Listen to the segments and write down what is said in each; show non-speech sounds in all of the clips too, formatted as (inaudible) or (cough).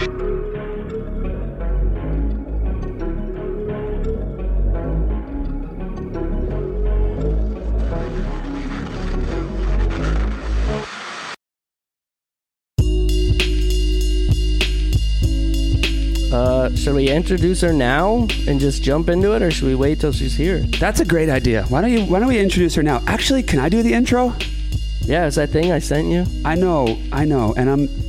Uh, should we introduce her now and just jump into it, or should we wait till she's here? That's a great idea. Why don't you Why don't we introduce her now? Actually, can I do the intro? Yeah, is that thing I sent you? I know, I know, and I'm.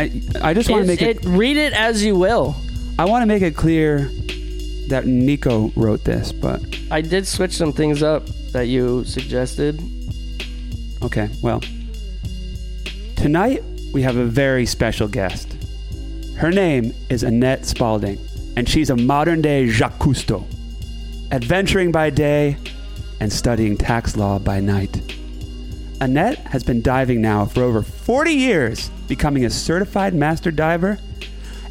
I I just want to make it, it. Read it as you will. I want to make it clear that Nico wrote this, but I did switch some things up that you suggested. okay. Well, tonight we have a very special guest. Her name is Annette Spaulding, and she's a modern day Jacques Cousteau, adventuring by day and studying tax law by night. Annette has been diving now for over 40 years, becoming a certified master diver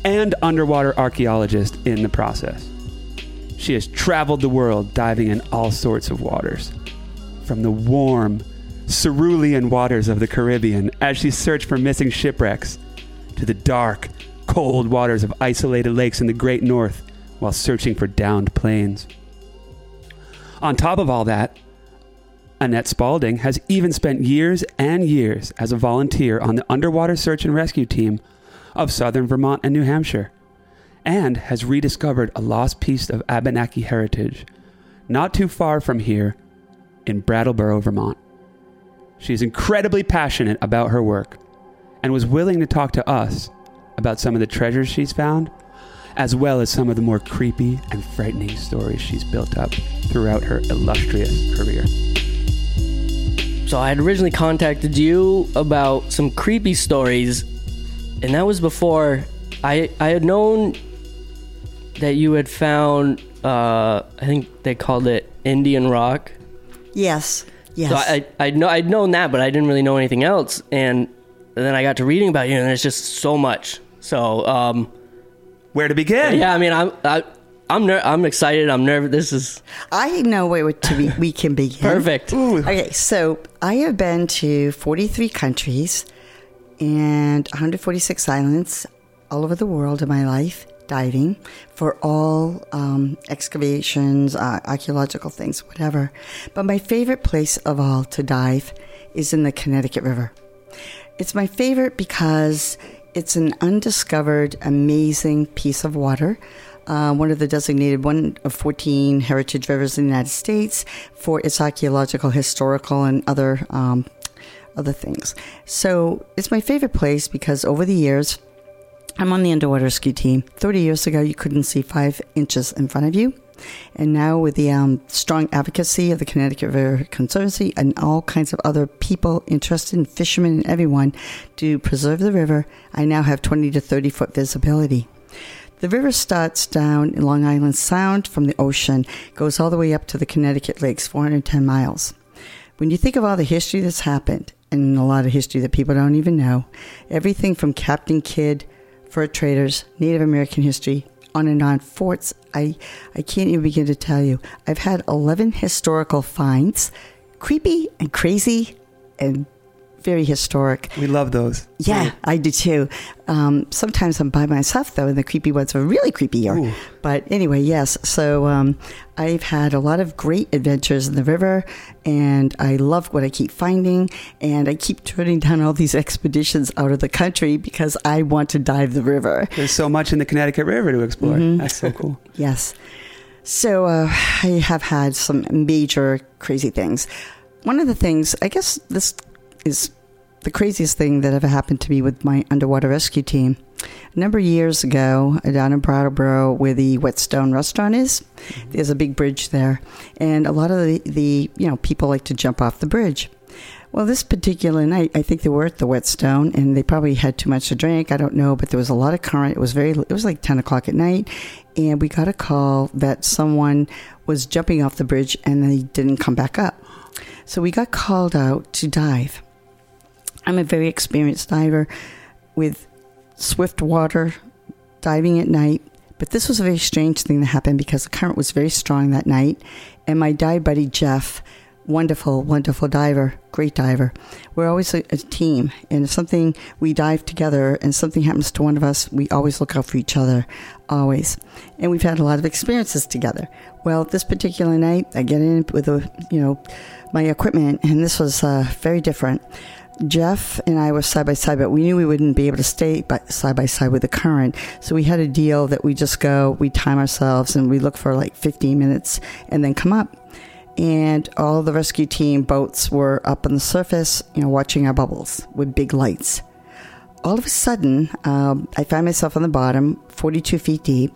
and underwater archaeologist in the process. She has traveled the world diving in all sorts of waters, from the warm, cerulean waters of the Caribbean as she searched for missing shipwrecks, to the dark, cold waters of isolated lakes in the Great North while searching for downed planes. On top of all that, Annette Spaulding has even spent years and years as a volunteer on the underwater search and rescue team of southern Vermont and New Hampshire, and has rediscovered a lost piece of Abenaki heritage not too far from here in Brattleboro, Vermont. She is incredibly passionate about her work and was willing to talk to us about some of the treasures she's found, as well as some of the more creepy and frightening stories she's built up throughout her illustrious career. So I had originally contacted you about some creepy stories, and that was before I I had known that you had found uh, I think they called it Indian Rock. Yes. Yes. So I I know I'd known that, but I didn't really know anything else. And, then I got to reading about you, and there's just so much. So um, Where to begin? yeah, I mean I'm I, I'm ner- I'm excited. I'm nervous. This is I know where to be, we can begin. (laughs) perfect. Okay, so I have been to 43 countries and 146 islands all over the world in my life, diving for all um, excavations, uh, archaeological things, whatever. But my favorite place of all to dive is in the Connecticut River. It's my favorite because it's an undiscovered, amazing piece of water. Uh, one of the designated one of 14 heritage rivers in the United States for its archaeological, historical, and other um, other things. So it's my favorite place because over the years, I'm on the underwater ski team. 30 years ago, you couldn't see five inches in front of you. And now, with the um, strong advocacy of the Connecticut River Conservancy and all kinds of other people interested in fishermen and everyone to preserve the river, I now have 20 to 30 foot visibility. The river starts down in Long Island Sound from the ocean, goes all the way up to the Connecticut Lakes, 410 miles. When you think of all the history that's happened, and a lot of history that people don't even know, everything from Captain Kidd, fur traders, Native American history, on and on, forts, I, I can't even begin to tell you. I've had 11 historical finds, creepy and crazy and very historic. We love those. Yeah, I do too. Um, sometimes I'm by myself though, and the creepy ones are really creepier. Ooh. But anyway, yes. So um, I've had a lot of great adventures in the river, and I love what I keep finding. And I keep turning down all these (laughs) expeditions out of the country because I want to dive the river. There's so much in the Connecticut River to explore. Mm-hmm. That's so cool. (laughs) Yes. So uh, I have had some major crazy things. One of the things, I guess this is the craziest thing that ever happened to me with my underwater rescue team. A number of years ago, down in Brattleboro, where the Whetstone restaurant is, mm-hmm. there's a big bridge there, and a lot of the, the you know people like to jump off the bridge. Well, this particular night, I think they were at the Whetstone, and they probably had too much to drink. I don't know, but there was a lot of current. It was very. It was like ten o'clock at night, and we got a call that someone was jumping off the bridge and they didn't come back up. So we got called out to dive. I'm a very experienced diver with swift water, diving at night. But this was a very strange thing that happened because the current was very strong that night, and my dive buddy Jeff wonderful, wonderful diver, great diver. We're always a, a, team, and if something we dive together and something happens to one of us, we always look out for each other, always. And we've had a lot of experiences together. Well, this particular night, I get in with a, you know, my equipment, and this was uh, very different. Jeff and I were side by side, but we knew we wouldn't be able to stay by, side by side with the current. So we had a deal that we just go, we time ourselves, and we look for like 15 minutes and then come up and all the rescue team boats were up on the surface, you know, watching our bubbles with big lights. All of a sudden, um, I find myself on the bottom, 42 feet deep.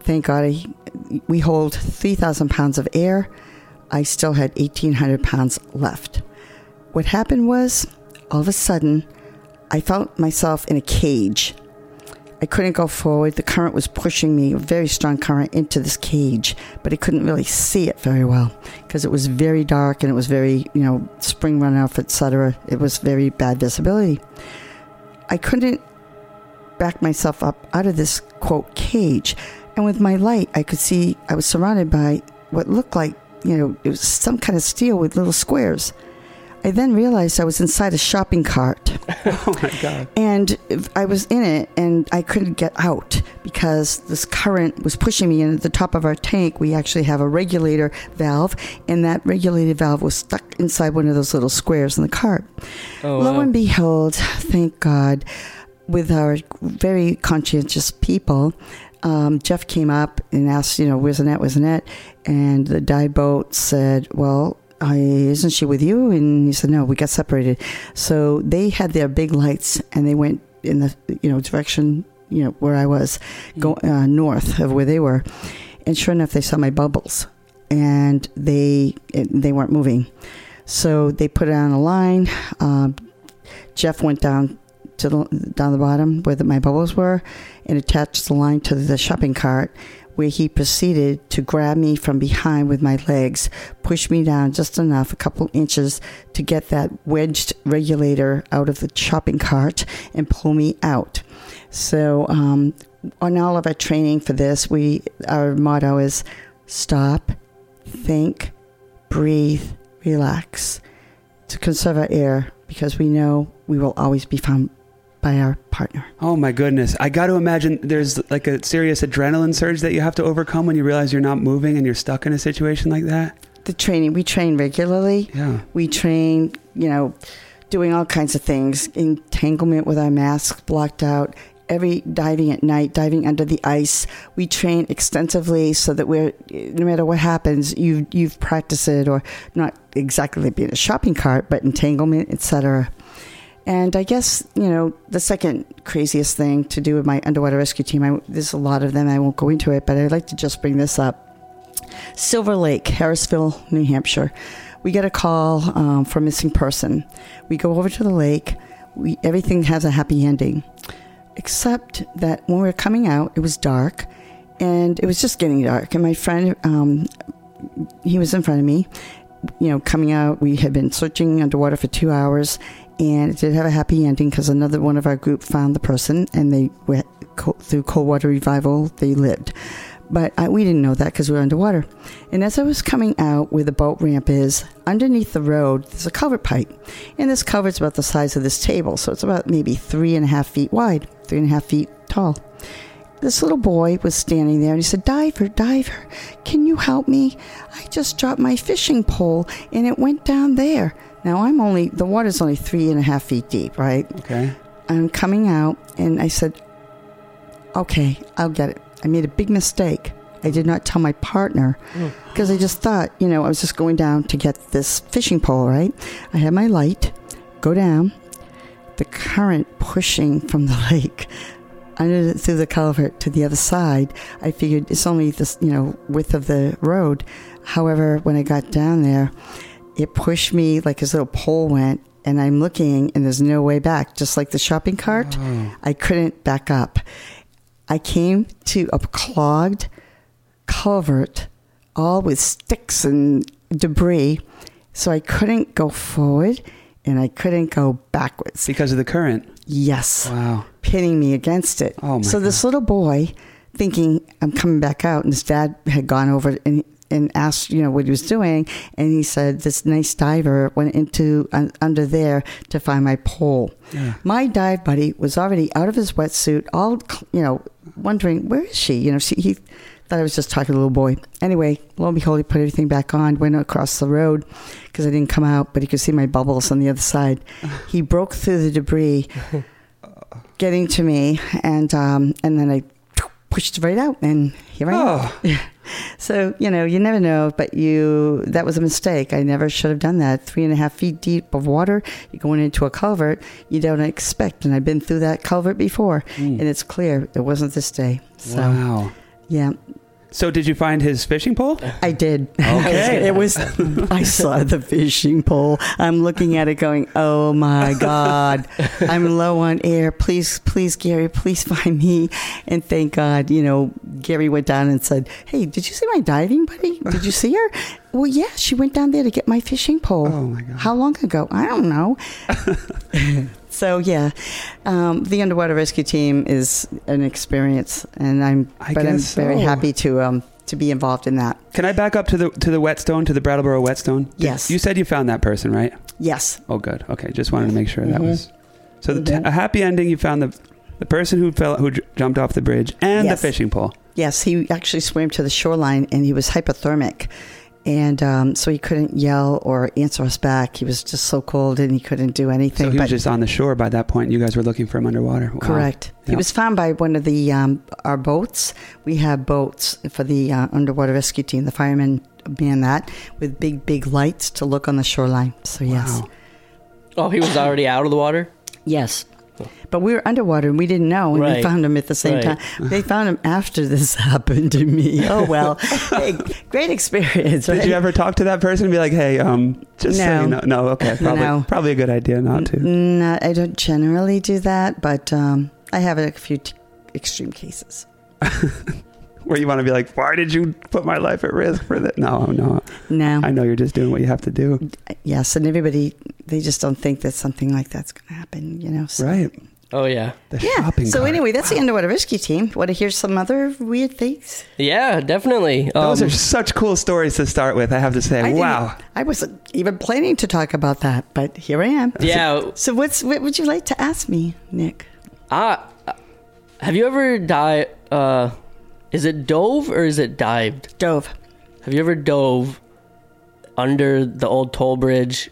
Thank God I, we hold 3,000 pounds of air. I still had 1,800 pounds left. What happened was, all of a sudden, I found myself in a cage I couldn't go forward. The current was pushing me, a very strong current, into this cage, but I couldn't really see it very well because it was very dark and it was very, you know, spring runoff, etc. It was very bad visibility. I couldn't back myself up out of this quote cage, and with my light, I could see I was surrounded by what looked like, you know, it was some kind of steel with little squares. I then realized I was inside a shopping cart. (laughs) oh my God. And I was in it and I couldn't get out because this current was pushing me. And at the top of our tank, we actually have a regulator valve, and that regulated valve was stuck inside one of those little squares in the cart. Oh, Lo wow. and behold, thank God, with our very conscientious people, um, Jeff came up and asked, you know, where's Annette, where's Annette? And the dive boat said, well, isn't she with you? And he said, no, we got separated. So they had their big lights and they went in the, you know, direction, you know, where I was, go mm. uh, north of where they were. And sure enough, they saw my bubbles and they, they weren't moving. So they put it on a line. Um, Jeff went down to the, down the bottom where the, my bubbles were and attached the line to the shopping cart where he proceeded to grab me from behind with my legs, push me down just enough, a couple inches, to get that wedged regulator out of the shopping cart and pull me out. So, um, on all of our training for this, we our motto is stop, think, breathe, relax, to conserve our air because we know we will always be found by our partner. Oh my goodness. I got to imagine there's like a serious adrenaline surge that you have to overcome when you realize you're not moving and you're stuck in a situation like that. The training, we train regularly. Yeah. We train, you know, doing all kinds of things, entanglement with our masks blocked out, every diving at night, diving under the ice. We train extensively so that we're no matter what happens, you you've practiced it or not exactly being a shopping cart, but entanglement, etc. And I guess, you know, the second craziest thing to do with my underwater rescue team, I, there's a lot of them, I won't go into it, but I'd like to just bring this up. Silver Lake, Harrisville, New Hampshire. We get a call um, for a missing person. We go over to the lake. We, everything has a happy ending, except that when we were coming out, it was dark, and it was just getting dark. And my friend, um, he was in front of me, you know, coming out. We had been searching underwater for two hours, and it did have a happy ending because another one of our group found the person and they went through cold water revival they lived but I, we didn't know that because we were underwater and as i was coming out where the boat ramp is underneath the road there's a culvert pipe and this culvert's about the size of this table so it's about maybe three and a half feet wide three and a half feet tall this little boy was standing there and he said, Diver, diver, can you help me? I just dropped my fishing pole and it went down there. Now I'm only the water's only three and a half feet deep, right? Okay. I'm coming out, and I said, "Okay, I'll get it." I made a big mistake. I did not tell my partner because I just thought, you know, I was just going down to get this fishing pole, right? I had my light, go down, the current pushing from the (laughs) lake under the, through the culvert to the other side. I figured it's only this, you know, width of the road. However, when I got down there, it pushed me like his little pole went and I'm looking and there's no way back. Just like the shopping cart, oh. I couldn't back up. I came to a clogged culvert, all with sticks and debris. So I couldn't go forward and I couldn't go backwards. Because of the current? Yes. Wow. Pinning me against it. Oh my so God. this little boy, thinking I'm coming back out, and his dad had gone over and and asked, you know, what he was doing. And he said this nice diver went into uh, under there to find my pole. Yeah. My dive buddy was already out of his wetsuit, all you know, wondering where is she? You know, she, he thought I was just talking to a little boy. Anyway, lo and behold, he put everything back on, went across the road because I didn't come out, but he could see my bubbles on the other side. (laughs) He broke through the debris, (laughs) getting to me, and um, and then I pushed right out, and here I am. (laughs) So you know, you never know, but you that was a mistake. I never should have done that. Three and a half feet deep of water, you're going into a culvert you don't expect, and I've been through that culvert before, Mm. and it's clear it wasn't this day. So wow. yeah, So did you find his fishing pole? I did. (laughs) Okay. it was. I saw the fishing pole. I'm looking at it, going, "Oh my god, I'm low on air. Please, please, Gary, please find me." And thank God, you know, Gary went down and said, "Hey, did you see my diving buddy? Did you see her?" well, yeah, she went down there to get my fishing pole. Oh my god. How long ago? I don't know. (laughs) so yeah, um, the underwater rescue team is an experience, and I'm I but I'm guess very so. happy to um, to be involved in that. Can I back up to the to the whetstone to the Brattleboro whetstone? Did- Yes. You said you found that person, right? Yes, Oh, good. Okay, just wanted to make sure that Mhm. was. So the t- Mhm. a happy ending. You found the the person who fell who j- jumped off the bridge and Yes. the fishing pole. yes. He actually swam to the shoreline, and he was hypothermic, and um, so he couldn't yell or answer us back. He was just so cold, and he couldn't do anything. So he but was just on the shore by that point. You guys were looking for him underwater. Wow. Correct. He was found by one of the um, our boats. We have boats for the uh, underwater rescue team. The firemen man that with big, big lights to look on the shoreline. So yes, Wow. Oh, he was already out of the water. yes. But we were underwater and we didn't know, and we found them at the same Right. time. They found them after this (laughs) happened to me. Oh well, hey, great experience. Did you ever talk to that person and be like, "Hey, um, just so No. you know, no, okay, (laughs) probably, No. probably a good idea not to." No, I don't generally do that, but um, I have a few t- extreme cases. (laughs) Where you want to be like, "Why did you put my life at risk for that?" No, no, No, I know you're just doing what you have to do. yes, and everybody they just don't think that something like that's going to happen. You know, so. Right. Oh yeah, The Yeah. shopping. So cart. anyway, that's the underwater rescue team. Want to hear some other weird things? yeah, definitely. Those Um, are such cool stories to start with. I have to say, I wow. I wasn't even planning to talk about that, but here I am. yeah. So what's what would you like to ask me, Nick? Uh, have you ever died? Uh, is it dove or is it dived? Dove. Have you ever dove under the old toll bridge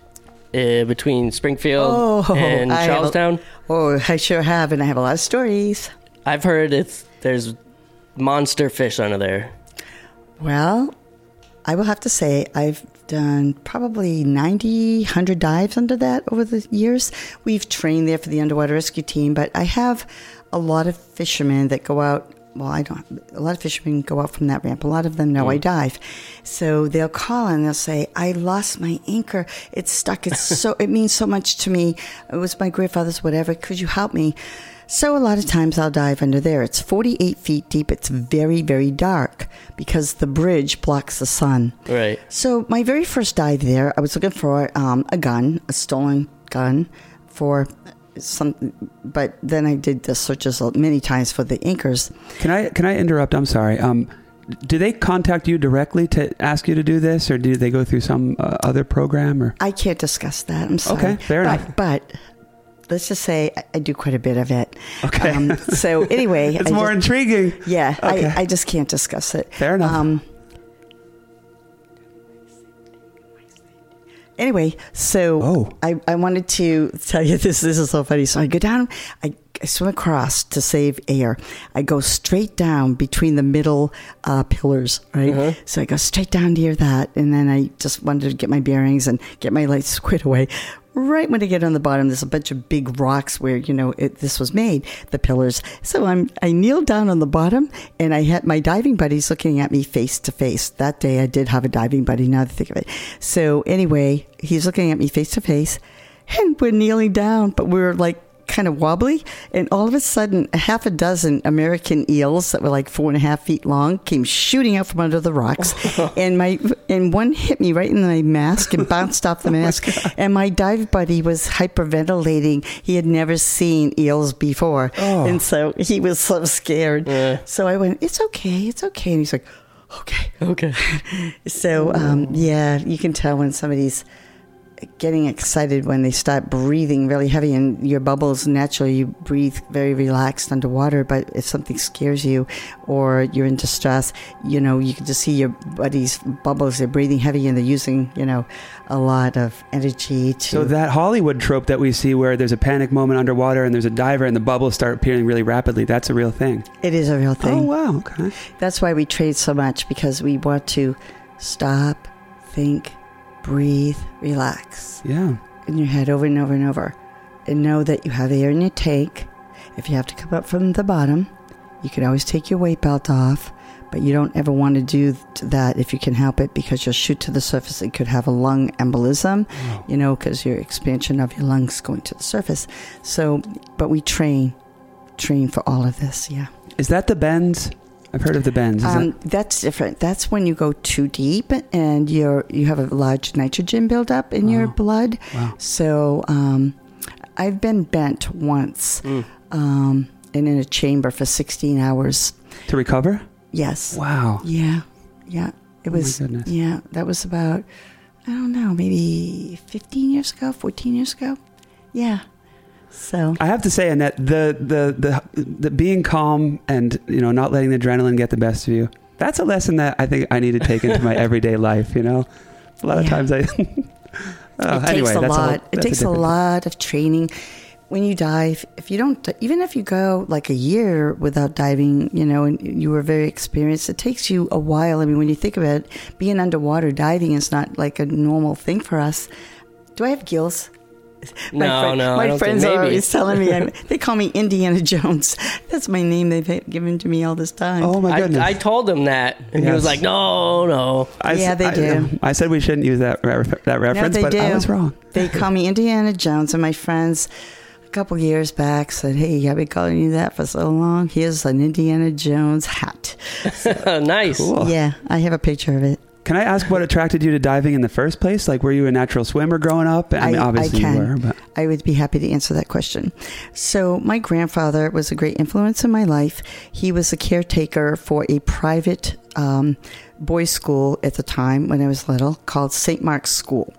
uh, between Springfield Oh, and I have a- Charlestown? Oh, I sure have, and I have a lot of stories. I've heard it's there's monster fish under there. Well, I will have to say I've done probably 90, 100 dives under that over the years. We've trained there for the underwater rescue team, but I have a lot of fishermen that go out. Well, I don't. A lot of fishermen go out from that ramp. A lot of them know I dive, so they'll call and they'll say, "I lost my anchor. It's stuck. It's so. (laughs) it means so much to me. It was my grandfather's. Whatever. Could you help me?" So a lot of times I'll dive under there. It's 48 feet deep. It's very, very dark because the bridge blocks the sun. Right. So my very first dive there, I was looking for um, a gun, a stolen gun, for some. But then I did the searches many times for the anchors. Can I can I interrupt? I'm sorry. Um, do they contact you directly to ask you to do this, or do they go through some uh, other program? Or I can't discuss that. I'm sorry. Okay, fair but, enough. But let's just say I, I do quite a bit of it. Okay. Um, so (laughs) anyway, it's I more just- intriguing. Yeah, Okay. I, I just can't discuss it. Fair enough. Um, anyway, so Oh. I, I wanted to tell you (laughs) this. This is so funny. So I go down, I, I swim across to save air. I go straight down between the middle uh, pillars, right? So I go straight down near that, and then I just wanted to get my bearings and get my lights (laughs) squared away. Right when I get on the bottom, there's a bunch of big rocks where you know it, this was made, the pillars. So I'm I kneel down on the bottom, and I had my diving buddies looking at me face to face. That day, I did have a diving buddy. Now that I think of it. So anyway, he's looking at me face to face, and we're kneeling down, but we're like kind of wobbly. And all of a sudden, a half a dozen American eels that were like four and a half feet long came shooting out from under the rocks. (laughs) and my and one hit me right in my mask and bounced off the (laughs) mask. and my dive buddy was hyperventilating. He had never seen eels before. Oh. And so he was so scared. Yeah. So I went, It's okay, it's okay. And he's like, okay. Okay. (laughs) So, um, yeah, you can tell when somebody's getting excited when they start breathing really heavy and your bubbles naturally you breathe very relaxed underwater but if something scares you or you're in distress you know you can just see your body's bubbles they're breathing heavy and they're using you know a lot of energy to So that Hollywood trope that we see where there's a panic moment underwater and there's a diver and the bubbles start appearing really rapidly, that's a real thing. it is a real thing Oh, wow. Okay. That's why we trade so much because we want to stop, think, breathe, relax Yeah. in your head over and over and over. And know that you have air in your tank. If you have to come up from the bottom, you can always take your weight belt off, but you don't ever want to do that if you can help it because you'll shoot to the surface. It could have a lung embolism, you know, because your expansion of your lungs going to the surface. So, but we train, train for all of this, yeah. Is that the bends? I've heard of the bends. Um, that's different. That's when you go too deep and you're you have a large nitrogen buildup in your blood. Wow. So um, I've been bent once Mm. um, and in a chamber for 16 hours. to recover? Yes. Wow. Yeah. Yeah. It Oh my was. goodness. yeah. That was about I don't know maybe 15 years ago, 14 years ago. Yeah. So I have to say, Annette, the, the the the being calm and you know not letting the adrenaline get the best of you. That's a lesson that I think I need to take into my (laughs) everyday life. You know, a lot of times I. (laughs) (laughs) Oh, it anyway, takes a that's lot. whole- it takes a, different- lot of training. When you dive, if you don't, even if you go like a year without diving, you know, and you were very experienced, it takes you a while. I mean, when you think about it, being underwater diving is not like a normal thing for us. Do I have gills? (laughs) My No, friend- no, My friends are always (laughs) telling me, I'm, they call me Indiana Jones. (laughs) That's my name they've given to me all this time. Oh my I, goodness! I told him that, and he was like, "No, no." I, Yeah, they I- do. I said we shouldn't use that re- that reference, they but I was wrong. They call me Indiana Jones, and my friends a couple years back said, "Hey, I've been calling you that for so long. Here's an Indiana Jones hat." nice. Cool. Yeah, I have a picture of it. Can I ask what attracted you to diving in the first place? Like, were you a natural swimmer growing up? I mean, I- I obviously can. you were, but I would be happy to answer that question. So, my grandfather was a great influence in my life. He was a caretaker for a private um, boys' school at the time when I was little called St. Mark's School.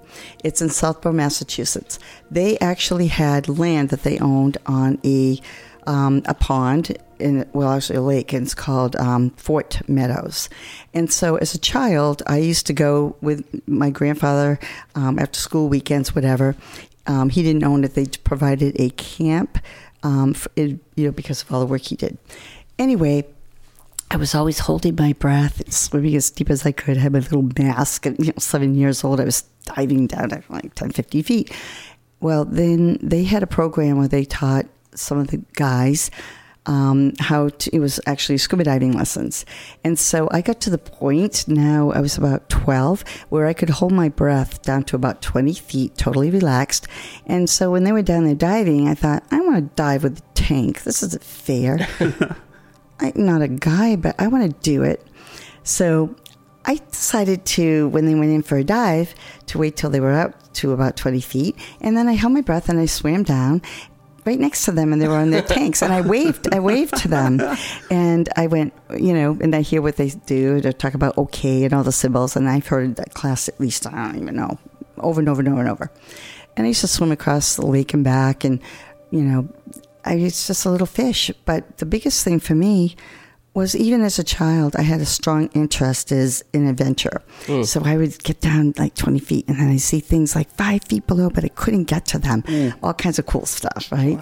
It's in Southborough, Massachusetts. They actually had land that they owned on a um, a pond in well actually a lake and it's called um, Fort Meadows. And so as a child, I used to go with my grandfather um, after school weekends, whatever. Um, he didn't own it; they provided a camp, um, for it, you know, because of all the work he did. Anyway, I was always holding my breath, and swimming as deep as I could. I had my little mask, and you know, seven years old, I was diving down at like 10, 50 feet. Well, then they had a program where they taught some of the guys um, how to, it was actually scuba diving lessons. And so I got to the point now, I was about 12, where I could hold my breath down to about 20 feet, totally relaxed. And so when they were down there diving, I thought, I want to dive with the tank. This isn't fair. (laughs) I'm not a guy, but I want to do it. So I decided to, when they went in for a dive, to wait till they were up to about 20 feet. And then I held my breath and I swam down right next to them and they were on their (laughs) tanks. And I waved I waved to them. And I went you know and I hear what they do. They talk about okay and all the symbols. And I've heard that class at least I don't even know over and over and over and over. And I used to swim across the lake and back and you know I was just a little fish. But the biggest thing for me was even as a child, I had a strong interest is in adventure. So I would get down like 20 feet and then I see things like five feet below, but I couldn't get to them. All kinds of cool stuff, right?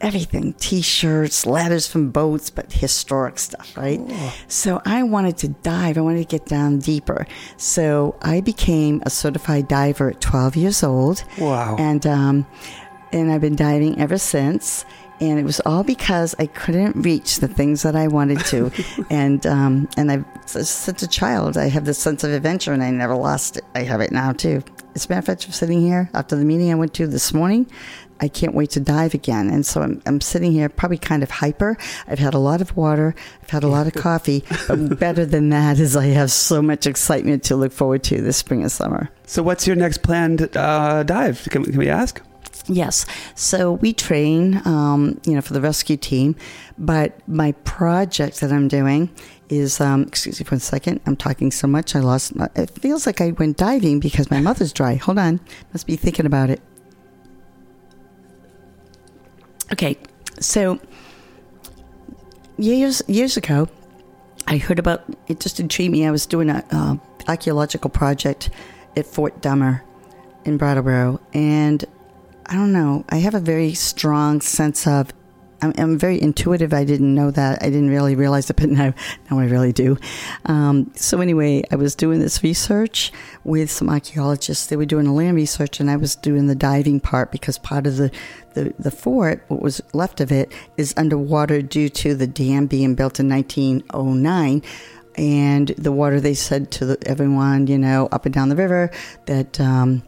Everything t shirts, ladders from boats, but historic stuff, right? So I wanted to dive. I wanted to get down deeper. So I became a certified diver at 12 years old. Wow. And, um, and I've been diving ever since. And it was all because I couldn't reach the things that I wanted to, (laughs) and um, and I since a child I have this sense of adventure, and I never lost it. I have it now too. As a matter of fact, I'm sitting here after the meeting I went to this morning. I can't wait to dive again, and so I'm I'm sitting here probably kind of hyper. I've had a lot of water, I've had a lot of (laughs) coffee, but better than that is I have so much excitement to look forward to this spring and summer. so what's your next planned uh, dive? Can, can we ask? Yes. So we train, um, you know, for the rescue team. But my project that I'm doing is, um, excuse me for a second. I'm talking so much I lost. My, it feels like I went diving because my mouth is dry. Hold on. Must be thinking about it. Okay. So years years ago, I heard about it. Just intrigued me. I was doing an uh, archaeological project at Fort Dummer in Brattleboro, and I don't know. I have a very strong sense of. I'm, I'm very intuitive. I didn't know that. I didn't really realize it, but now, now I really do. Um, so anyway, I was doing this research with some archaeologists. They were doing a land research, and I was doing the diving part because part of the the, the fort, what was left of it, is underwater due to the dam being built in 1909 and the water they said to the, everyone you know up and down the river that um,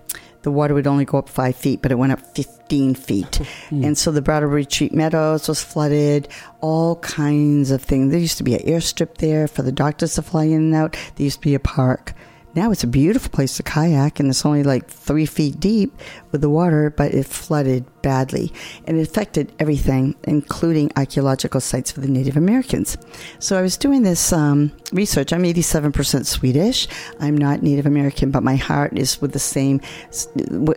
the water would only go up five feet, but it went up 15 feet. (laughs) Hmm. And so the Brattleboro Retreat Meadows was flooded, all kinds of things. There used to be an airstrip there for the doctors to fly in and out. There used to be a park. Now it's a beautiful place to kayak, and it's only like three feet deep with the water, but it flooded badly. And it affected everything, including archaeological sites for the Native Americans. So I was doing this um, research. I'm 87% Swedish. I'm not Native American, but my heart is with the same,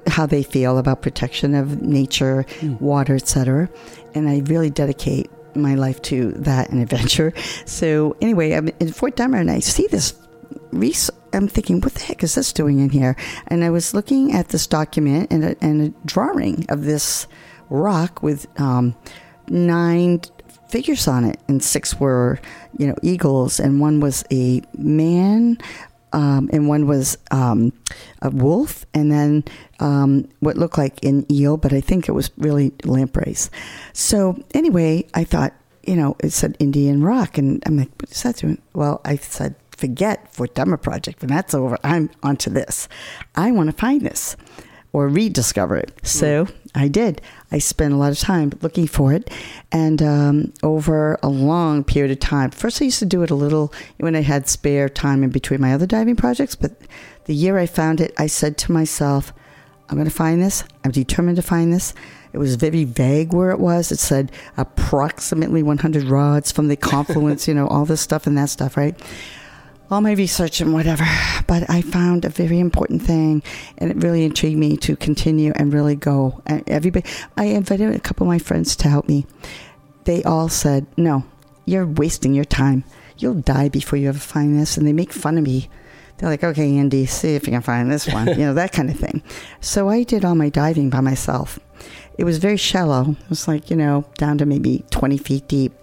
how they feel about protection of nature, mm. water, etc. And I really dedicate my life to that and adventure. So anyway, I'm in Fort Dummer, and I see this I'm thinking, what the heck is this doing in here? And I was looking at this document and a, and a drawing of this rock with um, nine figures on it, and six were, you know, eagles, and one was a man, um, and one was um, a wolf, and then um, what looked like an eel, but I think it was really lampreys. So anyway, I thought, you know, it said Indian rock, and I'm like, what is that doing? Well, I said forget Fort Dummer Project. When that's over, I'm onto this. I want to find this or rediscover it. So mm. I did. I spent a lot of time looking for it, and um, over a long period of time. First, I used to do it a little when I had spare time in between my other diving projects. But the year I found it, I said to myself, "I'm going to find this. I'm determined to find this." It was very vague where it was. It said approximately 100 rods from the (laughs) confluence, you know, all this stuff and that stuff, right? All my research and whatever, but I found a very important thing, and it really intrigued me to continue and really go. Everybody, I invited a couple of my friends to help me. They all said, "No, you're wasting your time. You'll die before you ever find this." And they make fun of me. They're like, "Okay, Andy, see if you can find this one," you know, that kind of thing. So I did all my diving by myself. It was very shallow. It was like you know down to maybe twenty feet deep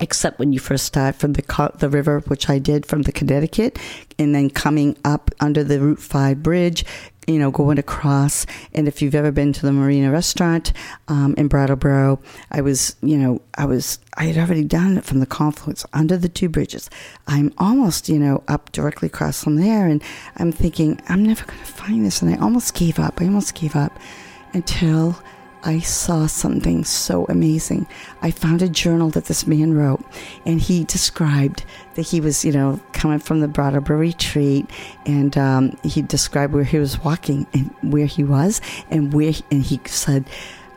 except when you first start from the the river, which I did from the Connecticut, and then coming up under the Route Five bridge, you know, going across. And if you've ever been to the Marina restaurant um, in Brattleboro, I was, you know, I was, I had already done it from the confluence under the two bridges. I'm almost, you know, up directly across from there, and I'm thinking I'm never going to find this, and I almost gave up. I almost gave up until I saw something so amazing. I found a journal that this man wrote, and he described that he was, you know, coming from the Brattleboro retreat, and um, he described where he was walking and where he was, and where, and he said,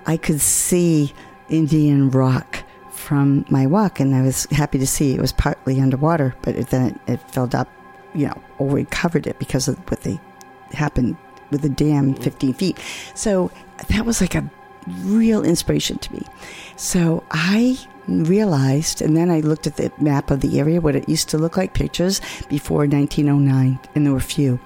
I could see Indian rock from my walk, and I was happy to see it was partly underwater, but it, then it, it filled up, you know, or we covered it because of what they happened with the dam 15 feet. So that was like a real inspiration to me. So I realized, and then I looked at the map of the area, what it used to look like, pictures before 1909, and there were few.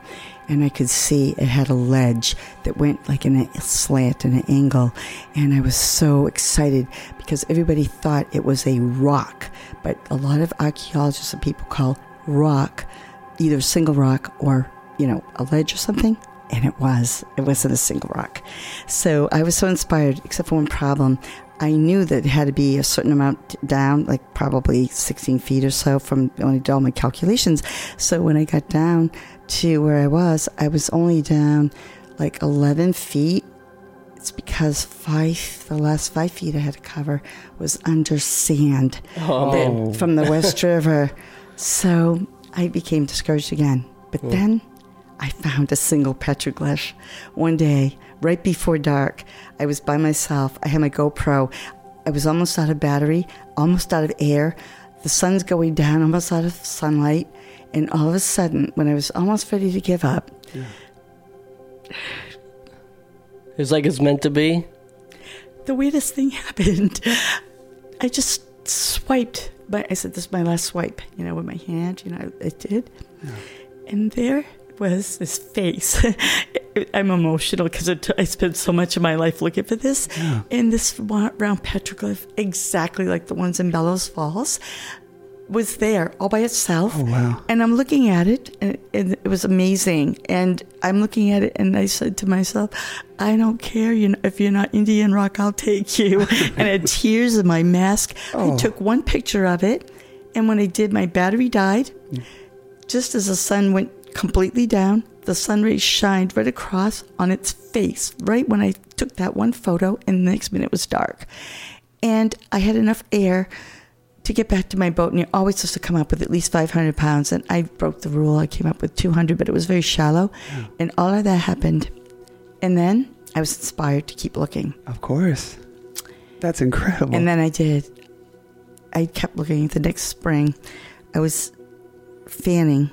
And I could see it had a ledge that went like in a slant and an angle. And I was so excited because everybody thought it was a rock. But a lot of archaeologists and people call rock either single rock or, you know, a ledge or something and it was. It wasn't a single rock. So I was so inspired, except for one problem. I knew that it had to be a certain amount down, like probably 16 feet or so from when I did all my calculations. So when I got down to where I was, I was only down like 11 feet. It's because five, the last five feet I had to cover was under sand oh. from the West (laughs) River. So I became discouraged again. But hmm. then I found a single petroglyph. One day, right before dark, I was by myself. I had my GoPro. I was almost out of battery, almost out of air. The sun's going down, almost out of sunlight. And all of a sudden, when I was almost ready to give up, it was like it's meant to be. the weirdest thing (laughs) happened. I just swiped. My, I said, "This is my last swipe," you know, with my hand. You know, it did, and there was this face. (laughs) I'm emotional because I spent so much of my life looking for this, Yeah. and this round petroglyph, exactly like the ones in Bellows Falls, was there all by itself. Oh, wow. And I'm looking at it, and, and it was amazing. And I'm looking at it, and I said to myself, "I don't care. You know, if you're not Indian rock, I'll take you." (laughs) and I had tears in my mask. Oh. I took one picture of it, and when I did, my battery died. Mm. Just as the sun went completely down, the sun rays shined right across on its face. Right when I took that one photo, and the next minute it was dark, and I had enough air to get back to my boat, and you're always supposed to come up with at least 500 pounds. And I broke the rule. I came up with 200, but it was very shallow. Hmm. And all of that happened. And then I was inspired to keep looking. Of course. That's incredible. And then I did. I kept looking the next spring. I was fanning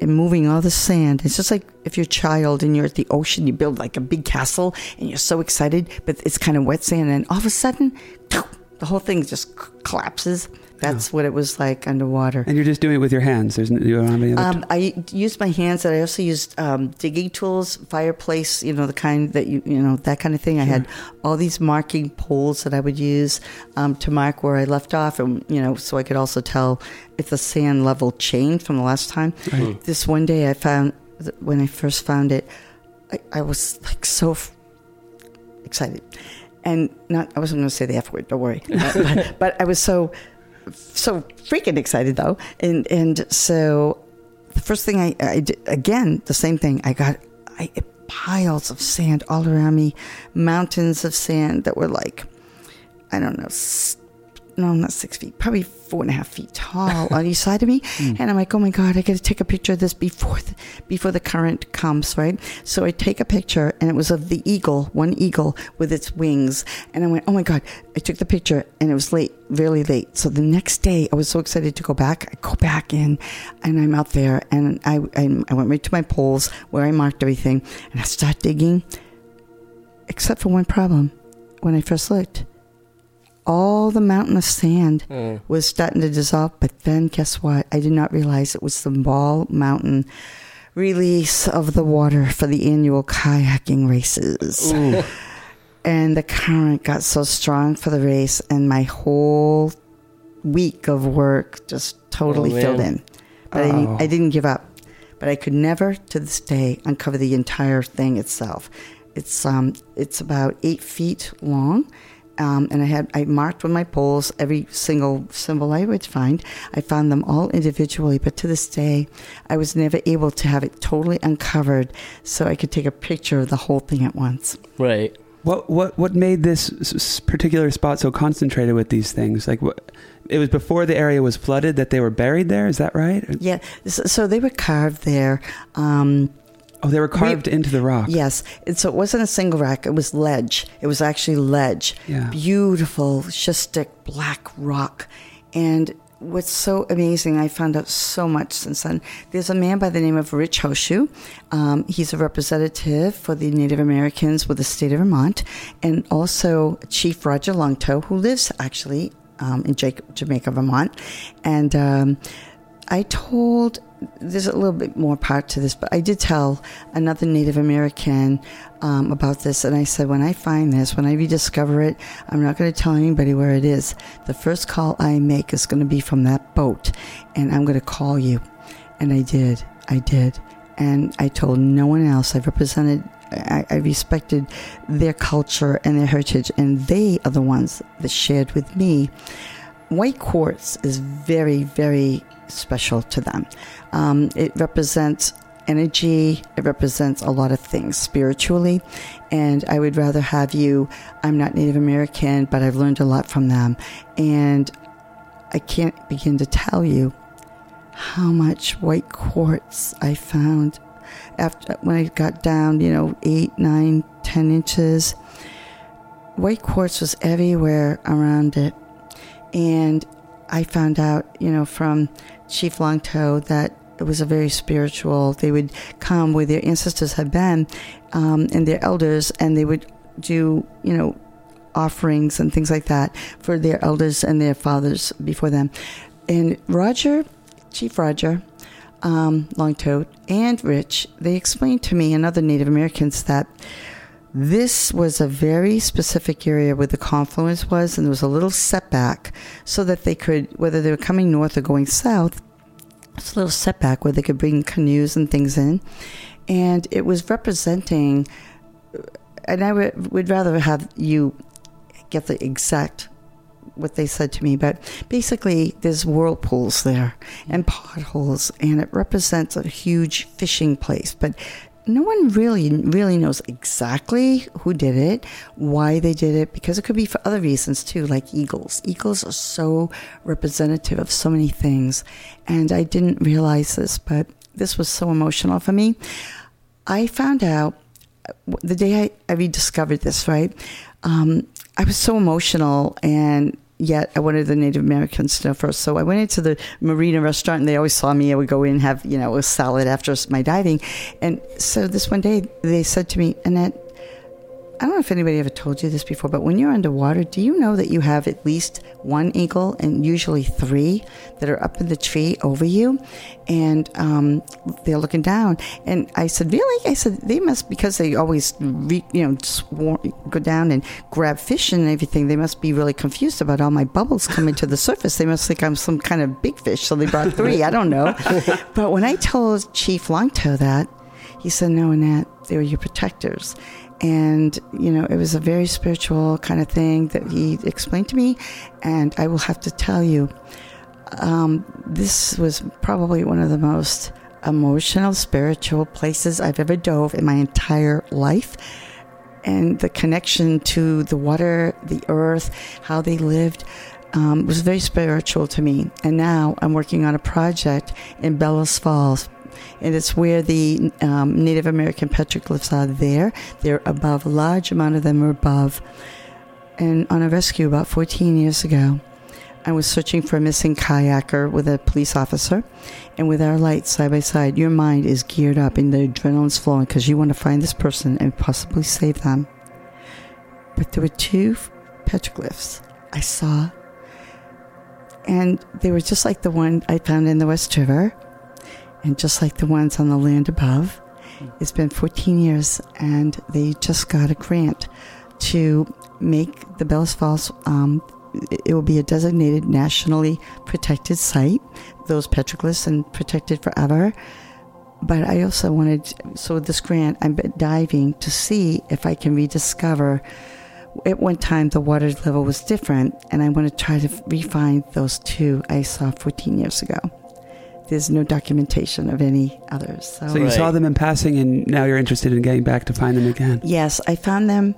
and moving all the sand. It's just like if you're a child and you're at the ocean, you build like a big castle and you're so excited, but it's kind of wet sand. And all of a sudden, (tsk) the whole thing just collapses. That's what it was like underwater. And you're just doing it with your hands. There's n- you don't have any other. Um, I used my hands, and I also used um, digging tools, fireplace, you know, the kind that you, you know, that kind of thing. I had all these marking poles that I would use um, to mark where I left off, and you know, so I could also tell if the sand level changed from the last time. This one day, I found th- when I first found it, I, I was like so f- excited, and not I wasn't going to say the f word. Don't worry, (laughs) but, but I was so so freaking excited though, and and so the first thing I, I did again the same thing. I got I piles of sand all around me, mountains of sand that were like I don't know. No, not six feet, probably four and a half feet tall on each side of me. Hmm. And I'm like, oh my God, I got to take a picture of this before the, before the current comes, right? So I take a picture, and it was of the eagle, one eagle with its wings. And I went, oh my God. I took the picture, and it was late, really late. So the next day, I was so excited to go back. I go back in, and I'm out there, and I, I, I went right to my poles where I marked everything, and I start digging, except for one problem. When I first looked, all the mountain of sand Mm. was starting to dissolve. But then, guess what? I did not realize it was the Ball Mountain release of the water for the annual kayaking races. (laughs) And the current got so strong for the race, and my whole week of work just totally Oh, filled in. But I, Oh. didn't, I didn't give up. But I could never, to this day, uncover the entire thing itself. It's um, it's about eight feet long, um, and I had I marked with my poles every single symbol I would find. I found them all individually, but to this day, I was never able to have it totally uncovered, so I could take a picture of the whole thing at once. Right. What what what made this s- s- particular spot so concentrated with these things? Like what? It was before the area was flooded that they were buried there. Is that right? Yeah, so, so they were carved there. Um, Oh, they were carved into the rock. Yes. And so it wasn't a single rock, it was ledge. It was actually ledge. Yeah. Beautiful, schistic black rock. And what's so amazing, I found out so much since then. There's a man by the name of Rich Holschuh. Um, he's a representative for the Native Americans with the state of Vermont, and also Chief Roger Longtoe, who lives actually um, in Jamaica, Vermont. And um, I told there's a little bit more part to this, but I did tell another Native American um, about this, and I said, when I find this, when I rediscover it, I'm not going to tell anybody where it is. The first call I make is going to be from that boat, and I'm going to call you. And I did. I did. And I told no one else. I represented, I, I respected their culture and their heritage, and they are the ones that shared with me white quartz is very, very special to them. Um, it represents energy, it represents a lot of things spiritually. And I would rather have you, I'm not Native American, but I've learned a lot from them. And I can't begin to tell you how much white quartz I found after when I got down, you know, eight, nine, ten inches, white quartz was everywhere around it. And I found out, you know, from Chief Longtoe that it was a very spiritual. They would come where their ancestors had been um, and their elders, and they would do, you know, offerings and things like that for their elders and their fathers before them. And Roger, Chief Roger, um, and Rich, they explained to me and other Native Americans that this was a very specific area where the confluence was, and there was a little setback so that they could, whether they were coming north or going south, it's a little setback where they could bring canoes and things in. And it was representing, and I would, would rather have you get the exact what they said to me, but basically there's whirlpools there and potholes, and it represents a huge fishing place. But no one really really knows exactly who did it, why they did it, because it could be for other reasons too, like eagles. Eagles are so representative of so many things, and I didn't realize this, but this was so emotional for me. I found out the day I, I rediscovered this, right? Um, I was so emotional and yet I wanted the Native Americans to know first. So I went into the marina restaurant and they always saw me. I would go in and have, you know, a salad after my diving. And so this one day they said to me, Annette, I don't know if anybody ever told you this before, but when you're underwater, do you know that you have at least one eagle and usually three that are up in the tree over you? And um, they're looking down. And I said, Really? I said, They must, because they always, re, you know, swarm, go down and grab fish and everything, they must be really confused about all my bubbles coming to the surface. They must think I'm some kind of big fish. So they brought three. I don't know. (laughs) but when I told Chief Longtoe that, he said, No, Annette, they were your protectors and you know it was a very spiritual kind of thing that he explained to me. And i will have to tell you um, this was probably one of the most emotional spiritual places i've ever dove in my entire life. And the connection to the water the earth how they lived um, was very spiritual to me. And now i'm working on a project in bellows falls and it's where the um, Native American petroglyphs are there. They're above, a large amount of them are above. And on a rescue about 14 years ago, I was searching for a missing kayaker with a police officer, and with our lights side by side, your mind is geared up and the adrenaline's flowing because you want to find this person and possibly save them. But there were two petroglyphs I saw, and they were just like the one I found in the West River and just like the ones on the land above, it's been 14 years, and they just got a grant to make the Bellows Falls. Um, it will be a designated nationally protected site. Those petroglyphs and protected forever. But I also wanted, so with this grant, I'm diving to see if I can rediscover. At one time, the water level was different, and I want to try to refine those two I saw 14 years ago there's no documentation of any others. So, so you Right. saw them in passing, and now you're interested in getting back to find them again. yes, I found them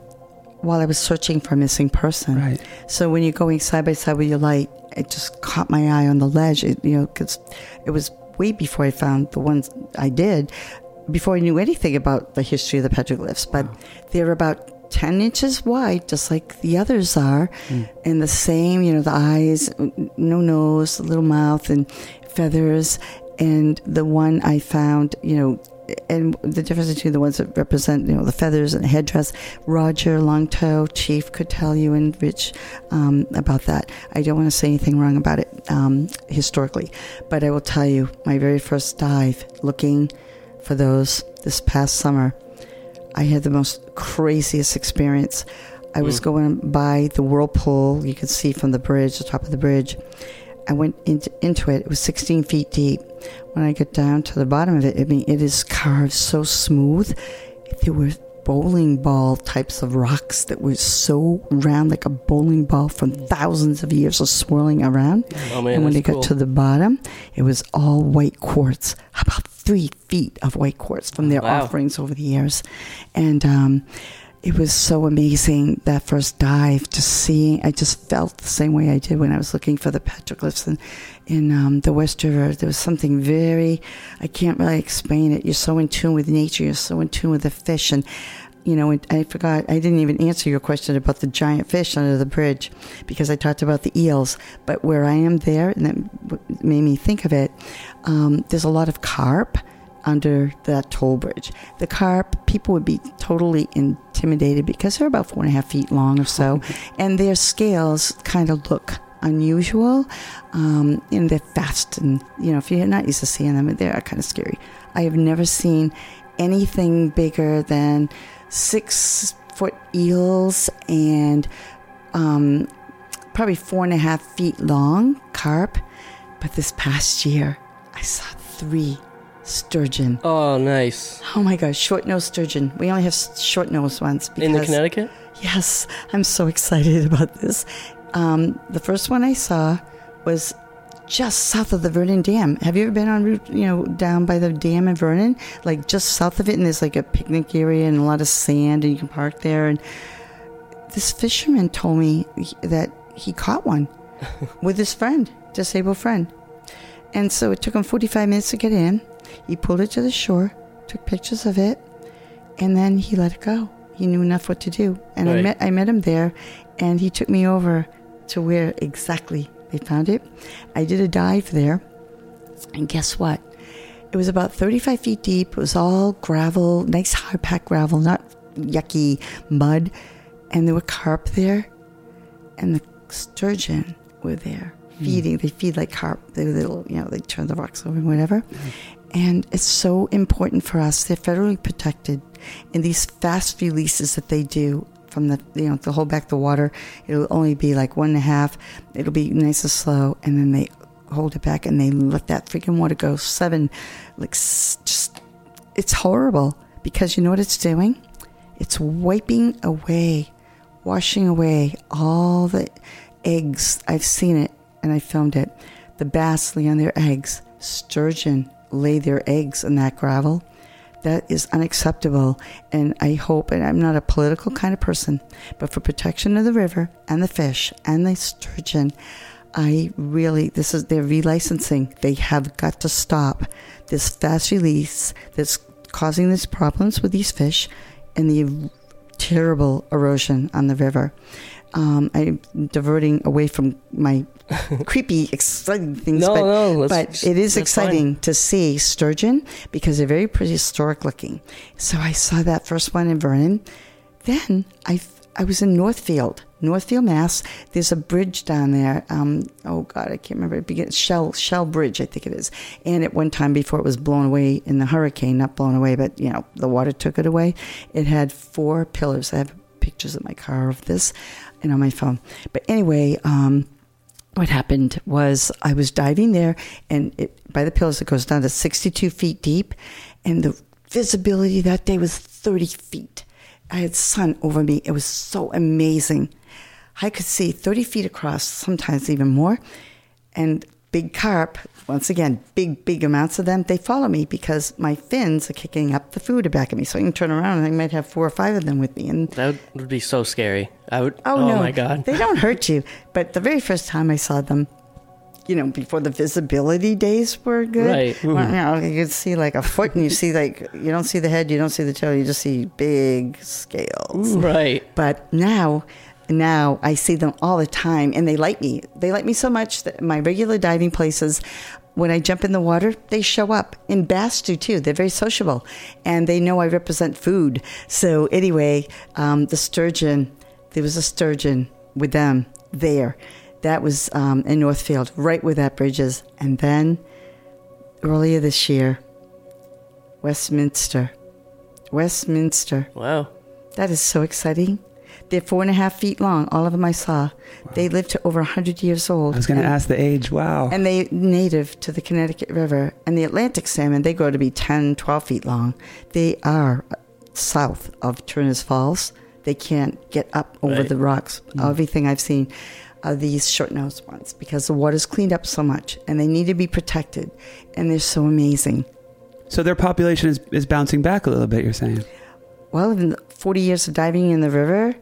while I was searching for a missing person. Right. So when you're going side by side with your light, it just caught my eye on the ledge. It, you know, because it was way before I found the ones I did, before I knew anything about the history of the petroglyphs. But they're about 10 inches wide, just like the others are, hmm. and the same, you know, the eyes, no nose, little mouth, and feathers. And the one I found, you know, and the difference between the ones that represent, you know, the feathers and the headdress, Roger Longtoe, Chief, could tell you and Rich um, about that. I don't want to say anything wrong about it um, historically, but I will tell you my very first dive looking for those this past summer, I had the most craziest experience. I was going by the whirlpool you could see from the bridge, the top of the bridge. I went into, into it. It was 16 feet deep. When I got down to the bottom of it, I mean, it is carved so smooth. There were bowling ball types of rocks that were so round, like a bowling ball from thousands of years of swirling around. Oh man, and when they that's got to the bottom, it was all white quartz, about three feet of white quartz from their Wow. offerings over the years. And um, it was so amazing that first dive. Just seeing, I just felt the same way I did when I was looking for the petroglyphs in, in um, the West River. There was something very, I can't really explain it. You're so in tune with nature. You're so in tune with the fish, and you know, I forgot, I didn't even answer your question about the giant fish under the bridge because I talked about the eels. But where I am there, and that made me think of it, um, there's a lot of carp under that toll bridge. The carp, people would be totally intimidated because they're about four and a half feet long or so, (laughs) and their scales kind of look unusual um, and they're fast and you know if you're not used to seeing them they're kind of scary i have never seen anything bigger than six foot eels and um, probably four and a half feet long carp. But this past year, I saw three sturgeon. Oh, nice. Oh my gosh, short nosed sturgeon. We only have short nosed ones. In the Connecticut? Yes, I'm so excited about this. Um, the first one I saw was just south of the Vernon Dam. Have you ever been on route, you know, down by the dam in Vernon? Like just south of it, and there's like a picnic area and a lot of sand, and you can park there. And this fisherman told me that he caught one (laughs) with his friend, disabled friend. And so it took him 45 minutes to get in. He pulled it to the shore, took pictures of it, and then he let it go. He knew enough what to do. And right. I met I met him there, and he took me over to where exactly they found it. I did a dive there, and guess what? It was about 35 feet deep. It was all gravel, nice hard packed gravel, not yucky mud. And there were carp there, and the sturgeon were there hmm. feeding. Mm. They feed like carp. They little, you know, they turn the rocks over and whatever. Mm. And it's so important for us. They're federally protected. And these fast releases that they do from the you know to hold back the water. It'll only be like one and a half. It'll be nice and slow, and then they hold it back and they let that freaking water go seven. Like just it's horrible because you know what it's doing. It's wiping away, washing away all the eggs. I've seen it and I filmed it. The bass lay on their eggs. Sturgeon lay their eggs in that gravel. That is unacceptable. And I hope, and I'm not a political kind of person, but for protection of the river and the fish and the sturgeon, I really, this is their relicensing. They have got to stop this fast release that's causing these problems with these fish and the terrible erosion on the river. Um, I'm diverting away from my (laughs) creepy, exciting things. No, but, no, but it is exciting fine. to see sturgeon because they're very prehistoric looking. So I saw that first one in Vernon. Then I I was in Northfield, Northfield, Mass. There's a bridge down there. Um, oh God, I can't remember. It begins Schell Schell Bridge, I think it is. And at one time before it was blown away in the hurricane, not blown away, but you know the water took it away. It had four pillars. I have pictures in my car of this and on my phone. But anyway, um, what happened was I was diving there, and it, by the pillars, it goes down to 62 feet deep, and the visibility that day was 30 feet. I had sun over me. It was so amazing. I could see 30 feet across, sometimes even more. And big carp, once again, big, big amounts of them, they follow me because my fins are kicking up the food back at me. So I can turn around and I might have four or five of them with me. And that would be so scary. I would. Oh, oh no, my god, they don't hurt you. But the very first time I saw them, you know, before the visibility days were good, right? Well, you know, you could see like a foot, and you see like you don't see the head, you don't see the tail, you just see big scales, right? But now now I see them all the time and they like me. They like me so much that my regular diving places, when I jump in the water, they show up. In bass do too. They're very sociable and they know I represent food. So anyway, um, the sturgeon, there was a sturgeon with them there. That was um, in Northfield, right where that bridge is. And then earlier this year, Westminster. Westminster. Wow. That is so exciting. They're four and a half feet long. All of them I saw. Wow. They live to over 100 years old. I was going to ask the age. Wow. And they native to the Connecticut River. And the Atlantic salmon, they grow to be 10, 12 feet long. They are south of Turner's Falls. They can't get up over right. the rocks. Mm. Everything I've seen are these short-nosed ones because the water's cleaned up so much and they need to be protected. And they're so amazing. So their population is, is bouncing back a little bit, you're saying? well, in 40 years of diving in the river,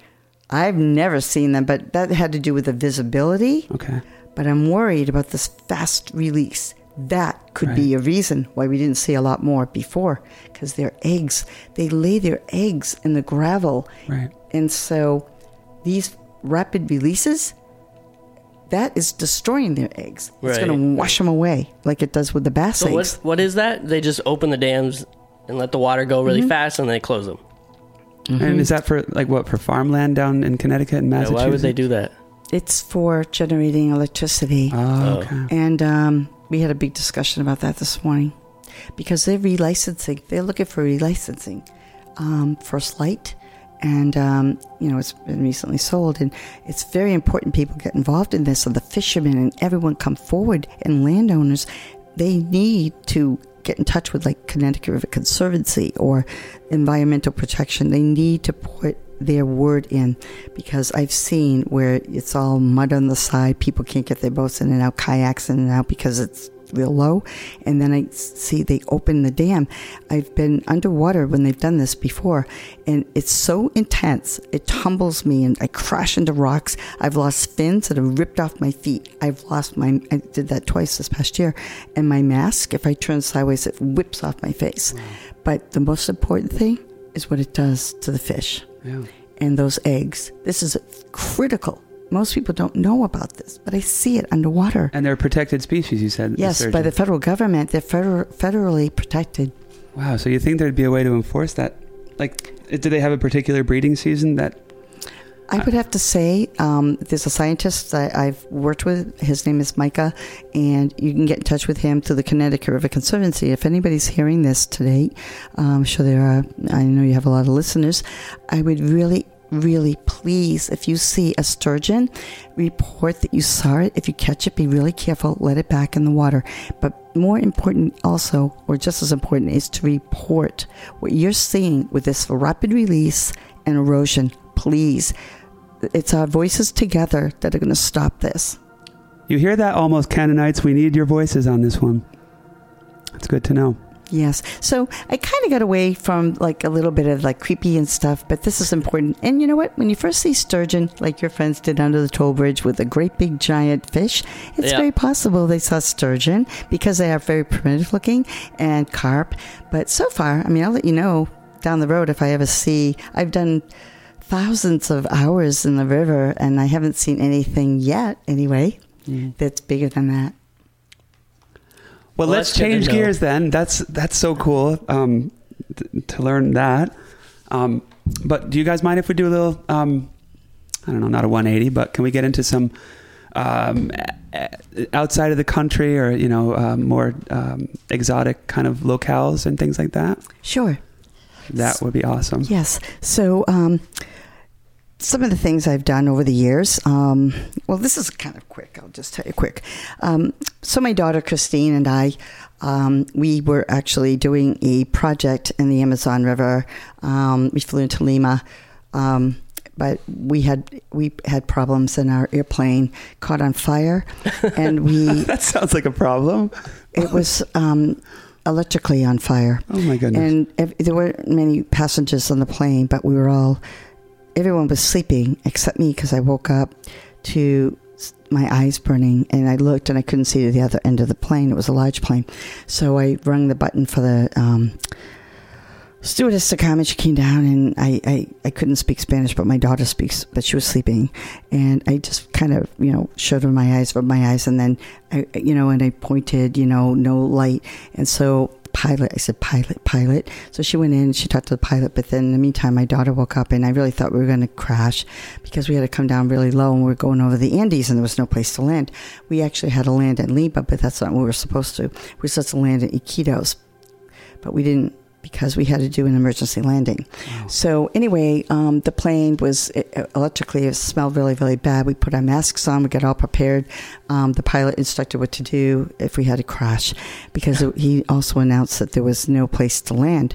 I've never seen them, but that had to do with the visibility. Okay. But I'm worried about this fast release. That could be a reason why we didn't see a lot more before, because their eggs, they lay their eggs in the gravel. Right. And so these rapid releases, that is destroying their eggs. Right. It's going to wash them away like it does with the bass So eggs. what what is that? They just open the dams and let the water go really Mm-hmm. fast, and they close them. And is that for like what for farmland down in Connecticut and Yeah, Massachusetts? why would they do that? It's for generating electricity. Oh, Oh. okay. And um, we had a big discussion about that this morning because they're relicensing. They're looking for relicensing. Um, First Light, and um, you know it's been recently sold, and it's very important people get involved in this. So the fishermen and everyone come forward, and landowners, they need to get in touch with like Connecticut River Conservancy or Environmental Protection. They need to put their word in because I've seen where it's all mud on the side. People can't get their boats in and out, kayaks in and out because it's real low. And then I see they open the dam. I've been underwater when they've done this before, and it's so intense. It tumbles me and I crash into rocks. I've lost fins that have ripped off my feet. I've lost my, I did that twice this past year. And my mask, if I turn sideways, it whips off my face. But the most important thing is what it does to the fish Yeah. and those eggs. This is critical. Most people don't know about this, but I see it underwater. And they're a protected species, you said. Yes, by the federal government, they're feder- federally protected. Wow. So you think there'd be a way to enforce that? Like, do they have a particular breeding season that? I would have to say um, there's a scientist that I've worked with. His name is Micah, and you can get in touch with him through the Connecticut River Conservancy. If anybody's hearing this today, um, I'm sure there are. I know you have a lot of listeners. I would really, really please, if you see a sturgeon, report that you saw it. If you catch it, be really careful. Let it back in the water. But more important, also, or just as important, is to report what you're seeing with this rapid release and erosion. Please, it's our voices together that are going to stop this. You hear that, almost Canaanites? We need your voices on this one. It's good to know. Yes. So I kind of got away from like a little bit of like creepy and stuff, but this is important. And you know what? When you first see sturgeon, like your friends did under the toll bridge with a great big giant fish, it's Yeah. very possible they saw sturgeon because they are very primitive looking and carp. But so far, I mean, I'll let you know down the road if I ever see. I've done thousands of hours in the river and I haven't seen anything yet, anyway, mm. that's bigger than that. Well, Well, let's change gears then. That's that's so cool um, th- to learn that. Um, but do you guys mind if we do a little? Um, I don't know, not a 180, but can we get into some um, outside of the country or you know um, more um, exotic kind of locales and things like that? Sure. That would be awesome. Yes. So, um, some of the things I've done over the years. Um, well, this is kind of quick. I'll just tell you quick. Um, so, my daughter Christine and I, um, we were actually doing a project in the Amazon River. Um, we flew into Lima. Um, but we had we had problems in our airplane caught on fire, (laughs) and we That sounds like a problem. it was um, electrically on fire. Oh my goodness. And there weren't many passengers on the plane, but we were all, everyone was sleeping except me because I woke up to my eyes burning and I looked and I couldn't see to the other end of the plane. It was a large plane. So I rung the button for the um, stewardess to come and she came down and I, I, I couldn't speak Spanish, but my daughter speaks, but she was sleeping. And I just kind of, you know, showed her my eyes, rubbed my eyes, and then, I, you know, and I pointed, you know, no light. And so pilot, I said, pilot, pilot. So she went in she talked to the pilot. But then in the meantime, my daughter woke up and I really thought we were going to crash because we had to come down really low and we were going over the Andes and there was no place to land. We actually had to land in Lima, but that's not what we were supposed to. We were supposed to land in Iquitos, but we didn't because we had to do an emergency landing. So anyway, um, the plane was uh, electrically, it smelled really, really bad. We put our masks on, we got all prepared. Um, the pilot instructed what to do if we had a crash because it- he also announced that there was no place to land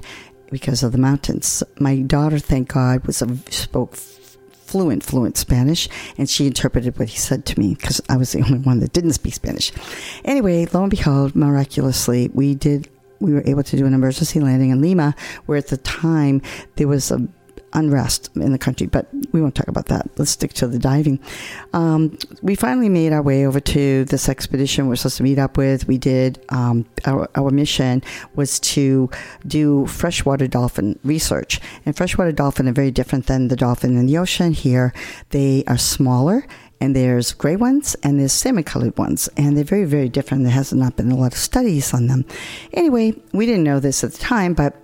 because of the mountains. My daughter, thank God, was a, spoke fluent, fluent Spanish, and she interpreted what he said to me because I was the (laughs) only one that didn't speak Spanish. Anyway, lo and behold, miraculously, we did we were able to do an emergency landing in Lima, where at the time there was a unrest in the country, but we won't talk about that. Let's stick to the diving. Um, we finally made our way over to this expedition we're supposed to meet up with. We did, um, our, our mission was to do freshwater dolphin research. And freshwater dolphin are very different than the dolphin in the ocean here. They are smaller and there's gray ones and there's salmon colored ones. And they're very very different. There has not been a lot of studies on them. Anyway we didn't know this at the time but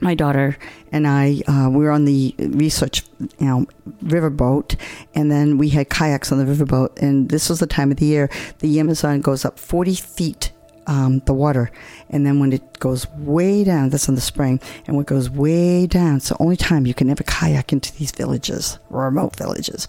my daughter and I uh, we were on the research you know riverboat and then we had kayaks on the riverboat and this was the time of the year. The Amazon goes up 40 feet um, the water. And then when it goes way down that's in the spring and when it goes way down it's the only time you can ever kayak into these villages remote villages.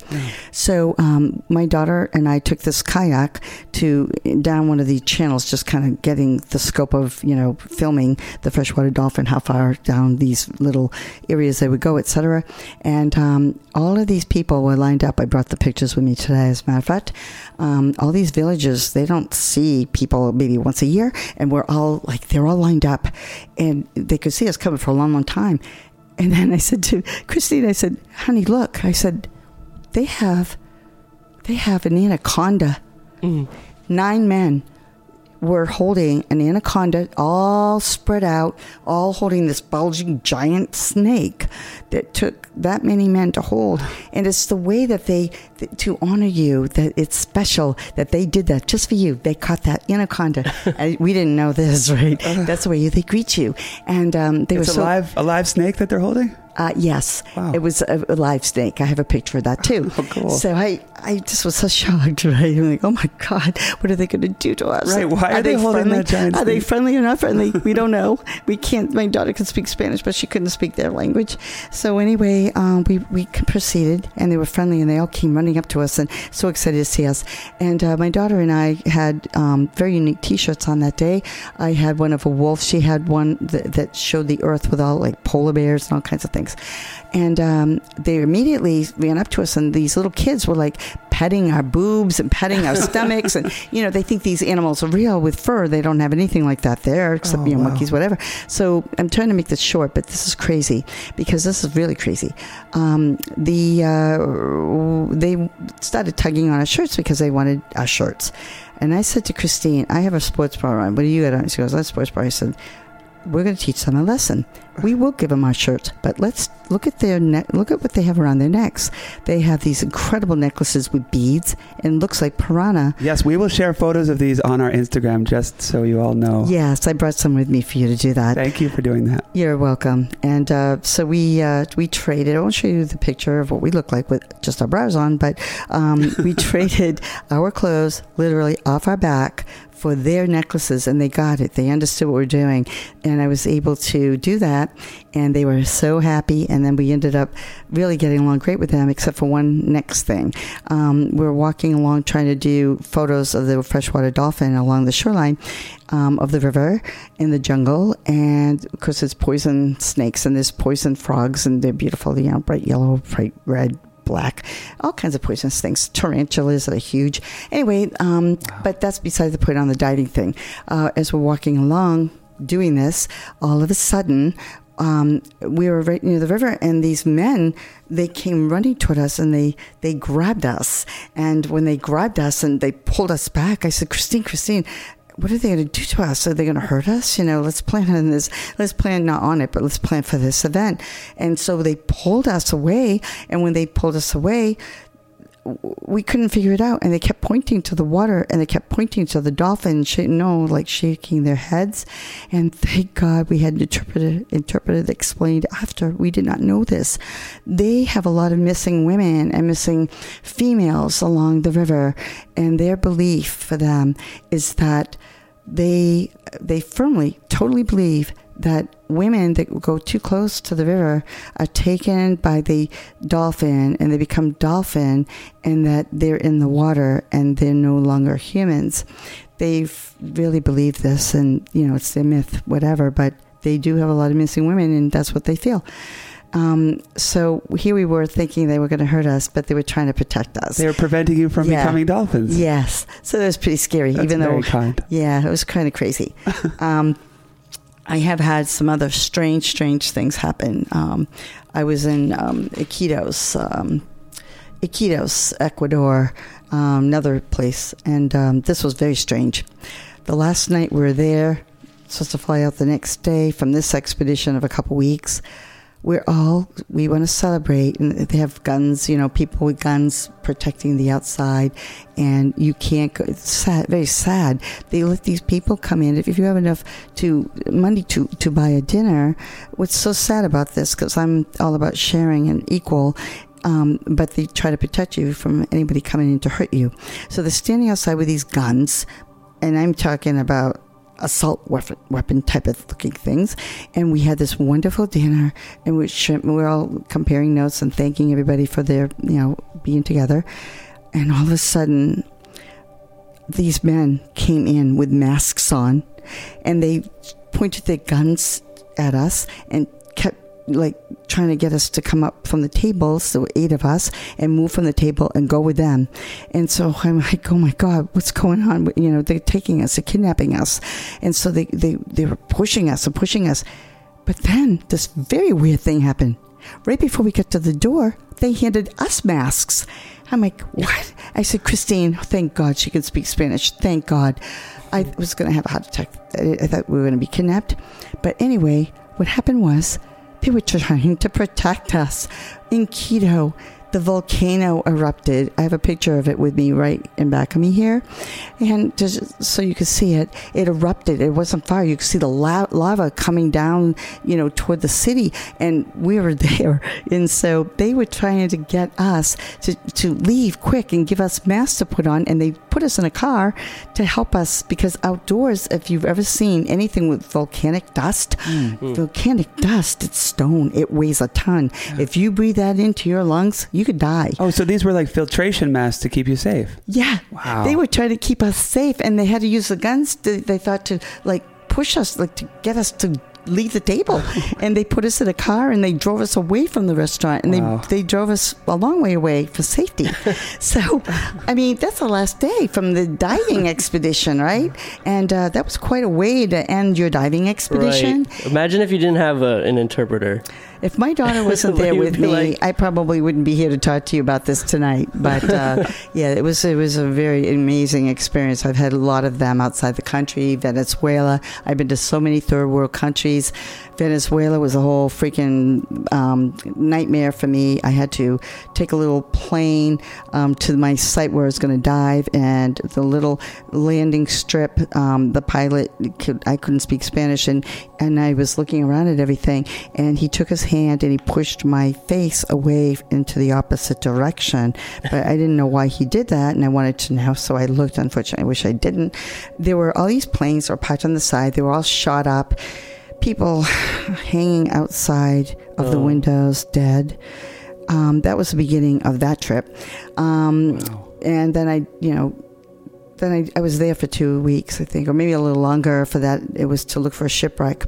So um, my daughter and i took this kayak to down one of the channels just kind of getting the scope of you know filming the freshwater dolphin how far down these little areas they would go etc and um, all of these people were lined up. I brought the pictures with me today as a matter of fact. Um, all these villages they don't see people maybe once a year and we're all like they're all lined up and they could see us coming for a long long time. And then i said to christine i said honey look. I said they have they have an anaconda. Mm. Nine men were holding an anaconda all spread out all holding this bulging giant snake that took that many men to hold. And it's the way that they to honor you that it's special that they did that just for you. They caught that anaconda. (laughs) And we didn't know this right? That's the way they greet you. And um, they It's were a live, a live snake that they're holding? Uh, yes, Wow. it was a, a live snake. I have a picture of that too. (laughs) Oh, cool. So I, I just was so (laughs) shocked. Right? I'm like, oh my god, what are they going to do to us? Right, why are they holding friendly? that giant Are they friendly or not friendly? (laughs) We don't know. We can't. My daughter can speak Spanish, but she couldn't speak their language. So anyway, um, we we proceeded, and they were friendly, and they all came running up to us and so excited to see us. And uh, my daughter and I had um, very unique T-shirts on that day. I had one of a wolf. She had one that, that showed the earth with all like polar bears and all kinds of things. And um, they immediately ran up to us, and these little kids were like petting our boobs and petting our (laughs) stomachs, and you know they think these animals are real with fur. They don't have anything like that there, except Oh, you know wow. monkeys, whatever. So I'm trying to make this short, but this is crazy because this is really crazy. Um, the uh, they started tugging on our shirts because they wanted our shirts, and I said to Christine, "I have a sports bra on. What do you got on?" She goes, "That's sports bra." I said we're going to teach them a lesson. We will give them our shirts, but let's look at their neck. Look at what they have around their necks. They have these incredible necklaces with beads, and looks like piranha. Yes, we will share photos of these on our Instagram just so you all know. Yes, I brought some with me for you to do that. Thank you for doing that. You're welcome. And uh, so we uh, we traded. I won't show you the picture of what we look like with just our bras on, but um, we (laughs) traded our clothes literally off our back for their necklaces, and they got it. They understood what we're doing, and I was able to do that, and they were so happy. And then we ended up really getting along great with them, except for one next thing. Um, we were walking along trying to do photos of the freshwater dolphin along the shoreline um, of the river in the jungle, and of course, there's poison snakes and there's poison frogs, and they're beautiful, you know, bright yellow, bright red. Black, all kinds of poisonous things. Tarantulas are huge. Anyway, um, but that's beside the point on the diving thing. Uh, as we're walking along doing this, all of a sudden, um, we were right near the river, and these men they came running toward us, and they they grabbed us. And when they grabbed us and they pulled us back, I said, "Christine, Christine." What are they going to do to us? Are they going to hurt us? You know, let's plan on this. Let's plan not on it, but let's plan for this event. And so they pulled us away. And when they pulled us away, we couldn't figure it out. And they kept pointing to the water and they kept pointing to the dolphin. Sh- no like shaking their heads. And thank god we had interpreted interpreted explained after. We did not know this. They have a lot of missing women and missing females along the river. And their belief for them is that they they firmly totally believe that women that go too close to the river are taken by the dolphin and they become dolphin and that they're in the water and they're no longer humans they really believe this and you know it's their myth whatever but they do have a lot of missing women and that's what they feel um, so here we were thinking they were going to hurt us but they were trying to protect us They are preventing you from Yeah. becoming dolphins. yes so that was pretty scary That's even very though kind. yeah, it was kind of crazy. (laughs) um, I have had some other strange, strange things happen. Um, I was in um, Iquitos, um, Iquitos, Ecuador, um, another place, and um, this was very strange. The last night we were there, supposed to fly out the next day from this expedition of a couple weeks. We're all we want to celebrate, and they have guns. You know, people with guns protecting the outside, and you can't go. It's sad, very sad. They let these people come in. If you have enough to money to to buy a dinner, what's so sad about this? Because I'm all about sharing and equal, um, but they try to protect you from anybody coming in to hurt you. So they're standing outside with these guns, and I'm talking about assault weapon, type of looking things. And we had this wonderful dinner, and we we were all comparing notes and thanking everybody for their you know being together. And all of a sudden, these men came in with masks on, and they pointed their guns at us and kept like trying to get us to come up from the table, so eight of us, and move from the table and go with them. And so (laughs) I'm like, oh my God, what's going on? You know, they're taking us, they're kidnapping us. And so they, they, they were pushing us and pushing us. But then this very weird thing happened. Right before we got to the door, they handed us masks. I'm like, what? I said, Christine, thank God she can speak Spanish. Thank God. I was going to have a heart attack. I thought we were going to be kidnapped. But anyway, what happened was they were trying to protect us. In Quito, the volcano erupted. I have a picture of it with me right in back of me here. And just so you can see it, it erupted. It wasn't fire. You could see the la- lava coming down, you know, toward the city. And we were (laughs) there. And so they were trying to get us to, to leave quick and give us masks to put on. And they put us in a car to help us because outdoors, if you've ever seen anything with volcanic dust, mm. volcanic dust, it's stone. It weighs a ton. Yeah. If you breathe that into your lungs, you could die. Oh, so these were like filtration masks to keep you safe? Yeah. Wow. They were trying to keep us safe, and they had to use the guns. To, they thought to like push us, like to get us to leave the table. (laughs) and they put us in a car and they drove us away from the restaurant and wow. they, they drove us a long way away for safety. (laughs) so, I mean, that's the last day from the diving (laughs) expedition, right? And uh, that was quite a way to end your diving expedition. Right. Imagine if you didn't have a, an interpreter. If my daughter (laughs) wasn't there with me, like... I probably wouldn't be here to talk to you about this tonight. But uh, (laughs) yeah, it was it was a very amazing experience. I've had a lot of them outside the country, Venezuela. I've been to so many third world countries. Venezuela was a whole freaking um, nightmare for me. I had to take a little plane um, to my site where I was going to dive, and the little landing strip. Um, the pilot, could, I couldn't speak Spanish, and and I was looking around at everything, and he took his hand and he pushed my face away into the opposite direction. But I didn't know why he did that, and I wanted to know, so I looked. Unfortunately, I wish I didn't. There were all these planes that were parked on the side. They were all shot up people hanging outside of oh. the windows, dead. Um, that was the beginning of that trip. Um, wow. And then I, you know, then I, I was there for two weeks, I think, or maybe a little longer for that. It was to look for a shipwreck.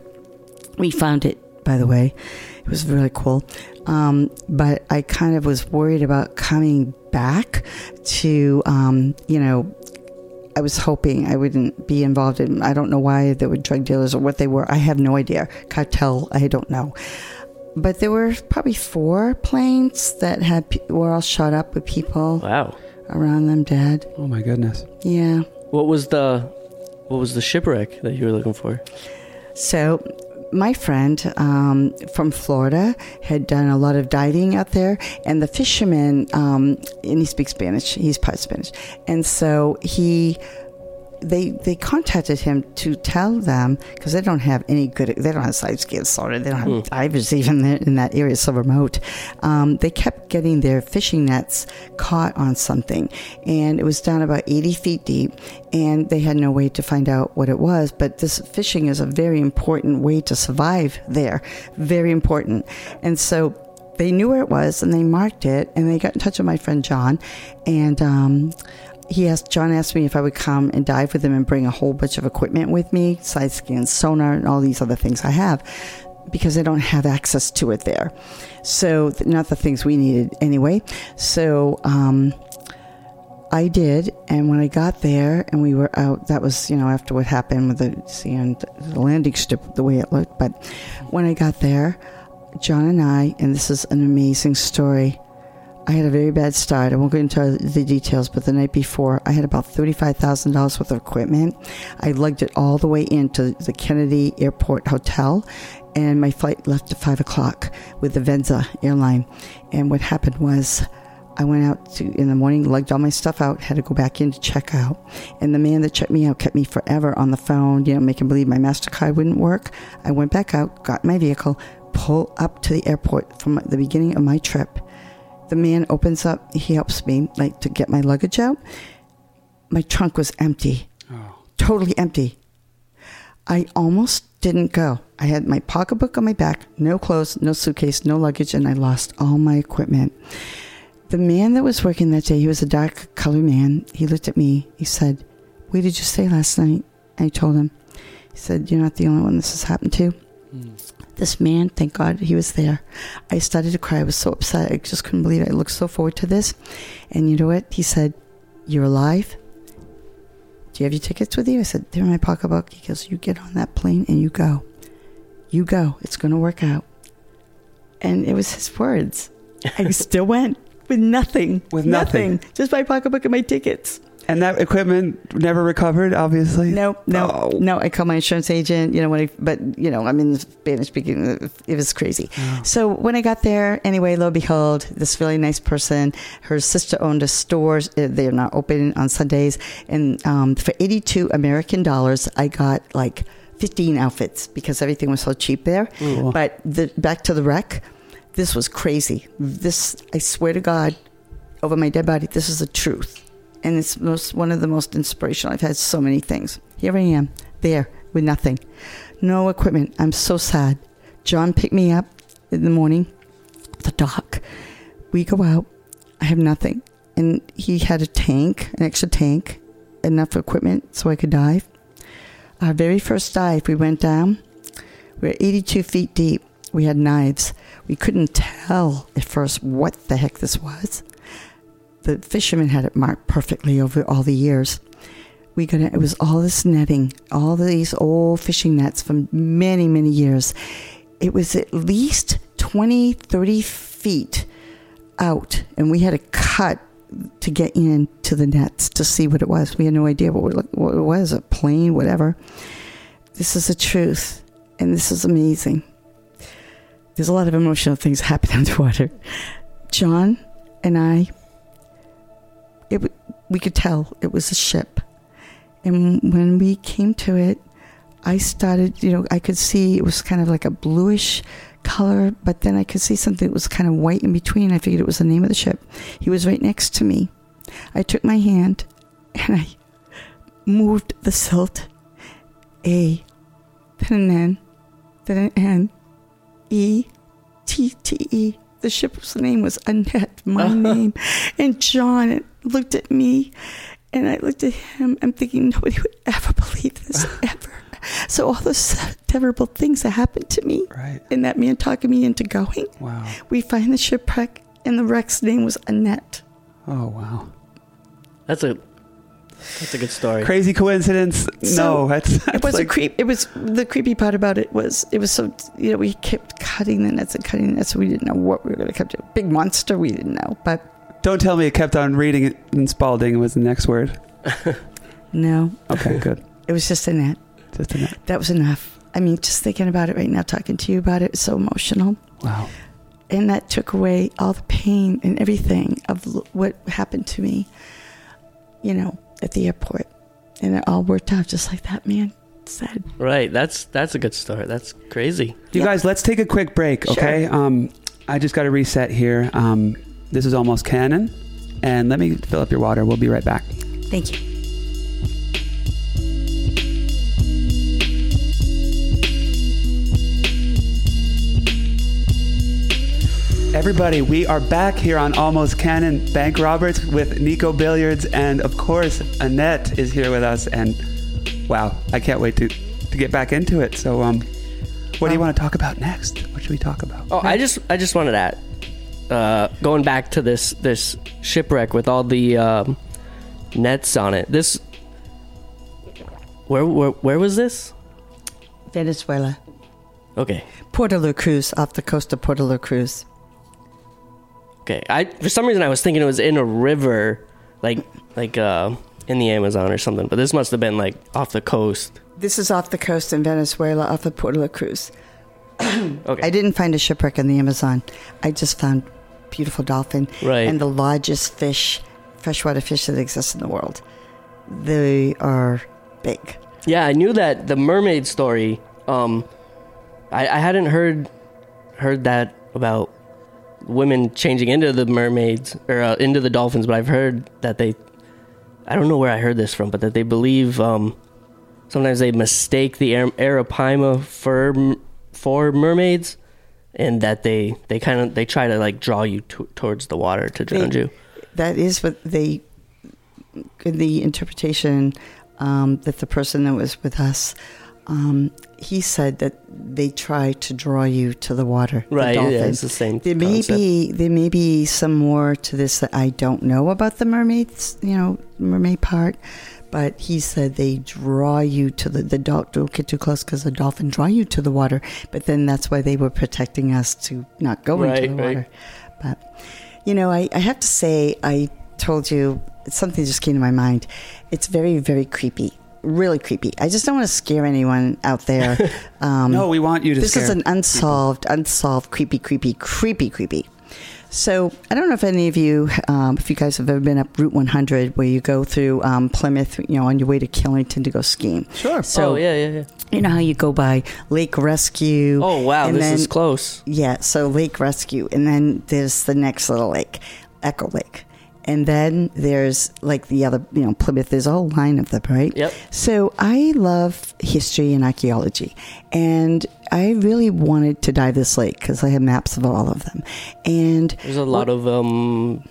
We found it, by the way. It was really cool. Um, but I kind of was worried about coming back to, um, you know, I was hoping I wouldn't be involved in. I don't know why they were drug dealers or what they were. I have no idea. Cartel, I don't know. But there were probably four planes that had were all shot up with people. Wow. Around them dead. Oh my goodness. Yeah. What was the what was the shipwreck that you were looking for? So my friend um, from Florida had done a lot of diving out there, and the fisherman, um, and he speaks Spanish, he's part Spanish, and so he they they contacted him to tell them because they don't have any good they don't have side scans sorry they don't have mm. divers even in that area so remote um, they kept getting their fishing nets caught on something and it was down about 80 feet deep and they had no way to find out what it was but this fishing is a very important way to survive there very important and so they knew where it was and they marked it and they got in touch with my friend John and um, he asked John asked me if I would come and dive with him and bring a whole bunch of equipment with me, side scan, sonar, and all these other things I have, because I don't have access to it there. So not the things we needed anyway. So um, I did, and when I got there and we were out, that was, you know, after what happened with the seeing the landing strip, the way it looked. But when I got there, John and I, and this is an amazing story. I had a very bad start. I won't go into the details, but the night before, I had about $35,000 worth of equipment. I lugged it all the way into the Kennedy Airport Hotel, and my flight left at 5 o'clock with the Venza airline. And what happened was, I went out to, in the morning, lugged all my stuff out, had to go back in to check out. And the man that checked me out kept me forever on the phone, you know, making believe my MasterCard wouldn't work. I went back out, got my vehicle, pull up to the airport from the beginning of my trip. The man opens up, he helps me like to get my luggage out. My trunk was empty. Oh. Totally empty. I almost didn't go. I had my pocketbook on my back, no clothes, no suitcase, no luggage, and I lost all my equipment. The man that was working that day, he was a dark colored man. He looked at me. He said, Where did you stay last night? I told him. He said, You're not the only one this has happened to. This man, thank God he was there. I started to cry. I was so upset. I just couldn't believe it. I looked so forward to this. And you know what? He said, You're alive? Do you have your tickets with you? I said, They're in my pocketbook. He goes, You get on that plane and you go. You go. It's going to work out. And it was his words. I (laughs) still went with nothing. With nothing. Just my pocketbook and my tickets. And that equipment never recovered, obviously. No, no, Oh. no. I called my insurance agent. You know when I, but you know I'm in Spanish speaking. It was crazy. So when I got there, anyway, lo and behold, this really nice person. Her sister owned a store. Uh, They're not open on Sundays, and um, for 82 American dollars, I got like 15 outfits because everything was so cheap there. Ooh. But the, back to the wreck, this was crazy. This, I swear to God, over my dead body, this is the truth. And it's most, one of the most inspirational. I've had so many things. Here I am, there, with nothing. No equipment. I'm so sad. John picked me up in the morning, the dock. We go out. I have nothing. And he had a tank, an extra tank, enough equipment so I could dive. Our very first dive, we went down. We were 82 feet deep. We had knives. We couldn't tell at first what the heck this was. The fishermen had it marked perfectly over all the years. We got it. Was all this netting, all these old fishing nets from many, many years. It was at least 20, 30 feet out, and we had to cut to get into the nets to see what it was. We had no idea what, what it was a plane, whatever. This is the truth, and this is amazing. There's a lot of emotional things (laughs) happening (laughs) underwater. John and I, it we could tell it was a ship, and when we came to it, I started. You know, I could see it was kind of like a bluish color, but then I could see something that was kind of white in between. I figured it was the name of the ship. He was right next to me. I took my hand and I moved the silt. A, then an N, then an N, E, T T E. The ship's name was Annette, my (laughs) name. And John looked at me and I looked at him. I'm thinking nobody would ever believe this (laughs) ever. So all those terrible things that happened to me Right. and that man talking me into going, Wow. we find the shipwreck and the wreck's name was Annette. Oh, wow. That's a that's a good story. Crazy coincidence? So, no, that's, (laughs) that's it was like, a creep. It was the creepy part about it was it was so you know we kept cutting the nets and cutting the nets. So we didn't know what we were going to come to. Big monster, we didn't know. But Don't tell me it kept on reading it in Spalding was the next word. (laughs) no, Okay, good. (laughs) it was just a net. Just a net. That was enough. I mean, just thinking about it right now, talking to you about it, it's so emotional. Wow. And that took away all the pain and everything of what happened to me, you know, at the airport. And it all worked out just like that man said. Right. That's that's a good start. That's crazy. You Yeah. guys, let's take a quick break, Sure. okay? Um, I just got to reset here. Um, this is almost canon, and let me fill up your water. We'll be right back. Thank you. Everybody, we are back here on Almost Canon Bank Roberts with Nico Billiards, and of course, Annette is here with us. And wow, I can't wait to to get back into it. So, um, what do you Um, want to talk about next? What should we talk about? Oh, I just I just wanted that. uh, going back to this this shipwreck with all the um, nets on it. This where where where was this? Venezuela. Okay. Puerto La Cruz, off the coast of Puerto La Cruz. Okay. I for some reason I was thinking it was in a river like like uh in the Amazon or something, but this must have been like off the coast. This is off the coast in Venezuela, off of Puerto La Cruz. (coughs) Okay. I didn't find a shipwreck in the Amazon. I just found beautiful dolphin Right. and the largest fish, freshwater fish that exists in the world. They are big. Yeah, I knew that the mermaid story. Um, I, I hadn't heard heard that about women changing into the mermaids or uh, into the dolphins, but I've heard that they. I don't know where I heard this from, but that they believe um, sometimes they mistake the Ar- arapaima for for mermaids, and that they they kind of they try to like draw you to towards the water to drown They- you. That is what they, the interpretation um, that the person that was with us, um, he said that they try to draw you to the water. the Right? Yeah, it's the same. There may concept. be there may be some more to this that I don't know about the mermaids, you know, mermaid part. But he said they draw you to the the dol- don't get too close because the dolphin draw you to the water. But then that's why they were protecting us to not go Right, into the right. water. But you know, I, I have to say, I told you something just came to my mind. It's very very creepy, really creepy. I just don't want to scare anyone out there. (laughs) Um, no, we want you to this scare. is an unsolved, unsolved, creepy, creepy, creepy, creepy. So I don't know if any of you, um, if you guys have ever been up Route 100, where you go through um, Plymouth, you know, on your way to Killington to go skiing. sure. So oh yeah, yeah, yeah. you know how you go by Lake Rescue. Oh wow, and this then- is close. Yeah, so Lake Rescue, and then there's the next little lake, Echo Lake, and then there's like the other, you know, Plymouth. There's a whole line of them, right? Yep. So I love history and archaeology, and I really wanted to dive this lake because I have maps of all of them, and There's a lot of um,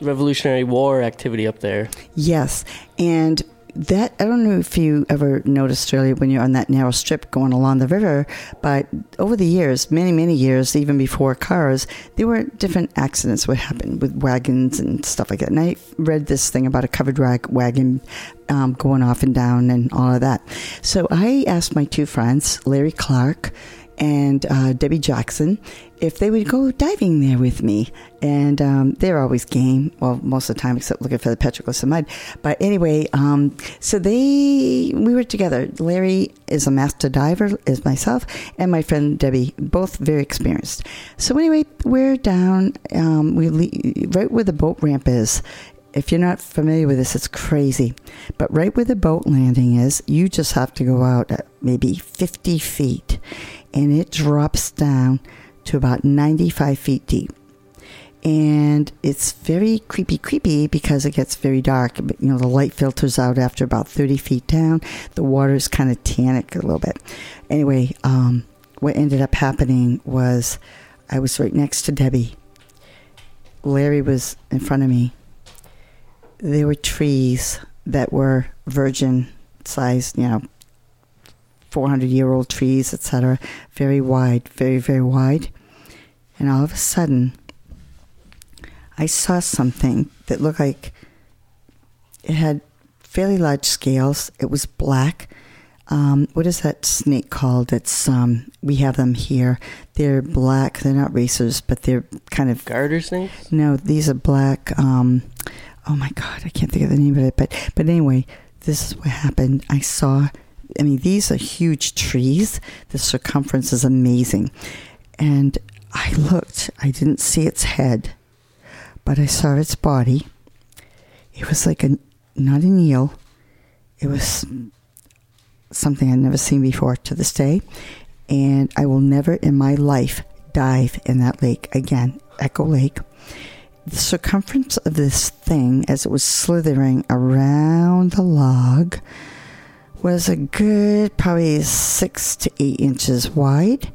Revolutionary War activity up there. Yes, and that I don't know if you ever noticed earlier when you're on that narrow strip going along the river, but over the years, many many years, even before cars, there were different accidents would happen with wagons and stuff like that. And I read this thing about a covered rag wagon um, going off and down and all of that. So I asked my two friends, Larry Clark and uh, Debbie Jackson if they would go diving there with me. And um, they're always game, well, most of the time, except looking for the petroglyphs of mud. But anyway, um, so they, we were together. Larry is a master diver, as myself, and my friend Debbie, both very experienced. So anyway, we're down, um, we right where the boat ramp is. If you're not familiar with this, it's crazy. But right where the boat landing is, you just have to go out at maybe 50 feet and it drops down to about 95 feet deep. And it's very creepy, creepy because it gets very dark. You know, the light filters out after about 30 feet down. The water is kind of tannic a little bit. Anyway, um, what ended up happening was I was right next to Debbie. Larry was in front of me. There were trees that were virgin sized, you know, 400 year old trees, etc. Very wide, very, very wide. And all of a sudden, I saw something that looked like it had fairly large scales. It was black. Um, what is that snake called? It's um, we have them here. They're black. They're not racers, but they're kind of Garter snakes? no, these are black. Um, oh my god, I can't think of the name of it. But but anyway, this is what happened. I saw. I mean, these are huge trees. The circumference is amazing, and I looked. I didn't see its head, but I saw its body. It was like a not an eel. It was something I'd never seen before to this day, and I will never in my life dive in that lake again. Echo Lake the circumference of this thing as it was slithering around the log was a good probably six to eight inches wide.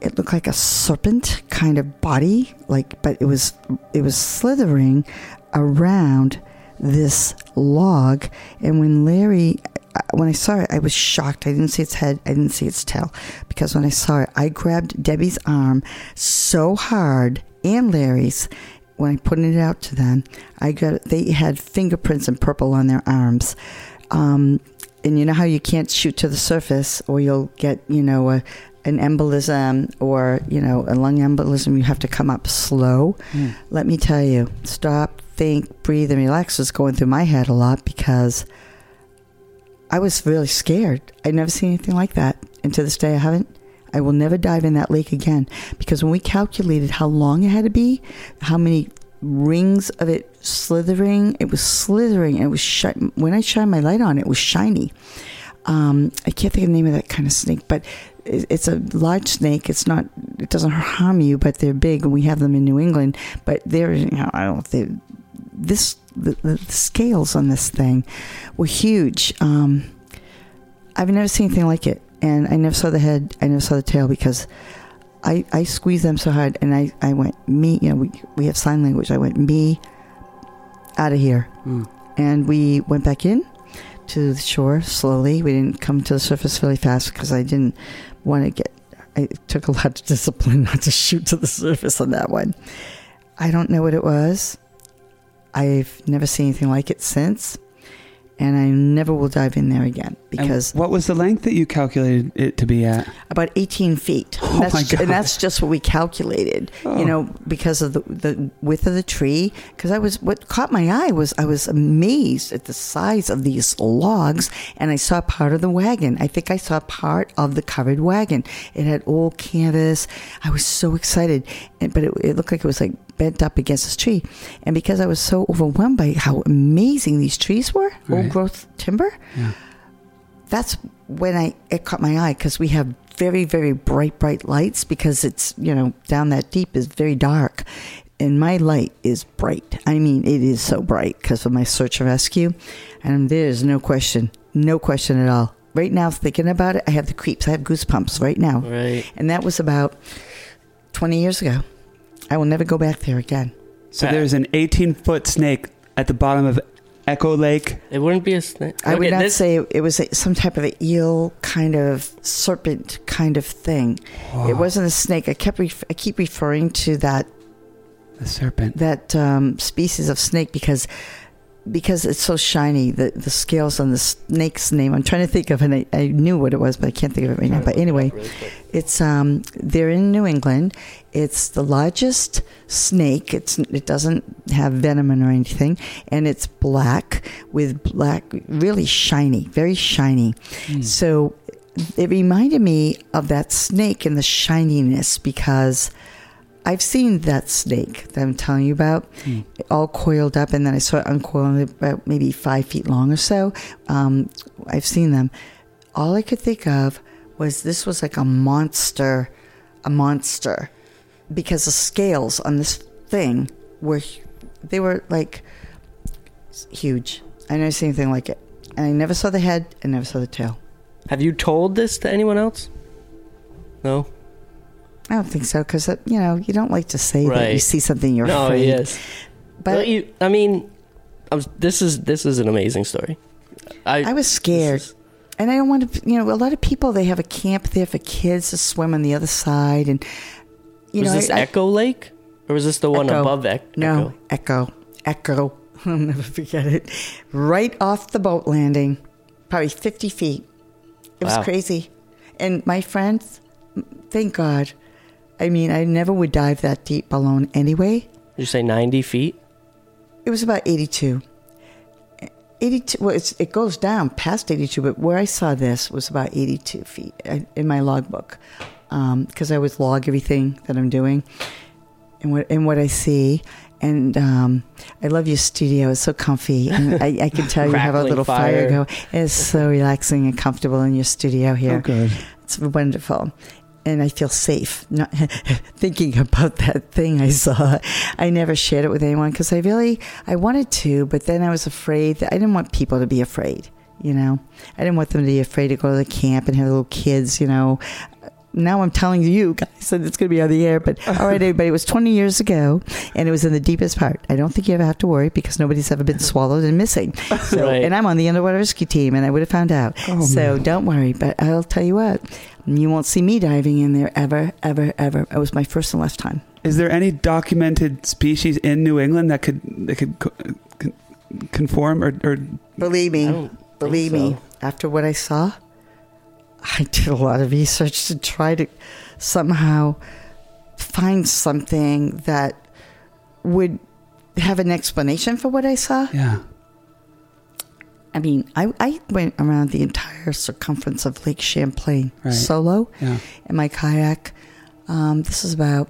It looked like a serpent kind of body like but it was it was slithering around this log. And when larry uh, when i saw it i was shocked. I didn't see its head i didn't see its tail because when i saw it i grabbed debbie's arm so hard and larry's. When I pointed it out to them, I got they had fingerprints and purple on their arms. Um, and you know how you can't shoot to the surface, or you'll get you know a, an embolism or you know a lung embolism. You have to come up slow. Mm. Let me tell you, stop, think, breathe, and relax was going through my head a lot because I was really scared. I'd never seen anything like that, and to this day, I haven't. I will never dive in that lake again because when we calculated how long it had to be, how many rings of it slithering, it was slithering it was shi- when I shined my light on it, was shiny. Um, I can't think of the name of that kind of snake, but it's a large snake. It's not. It doesn't harm you, but they're big, and we have them in New England. But they're. You know, I don't. They, this the, the scales on this thing were huge. Um, I've never seen anything like it, and I never saw the head. I never saw the tail because I I squeezed them so hard, and I I went me. You know, we we have sign language. I went me out of here, Mm. and we went back in to the shore slowly. We didn't come to the surface really fast because I didn't want to get. It took a lot of (laughs) discipline not to shoot to the surface on that one. I don't know what it was. I've never seen anything like it since, and I never will dive in there again And because what was the length that you calculated it to be at? about 18 feet. Oh And that's, my God. And that's just what we calculated, Oh. you know, because of the, the width of the tree. Because I was, what caught my eye was I was amazed at the size of these logs, and I saw part of the wagon. I think I saw part of the covered wagon. It had old canvas. I was so excited, and, but it, it looked like it was like bent up against this tree. And because I was so overwhelmed by how amazing these trees were, old growth timber, Yeah. that's when I it caught my eye because we have very very bright bright lights because it's you know down that deep is very dark. And my light is bright. I mean it is so bright because of my search and rescue. And there's no question no question at all. Right now thinking about it i have the creeps. I have goosebumps right now. Right. and that was about 20 years ago i will never go back there again So Uh, there's an 18 foot snake at the bottom of Echo Lake. It wouldn't be a snake. I would Okay, not this- say it was a, some type of an eel kind of serpent kind of thing. It wasn't a snake. I kept ref- I keep referring to that the serpent. that um, species of snake because because it's so shiny. The the scales on the snake's name. I'm trying to think of, it. I, I knew what it was, but I can't think of it right now. But anyway, Really it's um they're in New England. It's the largest snake. It's it doesn't have venom or anything, and it's black with black, really shiny, very shiny. So it reminded me of that snake and the shininess because I've seen that snake that I'm telling you about, Mm. all coiled up, and then I saw it uncoiling about maybe five feet long or so. Um, I've seen them. All I could think of was this was like a monster, a monster, because the scales on this thing were, they were like huge. I never seen anything like it, and I never saw the head and never saw the tail. Have you told this to anyone else? No. I don't think so because you know you don't like to say that you see something you're no. afraid. Yes. But But you, I mean, I was, this is this is an amazing story. I, I was scared. is- And I don't want to, you know, a lot of people they have a camp there for kids to swim on the other side, and you was know, this I- Echo Lake, or was this the one Echo. above Echo? no Echo? echo, echo. (laughs) I'll never forget it. Right off the boat landing, probably fifty feet. It was Wow. crazy, and my friends, thank God. I mean, I never would dive that deep alone anyway. Did you say ninety feet? It was about 82. 82, well, it's, it goes down past 82, but where I saw this was about 82 feet uh, in my logbook. Because I always log everything that I'm doing and what, and what I see. And um, I love your studio. It's so comfy. And I, I can tell you have a (laughs) little fire. fire. go. It's so relaxing and comfortable in your studio here. Oh, good. It's wonderful. And I feel safe (laughs) not thinking about that thing I saw. I never shared it with anyone because I really I wanted to, but then I was afraid that I didn't want people to be afraid. You know, I didn't want them to be afraid to go to the camp and have little kids. You know, now I'm telling you guys that it's going to be on the air. But (laughs) all right, everybody, it was 20 years ago, and it was in the deepest part. I don't think you ever have to worry because nobody's ever been swallowed and missing. (laughs) So, Right. and I'm on the underwater rescue team, and I would have found out. Oh, so man. don't worry. But I'll tell you what, you won't see me diving in there ever, ever, ever. It was my first and last time. Is there any documented species in New England that could that could co- con- conform or, or Believe me, don't think believe me. After what I saw, I did a lot of research to try to somehow find something that would have an explanation for what I saw. yeah? I mean, I, I went around the entire circumference of Lake Champlain Right. solo Yeah. in my kayak. Um, this is about,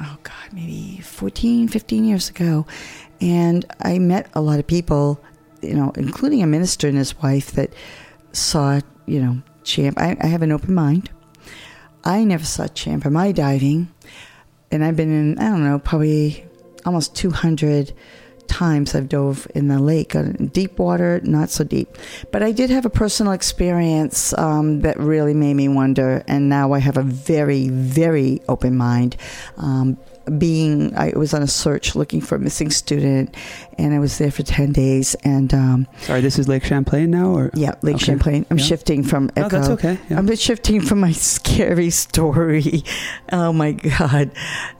oh God, maybe 14, 15 years ago. And I met a lot of people, you know, including a minister and his wife that saw, you know, Champ. I, I have an open mind. I never saw Champ in my diving. And I've been in, I don't know, probably almost 200 times I've dove in the lake. Uh, Deep water, not so deep. But I did have a personal experience um, that really made me wonder. And now I have a very, very open mind. Um, being, I was on a search looking for a missing student, and I was there for 10 days. And um, Sorry, this is Lake Champlain now, or yeah, Lake Okay. Champlain. I'm Yeah. shifting from Echo. that's okay. Yeah. I'm shifting from my (laughs) scary story. Oh my God.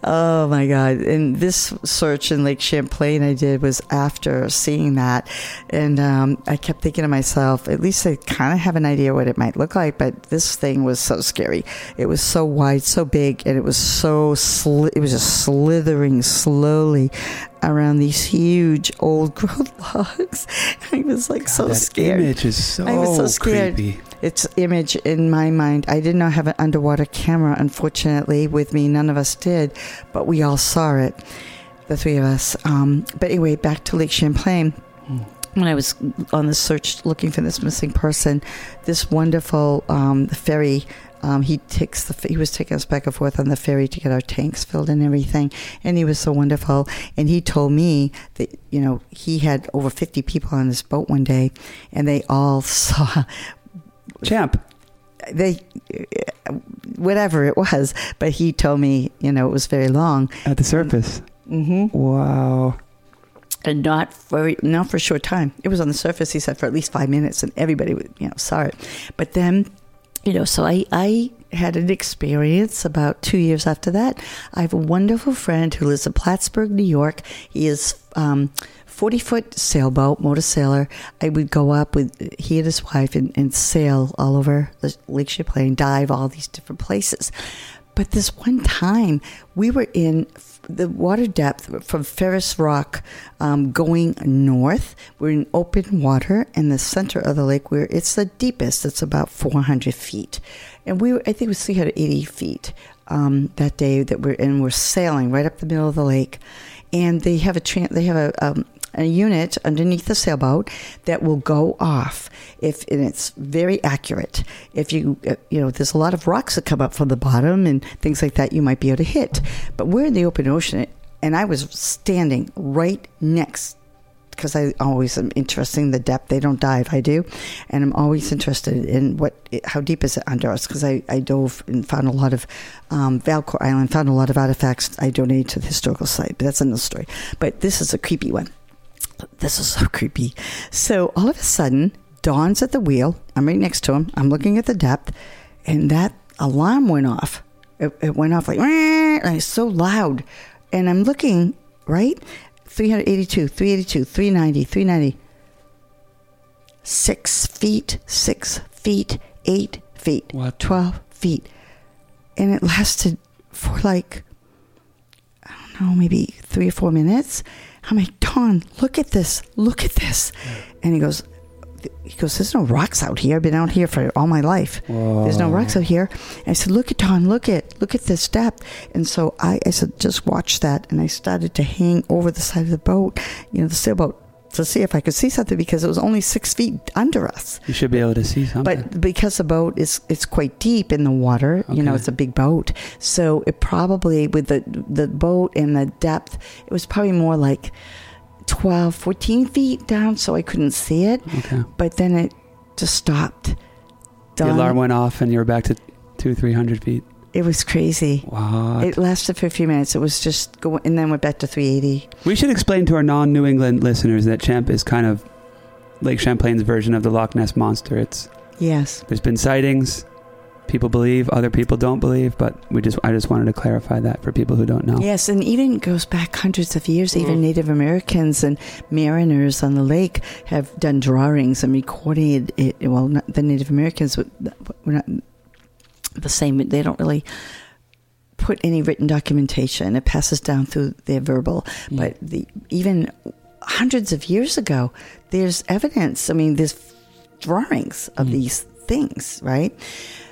Oh my God. And this search in Lake Champlain I did was after seeing that. And um, I kept thinking to myself, at least I kind of have an idea what it might look like, but this thing was so scary. It was so wide, so big, and it was so, sli- it was just slithering slowly around these huge old (laughs) growth logs. I was like so that scared. image is so, I was so scared. creepy. Its image in my mind. I did not have an underwater camera, unfortunately, with me. None of us did, but we all saw it, the three of us. Um, but anyway, back to Lake Champlain. When I was on the search looking for this missing person, this wonderful um, ferry. Um, he takes the he was taking us back and forth on the ferry to get our tanks filled and everything, and he was so wonderful. And he told me that you know he had over fifty people on this boat one day, and they all (laughs) saw Champ. they whatever it was but he told me you know it was very long At the surface. mm-hmm. Wow. and not for not for a short time it was on the surface he said for at least five minutes and everybody you know saw it but then you know so i i had an experience about two years after that i have a wonderful friend who lives in plattsburgh new york he is um 40 foot sailboat, motor sailor. I would go up with he and his wife and, and sail all over the Lake Champlain, dive all these different places. But this one time, we were in the water depth from Ferris Rock um, going north. We're in open water in the center of the lake where it's the deepest. It's about 400 feet. And we were, I think we it was 380 feet um, that day that we're in. We're sailing right up the middle of the lake. And they have a, they have a, um, a unit underneath the sailboat that will go off if and it's very accurate if you uh, you know there's a lot of rocks that come up from the bottom and things like that you might be able to hit but we're in the open ocean and i was standing right next because I always am interested in the depth. They don't dive, I do, and I'm always interested in what, how deep is it under us? Because I, I dove and found a lot of um, Island, found a lot of artifacts I donated to the historical site. But that's another story. But this is a creepy one. This is so (laughs) creepy. So all of a sudden, Don's at the wheel. I'm right next to him. I'm looking at the depth, and that alarm went off. It, it went off like, and it's so loud. And I'm looking, right? 382, 382, 390, 390. Six feet, six feet, eight feet, What? 12 feet. And it lasted for like, I don't know, maybe three or four minutes. I'm like, Don, look at this, look at this. And he goes, he goes, there's no rocks out here. I've been out here for all my life. There's no rocks out here. And I said, look at Don, look at, look at this depth. And so I, I said, just watch that. And I started to hang over the side of the boat, you know, the sailboat, to see if I could see something because it was only six feet under us. You should be able to see something. But because the boat is it's quite deep in the water, you know, it's a big boat. So it probably with the the boat and the depth, it was probably more like 12, 14 feet down, so I couldn't see it. okay. But then it just stopped. The alarm went off and you were back to two, three hundred feet. It was crazy. What? It lasted for a few minutes. It was just going, and then went back to 380. we should explain to our non-New England listeners that Champ is kind of Lake Champlain's version of the Loch Ness monster. It's Yes. there's been sightings. people believe, other people don't believe, but we just I just wanted to clarify that for people who don't know. Yes, and even goes back hundreds of years. Even mm. Native Americans and mariners on the lake have done drawings and recorded it. Well, not the Native Americans were not the same. They don't really put any written documentation. It passes down through their verbal. But the even hundreds of years ago, there's evidence. I mean, there's drawings of mm. these things, right?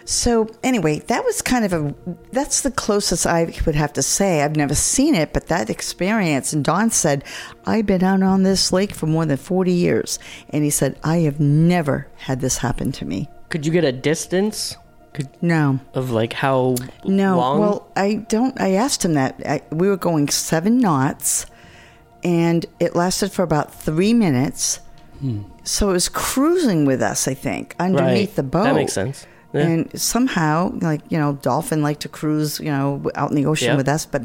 So anyway, that was kind of a that's the closest I would have to say. I've never seen it, but that experience and Don said, I've been out on this lake for more than 40 years and he said, I have never had this happen to me. Could you get a distance No. of like how No. long? Well, I don't I asked him that. I, we were going 7 knots and it lasted for about 3 minutes. So it was cruising with us, I think, underneath Right. the boat. That makes sense. Yeah. And somehow, like, you know, dolphin like to cruise, you know, out in the ocean Yeah. with us, but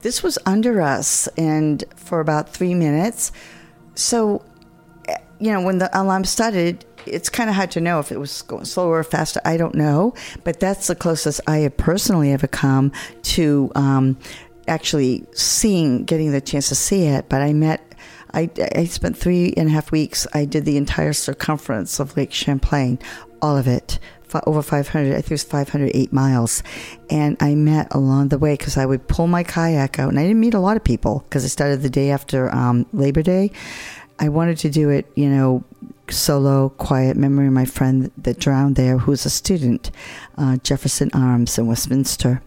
this was under us and for about three minutes. So, eh, you know, when the alarm started, it's kind of hard to know if it was going slower or faster. I don't know, but that's the closest I have personally ever come to um, actually seeing, getting the chance to see it. But I met I, I spent three and a half weeks. I did the entire circumference of Lake Champlain, all of it, over 500, I think it was 508 miles. And I met along the way because I would pull my kayak out, and I didn't meet a lot of people because I started the day after um, Labor Day. I wanted to do it, you know, solo, quiet, memory of my friend that drowned there, who's a student, uh, Jefferson Arms in Westminster.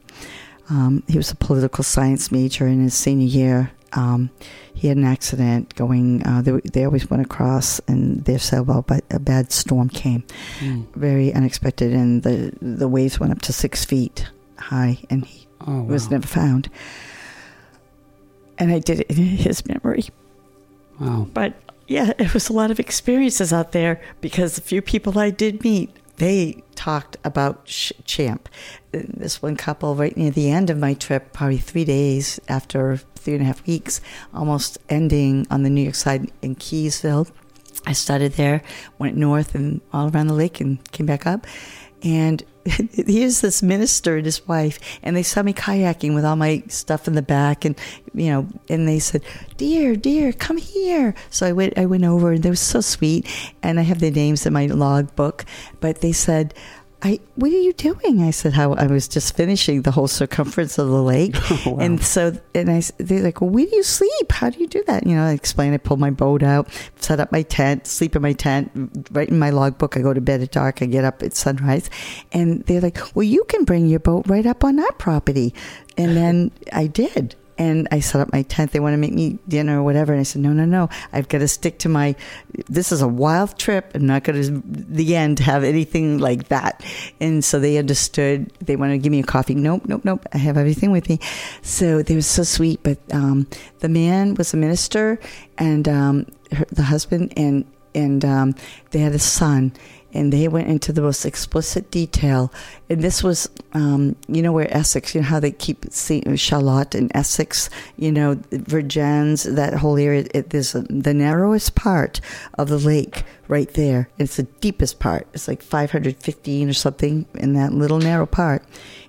Um, he was a political science major in his senior year. Um, he had an accident going. Uh, they, they always went across in their sailboat, but a bad storm came, Mm. very unexpected, and the the waves went up to six feet high, and he Oh, was never found. And I did it in his memory. wow. But yeah, it was a lot of experiences out there because the few people I did meet, they talked about Ch- Champ. This one couple, right near the end of my trip, probably three days after three and a half weeks, almost ending on the New York side in Keeseville. I started there, went north and all around the lake and came back up. And (laughs) here's this minister and his wife, and they saw me kayaking with all my stuff in the back, and you know, and they said, "Dear, dear, come here." So I went, I went over, and they were so sweet, and I have their names in my log book. But they said, I, what are you doing? I said, how I was just finishing the whole circumference of the lake. (laughs) Oh, wow. And so, and I, they're like, well, where do you sleep? How do you do that? You know, I explained, I pull my boat out, set up my tent, sleep in my tent, write in my logbook. I go to bed at dark. I get up at sunrise. And they're like, well, you can bring your boat right up on our property. And then I did. And I set up my tent. They want to make me dinner or whatever. And I said, no, no, no. I've got to stick to my, this is a wild trip. I'm not going to, the end, have anything like that. And so they understood. They wanted to give me a coffee. Nope, nope, nope. I have everything with me. So they were so sweet. But um, the man was a minister and um, her, the husband and, and um, they had a son and they went into the most explicit detail. And this was, um, you know, where Essex, you know how they keep seeing Charlotte and Essex, you know, Vergennes, that whole area. It, there's the narrowest part of the lake right there. It's the deepest part. It's like 515 or something in that little narrow part.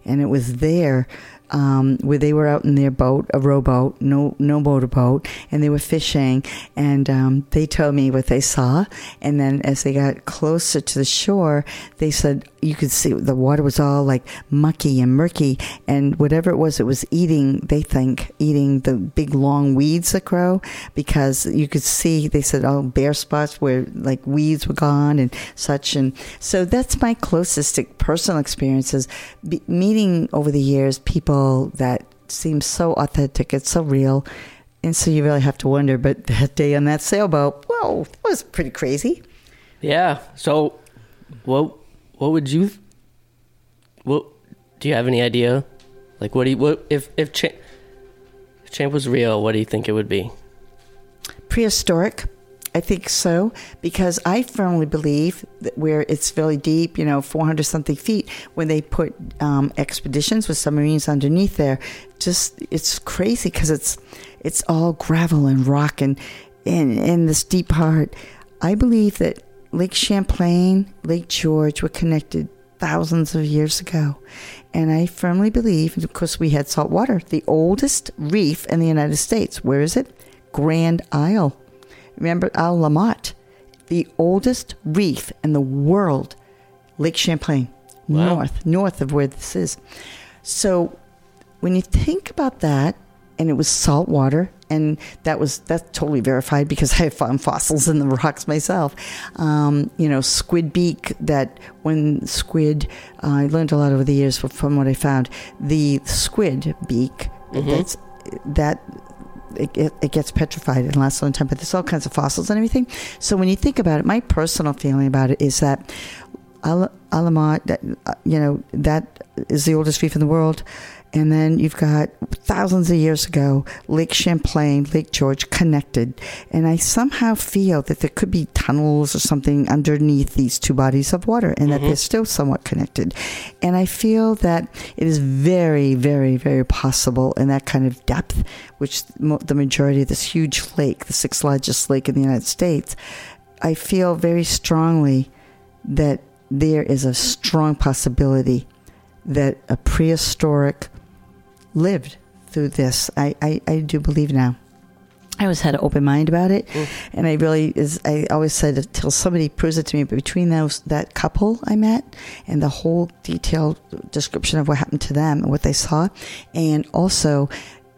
And it was there um, where they were out in their boat, a rowboat, no no motorboat, and they were fishing. And um, they told me what they saw. And then as they got closer to the shore, they said you could see the water was all like mucky and murky, and whatever it was, it was eating. They think eating the big long weeds that grow because you could see. They said oh bare spots where like weeds were gone and such. And so that's my closest personal experiences, meeting over the years people that seem so authentic. It's so real. And so you really have to wonder, but that day on that sailboat, whoa, that was pretty crazy. Yeah. So, what what would you? What do you have any idea? Like, what do you what if if Champ, if Champ was real? What do you think it would be? prehistoric. I think so because I firmly believe that where it's very deep, you know, 400 something feet, when they put um, expeditions with submarines underneath there, just it's crazy because it's it's all gravel and rock and in in this deep part. I believe that Lake Champlain, Lake George were connected thousands of years ago. And I firmly believe, of course, we had salt water, the oldest reef in the United States. Where is it? Grand Isle. Remember Isle La Motte, the oldest reef in the world, Lake Champlain, Wow. north, north of where this is. So when you think about that, and it was salt water, and that was that's totally verified because (laughs) I found fossils in the rocks myself. Um, you know, squid beak. That when squid, uh, I learned a lot over the years from what I found. The squid beak. That's that. It, it, it gets petrified and lasts a long time, but there's all kinds of fossils and everything. So when you think about it, my personal feeling about it is that Al- that, uh, you know, that is the oldest reef in the world. And then you've got thousands of years ago, Lake Champlain, Lake George connected. And I somehow feel that there could be tunnels or something underneath these two bodies of water and that mm-hmm. they're still somewhat connected. And I feel that it is very, very, very possible in that kind of depth, which the majority of this huge lake, the sixth largest lake in the United States, I feel very strongly that there is a strong possibility that a prehistoric lived through this. I, I, I do believe now. I always had an open mind about it, mm. and I really is. I always said until somebody proves it to me. But between those that couple I met and the whole detailed description of what happened to them and what they saw, and also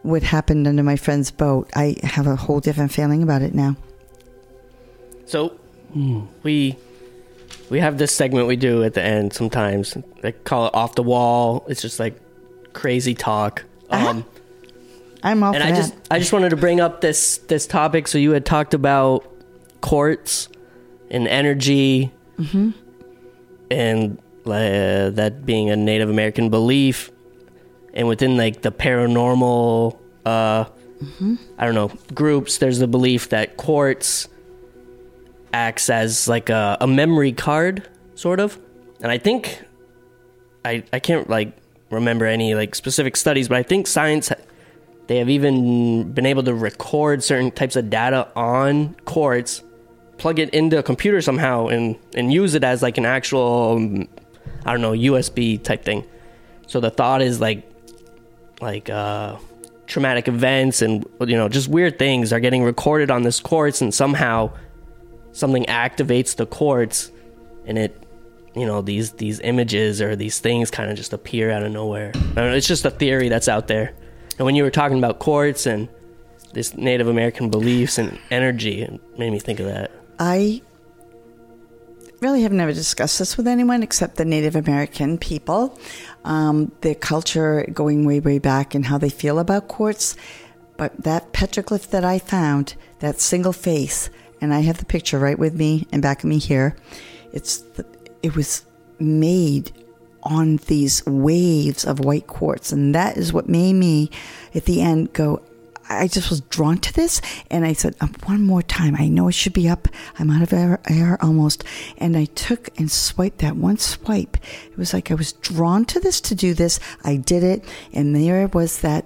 what happened under my friend's boat, I have a whole different feeling about it now. So we we have this segment we do at the end sometimes. They call it off the wall. It's just like crazy talk. Uh-huh. Um, I'm all and I that. just I just wanted to bring up this this topic. So you had talked about quartz and energy, and uh, that being a Native American belief, and within like the paranormal, uh, I don't know groups. There's the belief that quartz acts as like a, a memory card, sort of, and I think I I can't like remember any like specific studies, but I think science they have even been able to record certain types of data on quartz, plug it into a computer somehow, and and use it as like an actual um, I don't know USB type thing. So the thought is like like uh, traumatic events and you know just weird things are getting recorded on this quartz, and somehow something activates the quartz, and it you know these these images or these things kind of just appear out of nowhere. Know, it's just a theory that's out there. And when you were talking about quartz and this Native American beliefs and energy, it made me think of that. I really have never discussed this with anyone except the Native American people, um, their culture going way, way back and how they feel about quartz. But that petroglyph that I found, that single face, and I have the picture right with me and back of me here. It's the, it was made on these waves of white quartz, and that is what made me, at the end, go. I just was drawn to this, and I said, um, "One more time. I know it should be up. I'm out of air, air almost." And I took and swiped that one swipe. It was like I was drawn to this to do this. I did it, and there was that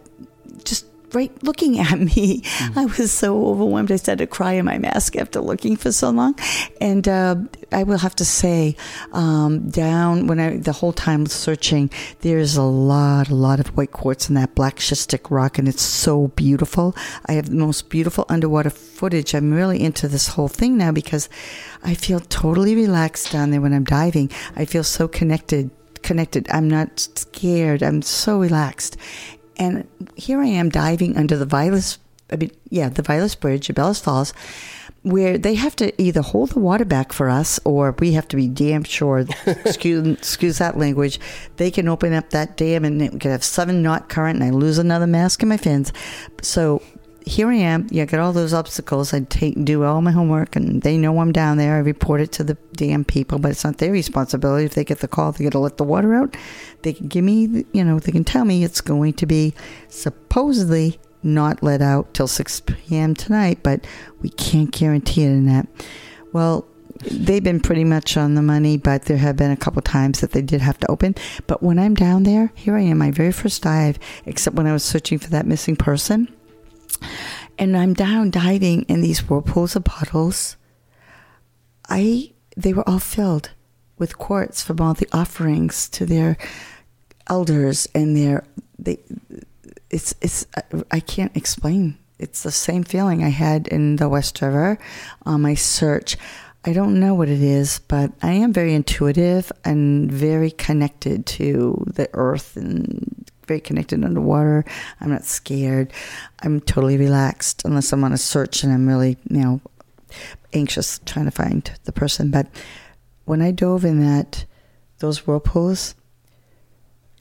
just right looking at me. I was so overwhelmed. I started to cry in my mask after looking for so long. And uh, I will have to say, um, down when I the whole time searching, there's a lot, a lot of white quartz in that black schistic rock, and it's so beautiful. I have the most beautiful underwater footage. I'm really into this whole thing now because I feel totally relaxed down there when I'm diving. I feel so connected connected. I'm not scared. I'm so relaxed. And here I am diving under the Vilas, I mean, yeah, the Vilas Bridge at Bellows Falls, where they have to either hold the water back for us or we have to be damn sure, (laughs) excuse, excuse that language, they can open up that dam and it could have seven knot current and I lose another mask in my fins. So here I am. Yeah, I all those obstacles. I take do all my homework, and they know I'm down there. I report it to the dam people, but it's not their responsibility. If they get the call, they got to let the water out. They can give me, you know, they can tell me it's going to be supposedly not let out till 6 p.m. tonight, but we can't guarantee it in that. Well, they've been pretty much on the money, but there have been a couple times that they did have to open. But when I'm down there, here I am, my very first dive, except when I was searching for that missing person and I'm down diving in these whirlpools of bottles. I they were all filled with quartz from all the offerings to their elders and their they it's it's I can't explain. It's the same feeling I had in the West River on my search. I don't know what it is, but I am very intuitive and very connected to the earth and very connected underwater. I'm not scared. I'm totally relaxed unless I'm on a search and I'm really, you know, anxious trying to find the person. But when I dove in that those whirlpools,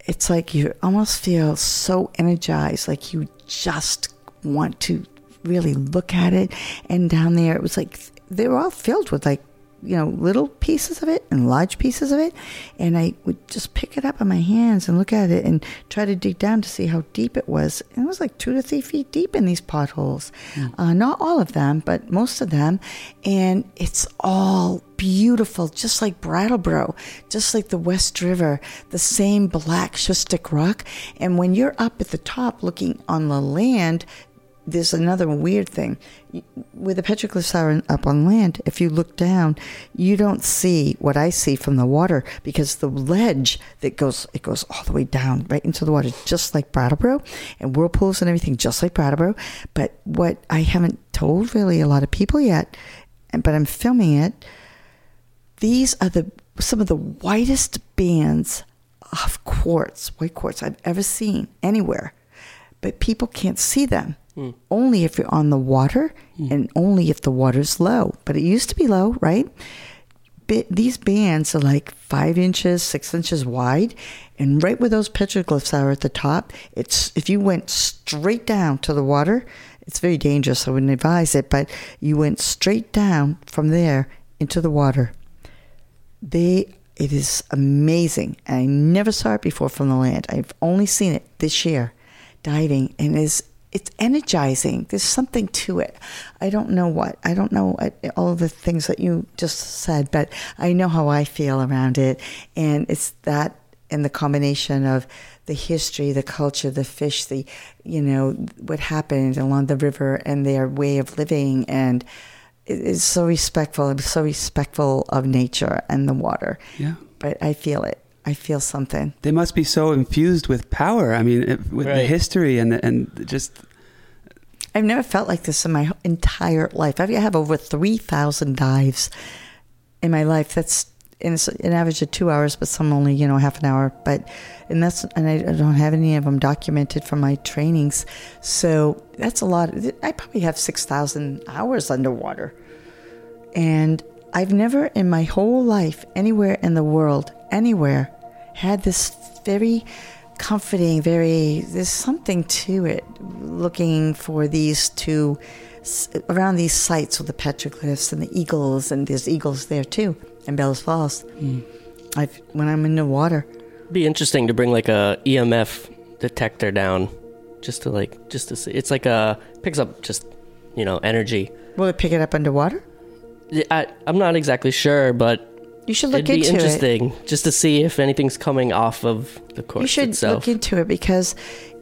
it's like you almost feel so energized, like you just want to really look at it. And down there, it was like they were all filled with like you know little pieces of it and large pieces of it and i would just pick it up in my hands and look at it and try to dig down to see how deep it was. And it was like two to three feet deep in these potholes. Mm. uh, not all of them but most of them. And it's all beautiful just like brattleboro just like the west river the same black schistous rock. And when you're up at the top looking on the land there's another weird thing. With the petroglyphs are up on land, if you look down, you don't see what I see from the water because the ledge that goes it goes all the way down right into the water, just like Brattleboro, and whirlpools and everything, just like Brattleboro. But what I haven't told really a lot of people yet, but I'm filming it. These are the some of the whitest bands of quartz, white quartz I've ever seen anywhere, but people can't see them Mm. Only if you're on the water mm. and only if the water's low. But it used to be low, right? But these bands are like five inches, six inches wide, and right where those petroglyphs are at the top, it's if you went straight down to the water, it's very dangerous. I wouldn't advise it, but you went straight down from there into the water. They it is amazing. I never saw it before from the land. I've only seen it this year diving and is it's energizing. There's something to it. I don't know what. I don't know all the things that you just said, but I know how I feel around it. And it's that and the combination of the history, the culture, the fish, the, you know, what happened along the river and their way of living. And it's so respectful. I'm so respectful of nature and the water. Yeah. But I feel it. I feel something. They must be so infused with power. I mean, with right. the history and the, and just. I've never felt like this in my entire life. I have over three thousand dives in my life. That's and it's an average of two hours, but some only you know half an hour. But and that's and I don't have any of them documented from my trainings, so that's a lot. I probably have six thousand hours underwater, and I've never in my whole life, anywhere in the world, anywhere, had this very comforting, very, there's something to it looking for these two, around these sites with the petroglyphs and the eagles, and there's eagles there too, in Bellows Falls. Mm. I've, when I'm in the water. It'd be interesting to bring like a EMF detector down just to like, just to see. It's like a, picks up just, you know, energy. Will it pick it up underwater? I, I'm not exactly sure, but you should look It'd be interesting it. just to see if anything's coming off of the course. You should itself. look into it because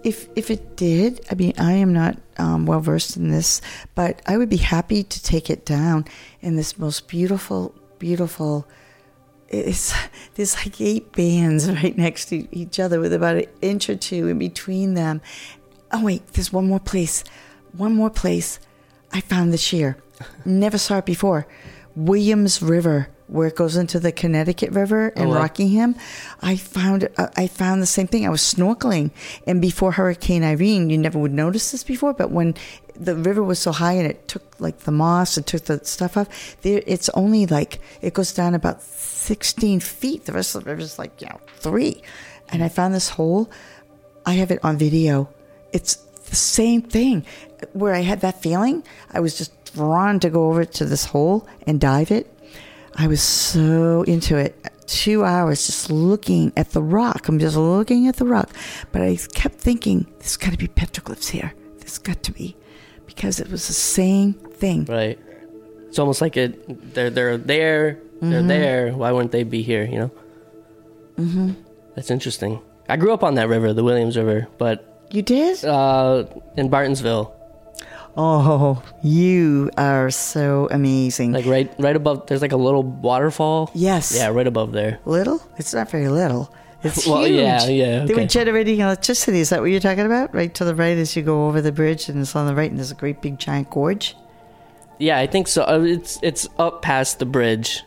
if if it did, I mean, I am not um, well versed in this, but I would be happy to take it down in this most beautiful, beautiful. It's there's like eight bands (laughs) right next to each other with about an inch or two in between them. Oh wait, there's one more place, one more place. I found this year. (laughs) Never saw it before. Williams River, where it goes into the Connecticut River in oh, wow. Rockingham. I found uh, I found the same thing. I was snorkeling, and before Hurricane Irene, you never would notice this before, but when the river was so high and it took like the moss and took the stuff off, there it's only like it goes down about sixteen feet. The rest of the river is like you know three, and I found this hole. I have it on video. It's the same thing where I had that feeling. I was just drawn to go over to this hole and dive it. I was so into it. Two hours just looking at the rock. I'm just looking at the rock. But I kept thinking, there's got to be petroglyphs here. There's got to be. Because it was the same thing. Right. It's almost like it. They're they're there. They're mm-hmm. there. Why wouldn't they be here? You know. Mm-hmm. That's interesting. I grew up on that river, the Williams River, but you did uh, in Bartonsville. Oh, you are so amazing. Like right, right above. There's like a little waterfall. yes. Yeah, right above there. Little? It's not very little. It's (laughs) Well, huge. yeah, yeah, They were generating electricity. Is that what you're talking about? Right to the right as you go over the bridge, and it's on the right, and there's a great big giant gorge. Yeah, I think so. Uh, It's it's up past the bridge.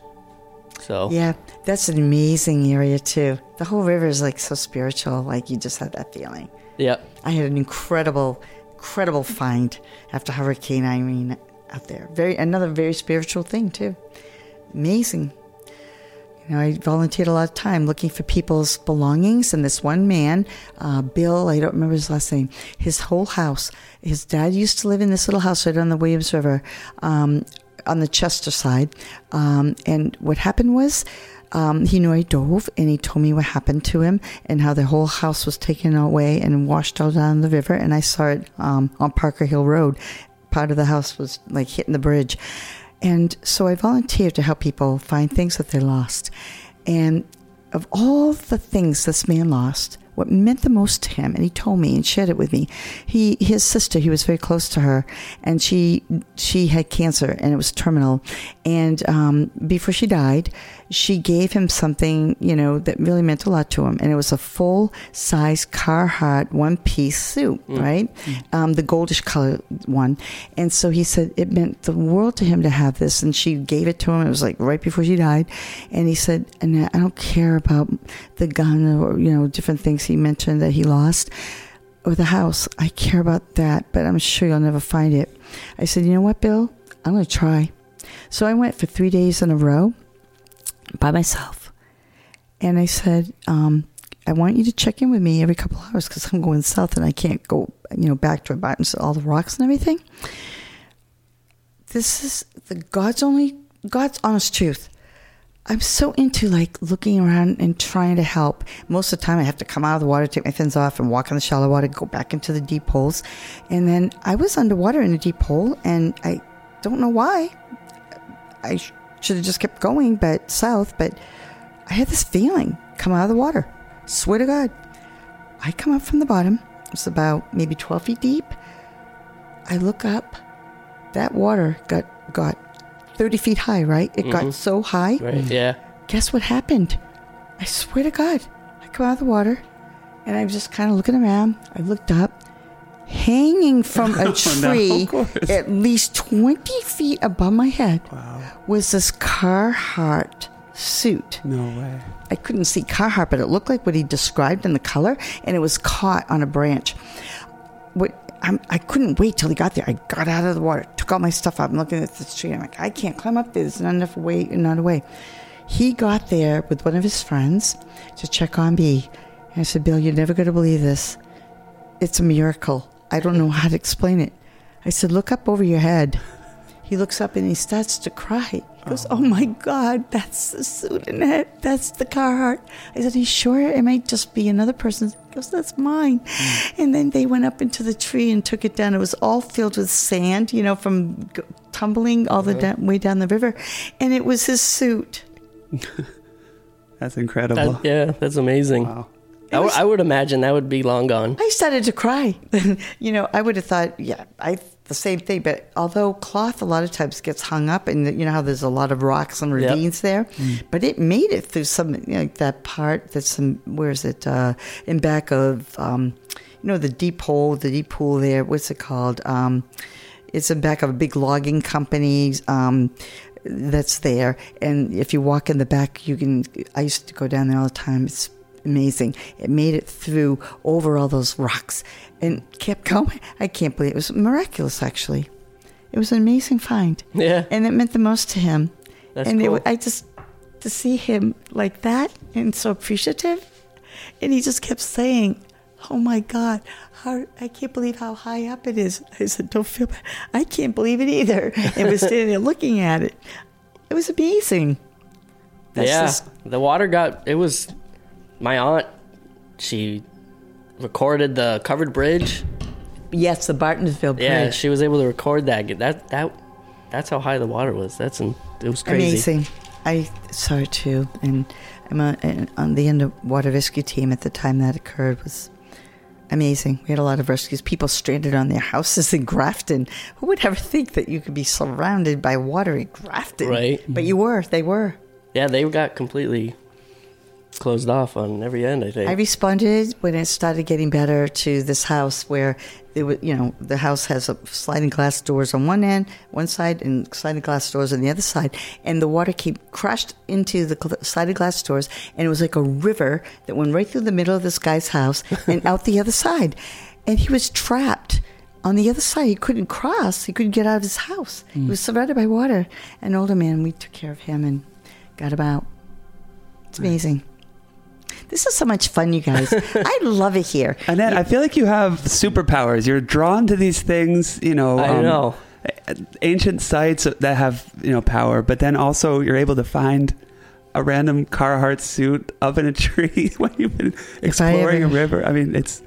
So Yeah, that's an amazing area too. The whole river is like so spiritual. Like you just had that feeling. yeah. I had an incredible, incredible find after Hurricane Irene out there. Very another very spiritual thing too. Amazing. You know, I volunteered a lot of time looking for people's belongings, and this one man, uh, Bill, I don't remember his last name, his whole house. His dad used to live in this little house right on the Williams River, um, on the Chester side. Um, and what happened was, um, he knew I dove, and he told me what happened to him and how the whole house was taken away and washed out down the river. And I saw it um, on Parker Hill Road. Part of the house was like hitting the bridge. And so I volunteered to help people find things that they lost. And of all the things this man lost, what meant the most to him, and he told me and shared it with me, he his sister, he was very close to her, and she she had cancer and it was terminal. And um, before she died, she gave him something, you know, that really meant a lot to him, and it was a full size Carhartt one piece suit, right, um, the goldish color one. And so he said it meant the world to him to have this, and she gave it to him. It was like right before she died, and he said, "And I don't care about the gun or you know different things he mentioned that he lost." Or the house. I care about that, but I'm sure you'll never find it. I said, You know what, Bill? I'm going to try. So I went for three days in a row by myself. And I said, um, I want you to check in with me every couple hours because I'm going south and I can't go, you know, back to about all the rocks and everything. This is the God's only, God's honest truth. I'm so into like looking around and trying to help. Most of the time, I have to come out of the water, take my fins off, and walk in the shallow water, go back into the deep holes. And then I was underwater in a deep hole, and I don't know why. I should have just kept going, but south. But I had this feeling come out of the water. Swear to God, I come up from the bottom. It's about maybe 12 feet deep. I look up. That water got got 30 feet high, right? It got mm-hmm. so high. Right. Mm-hmm. Yeah. Guess what happened? I swear to God, I come out of the water and I'm just kind of looking around. I looked up. Hanging from a (laughs) oh, tree of course. at least 20 feet above my head was this Carhartt suit. No way. I couldn't see Carhartt, but it looked like what he described in the color, and it was caught on a branch. What I'm, I couldn't wait till he got there. I got out of the water, took all my stuff out. I'm looking at this tree. I'm like, I can't climb up there. There's not enough way, not a way. He got there with one of his friends to check on me. And I said, Bill, you're never going to believe this. It's a miracle. I don't know how to explain it. I said, look up over your head. He looks up and he starts to cry. He goes, "Oh my God, that's the suit in it. That's the Carhartt." I said, "Are you sure it might just be another person's?" He goes, "That's mine." And then they went up into the tree and took it down. It was all filled with sand, you know, from g- tumbling all the down, way down the river, and it was his suit. (laughs) That's incredible. That, yeah, that's amazing. Wow. I, w- I would imagine that would be long gone. I started to cry. (laughs) you know, I would have thought, yeah, I the same thing. But although cloth a lot of times gets hung up, and you know how there's a lot of rocks and Yep. ravines there, but it made it through some you know, like that part that's some where is it uh, in back of um, you know the deep hole, the deep pool there. What's it called? Um, it's in back of a big logging company. Um, that's there, and if you walk in the back, you can. I used to go down there all the time. It's amazing. It made it through over all those rocks and kept going. I can't believe it. It was miraculous, actually. It was an amazing find. Yeah. And it meant the most to him. That's and cool. it, I just, to see him like that and so appreciative. And he just kept saying, Oh my God, how, I can't believe how high up it is. I said, Don't feel bad. I can't believe it either. And was standing there looking at it. It was amazing. That's yeah, just- the water got. It was my aunt. She recorded the covered bridge. yes, the Bartonsville Bridge. Yeah, she was able to record that. That that that's how high the water was. That's in, it was crazy. Amazing. I saw it too, and I'm on, on the underwater rescue team at the time that occurred was amazing. We had a lot of rescues. People stranded on their houses in Grafton. Who would ever think that you could be surrounded by water in Grafton? Right. But you were. They were. Yeah, they got completely closed off on every end. I think. I responded when it started getting better to this house where it was, you know, the house has a sliding glass doors on one end, one side, and sliding glass doors on the other side, and the water came crashed into the cl- sliding glass doors, and it was like a river that went right through the middle of this guy's house (laughs) and out the other side, and he was trapped. On the other side, he couldn't cross. He couldn't get out of his house. He was hmm. surrounded by water. An older man, we took care of him and got him out. It's amazing. This is so much fun, you guys. (laughs) I love it here. Annette, I feel like you have superpowers. You're drawn to these things, you know. I um, know. Ancient sites that have, you know, power, but then also you're able to find a random Carhartt suit up in a (laughs) tree when you've been I exploring ever- a river. I mean, it's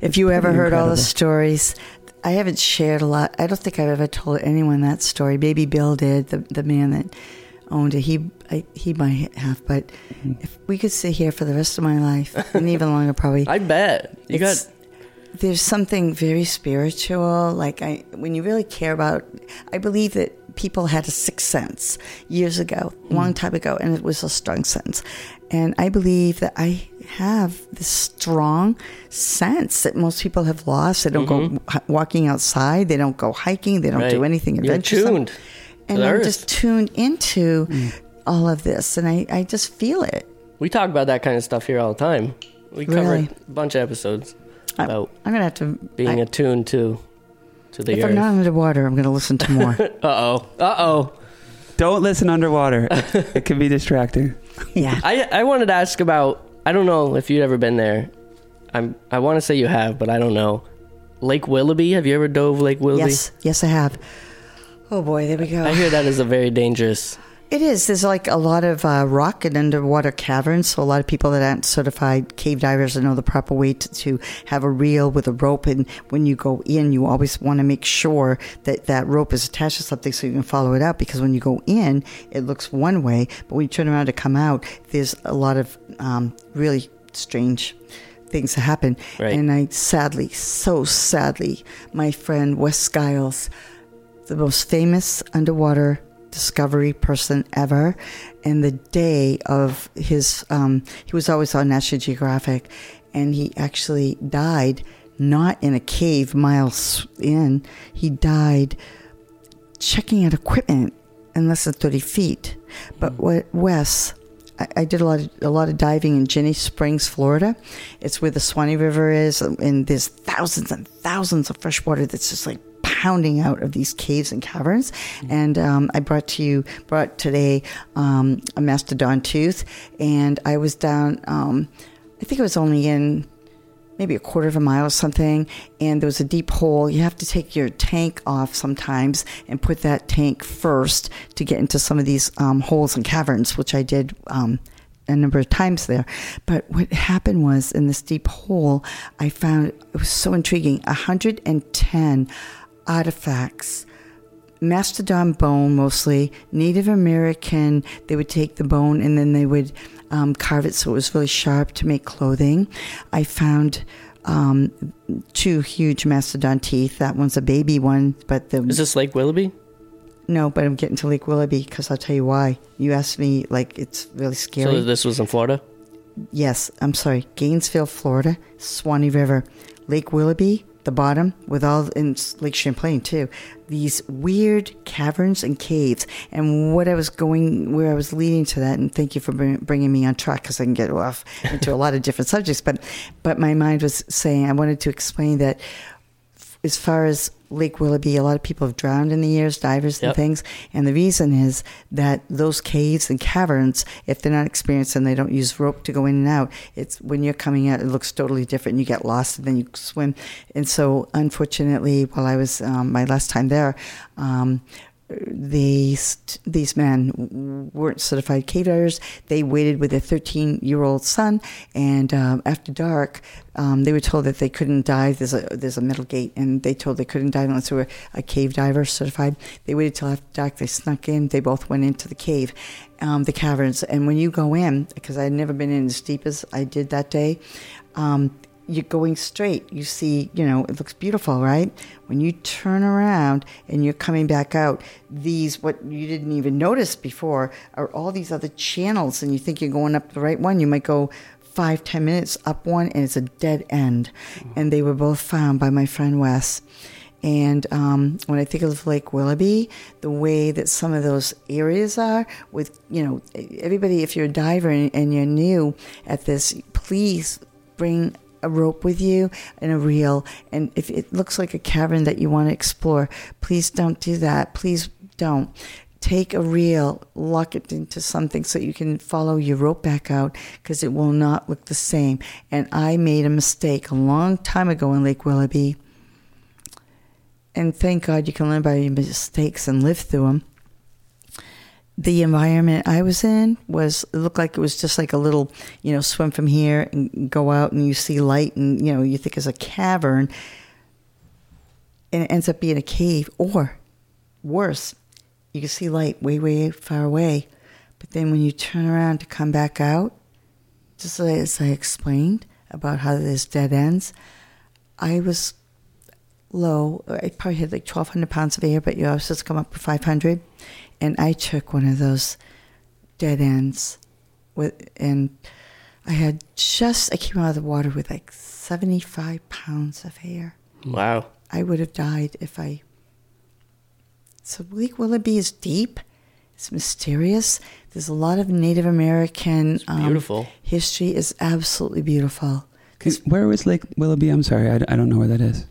If you ever pretty heard all the stories, I haven't shared a lot. I don't think I've ever told anyone that story. Maybe Bill did, the the man that owned it. He I, he might have, but Mm-hmm. if we could sit here for the rest of my life, (laughs) and even longer, probably. I bet you got. there's something very spiritual. Like I, when you really care about, I believe that people had a sixth sense years ago, a long time ago, and it was a strong sense. And I believe that I have this strong sense that most people have lost. They don't go h- walking outside. They don't go hiking. They don't Right. do anything You're adventurous. tuned And I'm earth. just tuned into all of this, and I, I just feel it. We talk about that kind of stuff here all the time. We cover Really? a bunch of episodes I- about I'm gonna have to being I- attuned to to the if earth. I'm not underwater, I'm gonna listen to more. (laughs) uh oh. Uh oh. don't listen underwater. it, (laughs) it can be distracting. yeah. I I wanted to ask about. I don't know if you've ever been there. I'm. I want to say you have, but I don't know. Lake Willoughby. Have you ever dove Lake Willoughby? Yes, yes, I have. Oh boy, there we go. I hear that is a very dangerous. It is. There's like a lot of uh, rock and underwater caverns. So a lot of people that aren't certified cave divers know the proper way to, to have a reel with a rope. And when you go in, you always want to make sure that that rope is attached to something so you can follow it out. Because when you go in, it looks one way, but when you turn around to come out, there's a lot of um, really strange things that happen. Right. And I sadly, so sadly, my friend Wes Skiles, the most famous underwater discovery person ever. And the day of his, um, he was always on National Geographic, and he actually died not in a cave miles in. He died checking out equipment in less than 30 feet. But what Wes, I, I did a lot of a lot of diving in Ginnie Springs, Florida. It's where the Suwannee River is, and there's thousands and thousands of fresh water that's just like pounding out of these caves and caverns. And um, I brought to you brought today um, a mastodon tooth, and I was down. Um, I think it was only in maybe a quarter of a mile or something, and there was a deep hole. You have to take your tank off sometimes and put that tank first to get into some of these um, holes and caverns, which I did um, a number of times there. But what happened was in this deep hole, I found it was so intriguing 110 artifacts. Mastodon bone mostly. Native american they would take the bone and then they would um, carve it so it was really sharp to make clothing. I found um, two huge mastodon teeth. That one's a baby one but the Is this Lake Willoughby? no but i'm getting to lake willoughby because i'll tell you why. You asked me like it's really scary. So this was in Florida. Yes, I'm sorry. Gainesville, Florida, Suwannee River, Lake Willoughby, the bottom, with all in Lake Champlain too. These weird caverns and caves, and what I was going, where I was leading to that, and thank you for bring, bringing me on track because I can get off (laughs) into a lot of different subjects. But, but my mind was saying I wanted to explain that as far as Lake Willoughby, a lot of people have drowned in the years, divers and Yep. things. And the reason is that those caves and caverns, if they're not experienced and they don't use rope to go in and out, it's when you're coming out, it looks totally different. You get lost and then you swim. And so, unfortunately, while I was um, my last time there, um, these these men weren't certified cave divers. They waited with their 13 year old son, and um, after dark, um, they were told that they couldn't dive. There's a there's a metal gate, and they told they couldn't dive unless they were a cave diver certified. They waited till after dark. They snuck in. They both went into the cave, um, the caverns. And when you go in, because I had never been in as deep as I did that day. Um, you're going straight. You see, you know, it looks beautiful, right? When you turn around and you're coming back out, these, what you didn't even notice before, are all these other channels, and you think you're going up the right one. You might go five, ten minutes up one, and it's a dead end. And they were both found by my friend Wes. And um, when I think of Lake Willoughby, the way that some of those areas are, with you know, everybody, if you're a diver and, and you're new at this, please bring a rope with you and a reel. And if it looks like a cavern that you want to explore, please don't do that. Please don't. Take a reel, lock it into something so you can follow your rope back out because it will not look the same. And I made a mistake a long time ago in Lake Willoughby. And thank God you can learn by your mistakes and live through them the environment I was in was it looked like it was just like a little, you know, swim from here and go out and you see light and you know you think it's a cavern, and it ends up being a cave or worse, you can see light way way far away, but then when you turn around to come back out, just as I explained about how there's dead ends, I was low. I probably had like twelve hundred pounds of air, but you also come up to five hundred and I took one of those dead ends with and I had just I came out of the water with like 75 pounds of hair. Wow. I would have died if I So Lake Willoughby is deep. It's mysterious. There's a lot of Native American um, beautiful. history is absolutely beautiful. Where was Lake Willoughby? I'm sorry, I, I don't know where that is.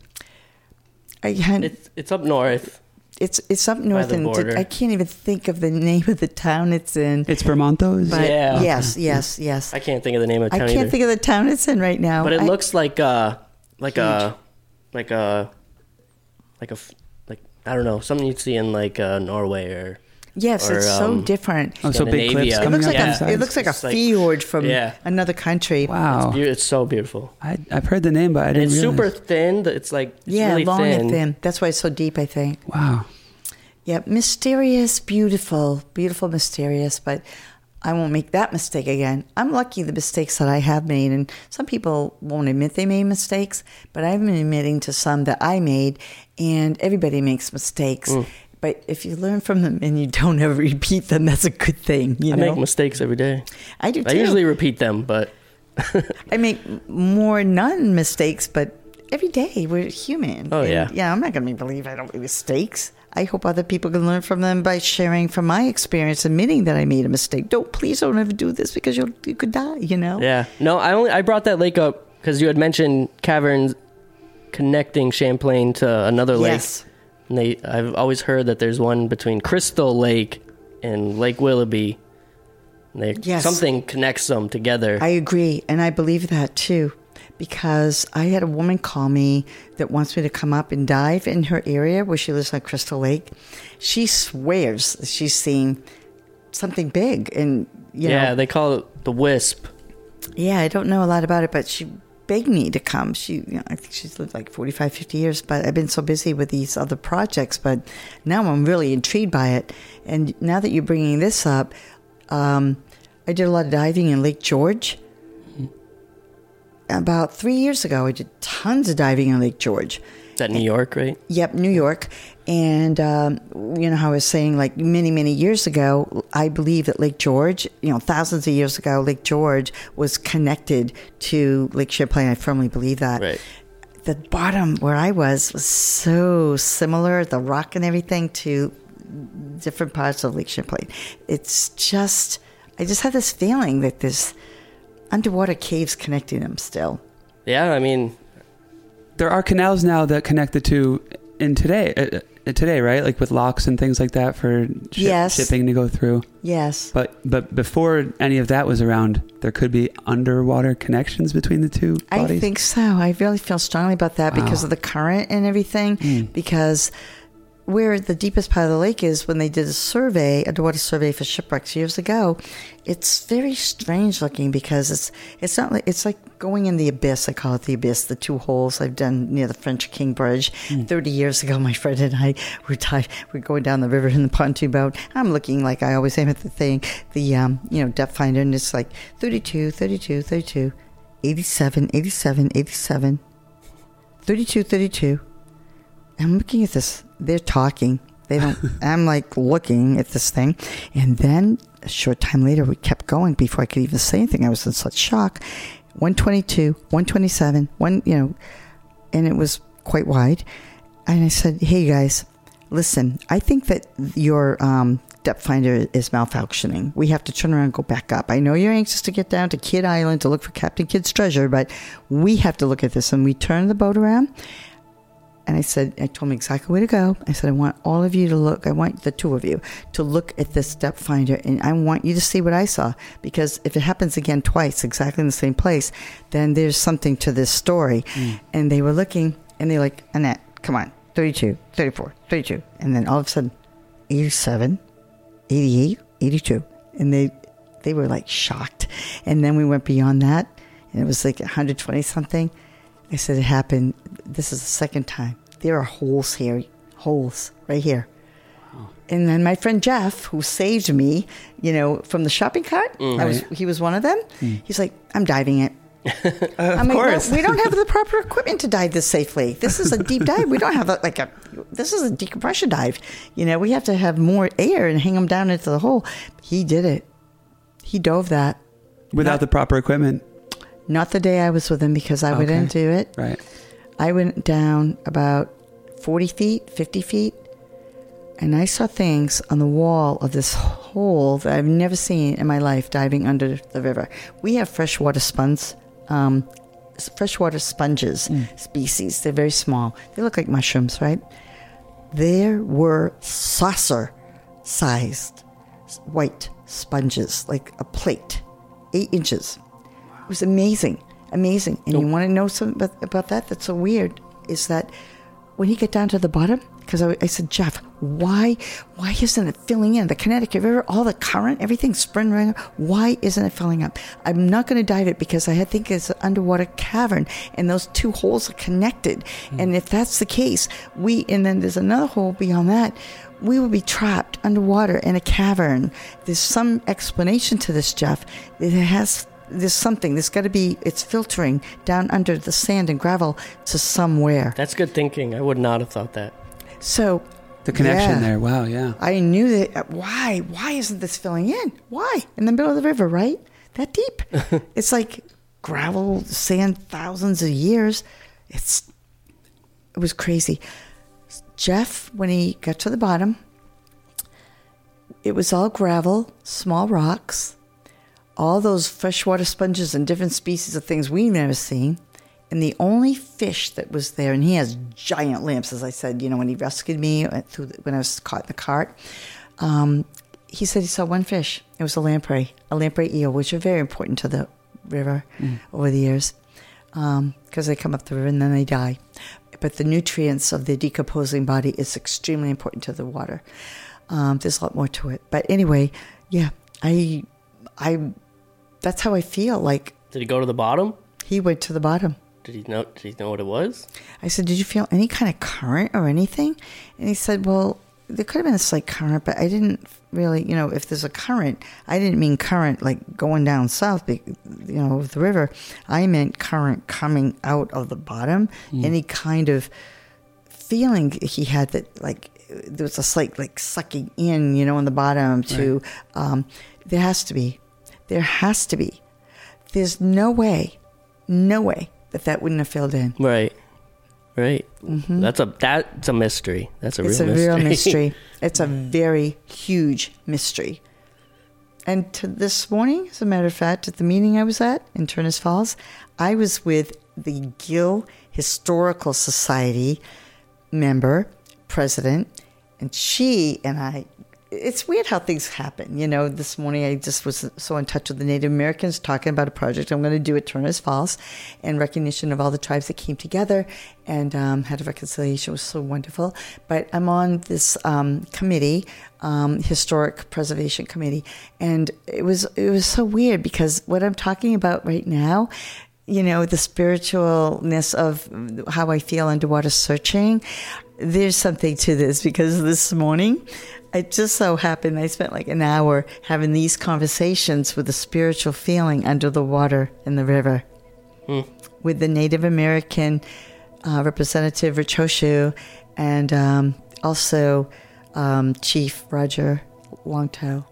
I had, it's, it's up north it's it's up north, and I can't even think of the name of the town it's in. It's Vermontos. But yeah. Yes, (laughs) yes, yes. I can't think of the name of the town. I can't either. think of the town it's in right now. But it I, looks like uh like huge. a like a like a like I don't know something you'd see in like uh, Norway or. Yes, or, it's um, so different. Oh, so big cliffs it looks like yeah. a, it looks like a fjord from yeah. another country. Wow, it's, be- it's, so beautiful. I, have heard the name, but I didn't. it's realize. super thin. It's like it's yeah, really long thin. and thin. That's why it's so deep. I think. Wow. Yeah, mysterious, beautiful, beautiful, mysterious, but I won't make that mistake again. I'm lucky the mistakes that I have made, and some people won't admit they made mistakes, but I've been admitting to some that I made, and everybody makes mistakes. Mm. But if you learn from them and you don't (laughs) ever repeat them, that's a good thing. You I know? make mistakes every day. I do too. I usually repeat them, but (laughs) I make more non mistakes, but every day we're human. Oh and, yeah. Yeah, I'm not going to believe I don't make mistakes. I hope other people can learn from them by sharing from my experience, admitting that I made a mistake. Don't please don't ever do this because you you could die. You know. Yeah. No, I only I brought that lake up because you had mentioned caverns connecting Champlain to another lake. Yes. And they I've always heard that there's one between Crystal Lake and Lake Willoughby. They, yes. Something connects them together. I agree, and I believe that too because I had a woman call me that wants me to come up and dive in her area where she lives on Crystal Lake. She swears she's seen something big, and yeah, know, they call it the wisp. Yeah, I don't know a lot about it, but she begged me to come. She, you know, I think she's lived like 45, 50 years, but I've been so busy with these other projects. But now I'm really intrigued by it. And now that you're bringing this up, um, I did a lot of diving in Lake George about three years ago, I did tons of diving in Lake George. That New York, right? Yep, New York. And um, you know how I was saying, like many, many years ago, I believe that Lake George, you know, thousands of years ago, Lake George was connected to Lake Champlain. I firmly believe that. Right. The bottom where I was was so similar, the rock and everything, to different parts of Lake Champlain. It's just, I just had this feeling that this underwater caves connecting them still. Yeah, I mean, there are canals now that connect the two in today. Uh, uh, today, right? Like with locks and things like that for yes. shipping to go through. Yes. But but before any of that was around, there could be underwater connections between the two bodies. I think so. I really feel strongly about that wow. because of the current and everything. Mm. Because where the deepest part of the lake is when they did a survey, underwater survey for shipwrecks years ago, it's very strange looking because it's it's not like it's like going in the abyss. I call it the abyss. The two holes I've done near the French King Bridge. Mm. Thirty years ago, my friend and I were tied. We're going down the river in the pontoon boat. I'm looking like I always am at the thing, the um, you know depth finder, and it's like 32, 32, 32 87, 87, 87, 32, 32. I'm looking at this. They're talking. They don't. (laughs) I'm like looking at this thing, and then a short time later, we kept going before I could even say anything. I was in such shock. 122, 127, one. You know, and it was quite wide. And I said, "Hey guys, listen. I think that your um, depth finder is malfunctioning. We have to turn around and go back up. I know you're anxious to get down to Kidd Island to look for Captain Kidd's treasure, but we have to look at this." And we turned the boat around. And I said, I told him exactly where to go. I said, I want all of you to look. I want the two of you to look at this step finder, and I want you to see what I saw. Because if it happens again twice, exactly in the same place, then there's something to this story. Mm. And they were looking, and they're like, Annette, come on, 32, 34, 32. And then all of a sudden, 87, 88, 82. And they, they were like shocked. And then we went beyond that, and it was like 120 something. I said, It happened. This is the second time. There are holes here, holes right here. And then my friend Jeff, who saved me, you know, from the shopping cart, I mm-hmm. was, he was one of them. Mm. He's like, I'm diving it. (laughs) of I'm like, course. "No, we don't have the (laughs) proper equipment to dive this safely. This is a deep (laughs) dive. We don't have a, like a. This is a decompression dive. You know, we have to have more air and hang them down into the hole. He did it. He dove that. Without not- the proper equipment. Not the day I was with him because I Okay. wouldn't do it. Right. I went down about 40 feet, 50 feet, and I saw things on the wall of this hole that I've never seen in my life diving under the river. We have freshwater sponges, um, freshwater sponges species. They're very small. They look like mushrooms, right? There were saucer sized white sponges, like a plate, eight inches. It was amazing, amazing. And you want to know something about, about that? That's so weird. Is that when you get down to the bottom? Because I, I said, Jeff, why, why isn't it filling in the Connecticut River? All the current, everything's spreading right. Why isn't it filling up? I'm not going to dive it because I think it's an underwater cavern, and those two holes are connected. Mm-hmm. And if that's the case, we and then there's another hole beyond that. We will be trapped underwater in a cavern. There's some explanation to this, Jeff. It has there's something. There's got to be. It's filtering down under the sand and gravel to somewhere. That's good thinking. I would not have thought that. So The connection yeah. there. Wow. Yeah. I knew that. uh, Why? Why isn't this filling in? Why? In the middle of the river, right? That deep. (laughs) it's like gravel, sand, thousands of years. It's. It was crazy. Jeff, when he got to the bottom, it was all gravel, small rocks, all those freshwater sponges and different species of things we've never seen. And the only fish that was there, and he has giant lamps, as I said, you know, when he rescued me uh, through the, when I was caught in the cart, um, he said he saw one fish. It was a lamprey, a lamprey eel, which are very important to the river over the years because they come up the river and then they die. But the nutrients of the decomposing body is extremely important to the water. Um, there's a lot more to it, but anyway, yeah, I, I, that's how I feel. Like Did he go to the bottom? he went to the bottom. Did he know? Did he know what it was? I said, Did you feel any kind of current or anything? And he said, Well, there could have been a slight current, but I didn't really, you know, if there's a current, I didn't mean current like going down south, you know, of the river. I meant current coming out of the bottom. Any kind of feeling he had that, like, there was a slight, like, sucking in, you know, on the bottom to, um, there has to be. There has to be. There's no way, no way that that wouldn't have filled in. Right. Right. That's a that's a mystery. That's a Mm-hmm. It's a mystery. real (laughs) mystery. It's a very huge mystery. And to this morning, as a matter of fact, at the meeting I was at in Turners Falls, I was with the Gill Historical Society member, president, and she and I. It's weird how things happen. You know, this morning I just was so in touch with the Native Americans talking about a project I'm going to do at Turners Falls in recognition of all the tribes that came together and um, had a reconciliation. It was so wonderful. But I'm on this um, committee, um, Historic Preservation Committee, and it was it was so weird because what I'm talking about right now you know, the spiritualness of how I feel underwater searching. There's something to this because this morning, it just so happened I spent like an hour having these conversations with a spiritual feeling under the water in the river. with the Native American uh, representative Rich Holschuh and um, also um, Chief Roger Longtoe.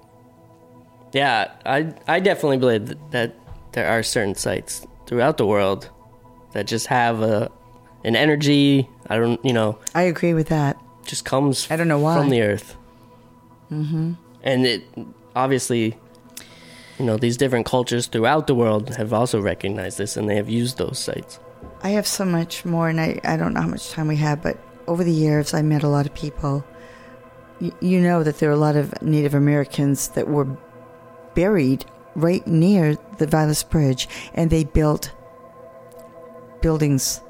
Yeah, I I definitely believe that, that there are certain sites throughout the world that just have a an energy. I don't, you know, I agree with that. just comes. I don't know why. from the earth. Mm-hmm. And it obviously, you know, these different cultures throughout the world have also recognized this, and they have used those sites. I have so much more, and I, I don't know how much time we have, but over the years, I met a lot of people. You, you know that there are a lot of Native Americans that were buried right near the Vilas Bridge, and they built buildings,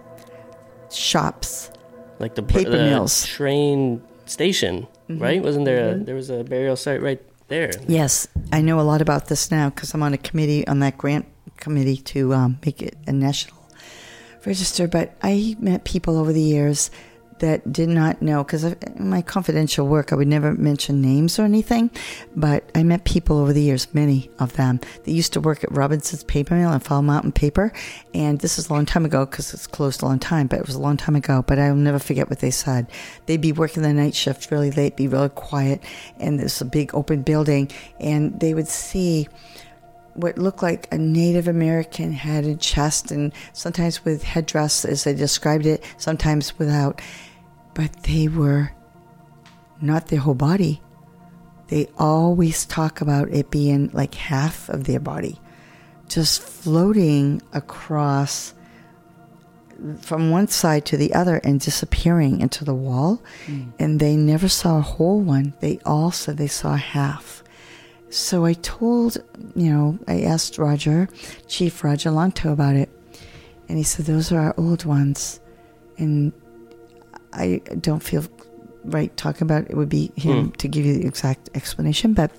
shops. like the, Paper the mills. train station, Mm-hmm. right? Wasn't there a there was a burial site right there? Yes, I know a lot about this now because I'm on a committee on that grant committee to um, make it a national register. But I met people over the years that did not know because in my confidential work I would never mention names or anything. But I met people over the years, many of them, that used to work at Robinson's Paper Mill and Fall Mountain Paper. And this is a long time ago because it's closed a long time, but it was a long time ago. But I'll never forget what they said. They'd be working the night shift really late, be really quiet, and there's a big open building, and they would see what looked like a Native American head and chest, and sometimes with headdress, as they described it, sometimes without. But they were not their whole body. They always talk about it being like half of their body, just floating across from one side to the other and disappearing into the wall. Mm. And they never saw a whole one. They all said they saw half. So I told, you know, I asked Roger, Chief Roger about it. And he said, those are our old ones. And I don't feel right talking about it. It would be him hmm. to give you the exact explanation. But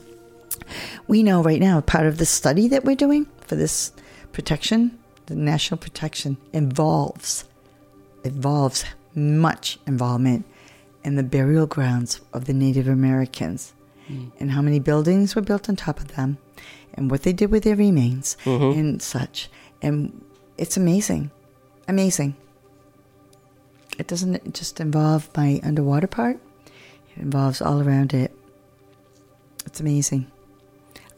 we know right now, part of the study that we're doing for this protection, the national protection, involves involves much involvement in the burial grounds of the Native Americans hmm. and how many buildings were built on top of them and what they did with their remains mm-hmm. and such. And it's amazing. Amazing. It doesn't just involve my underwater part, it involves all around it. It's amazing.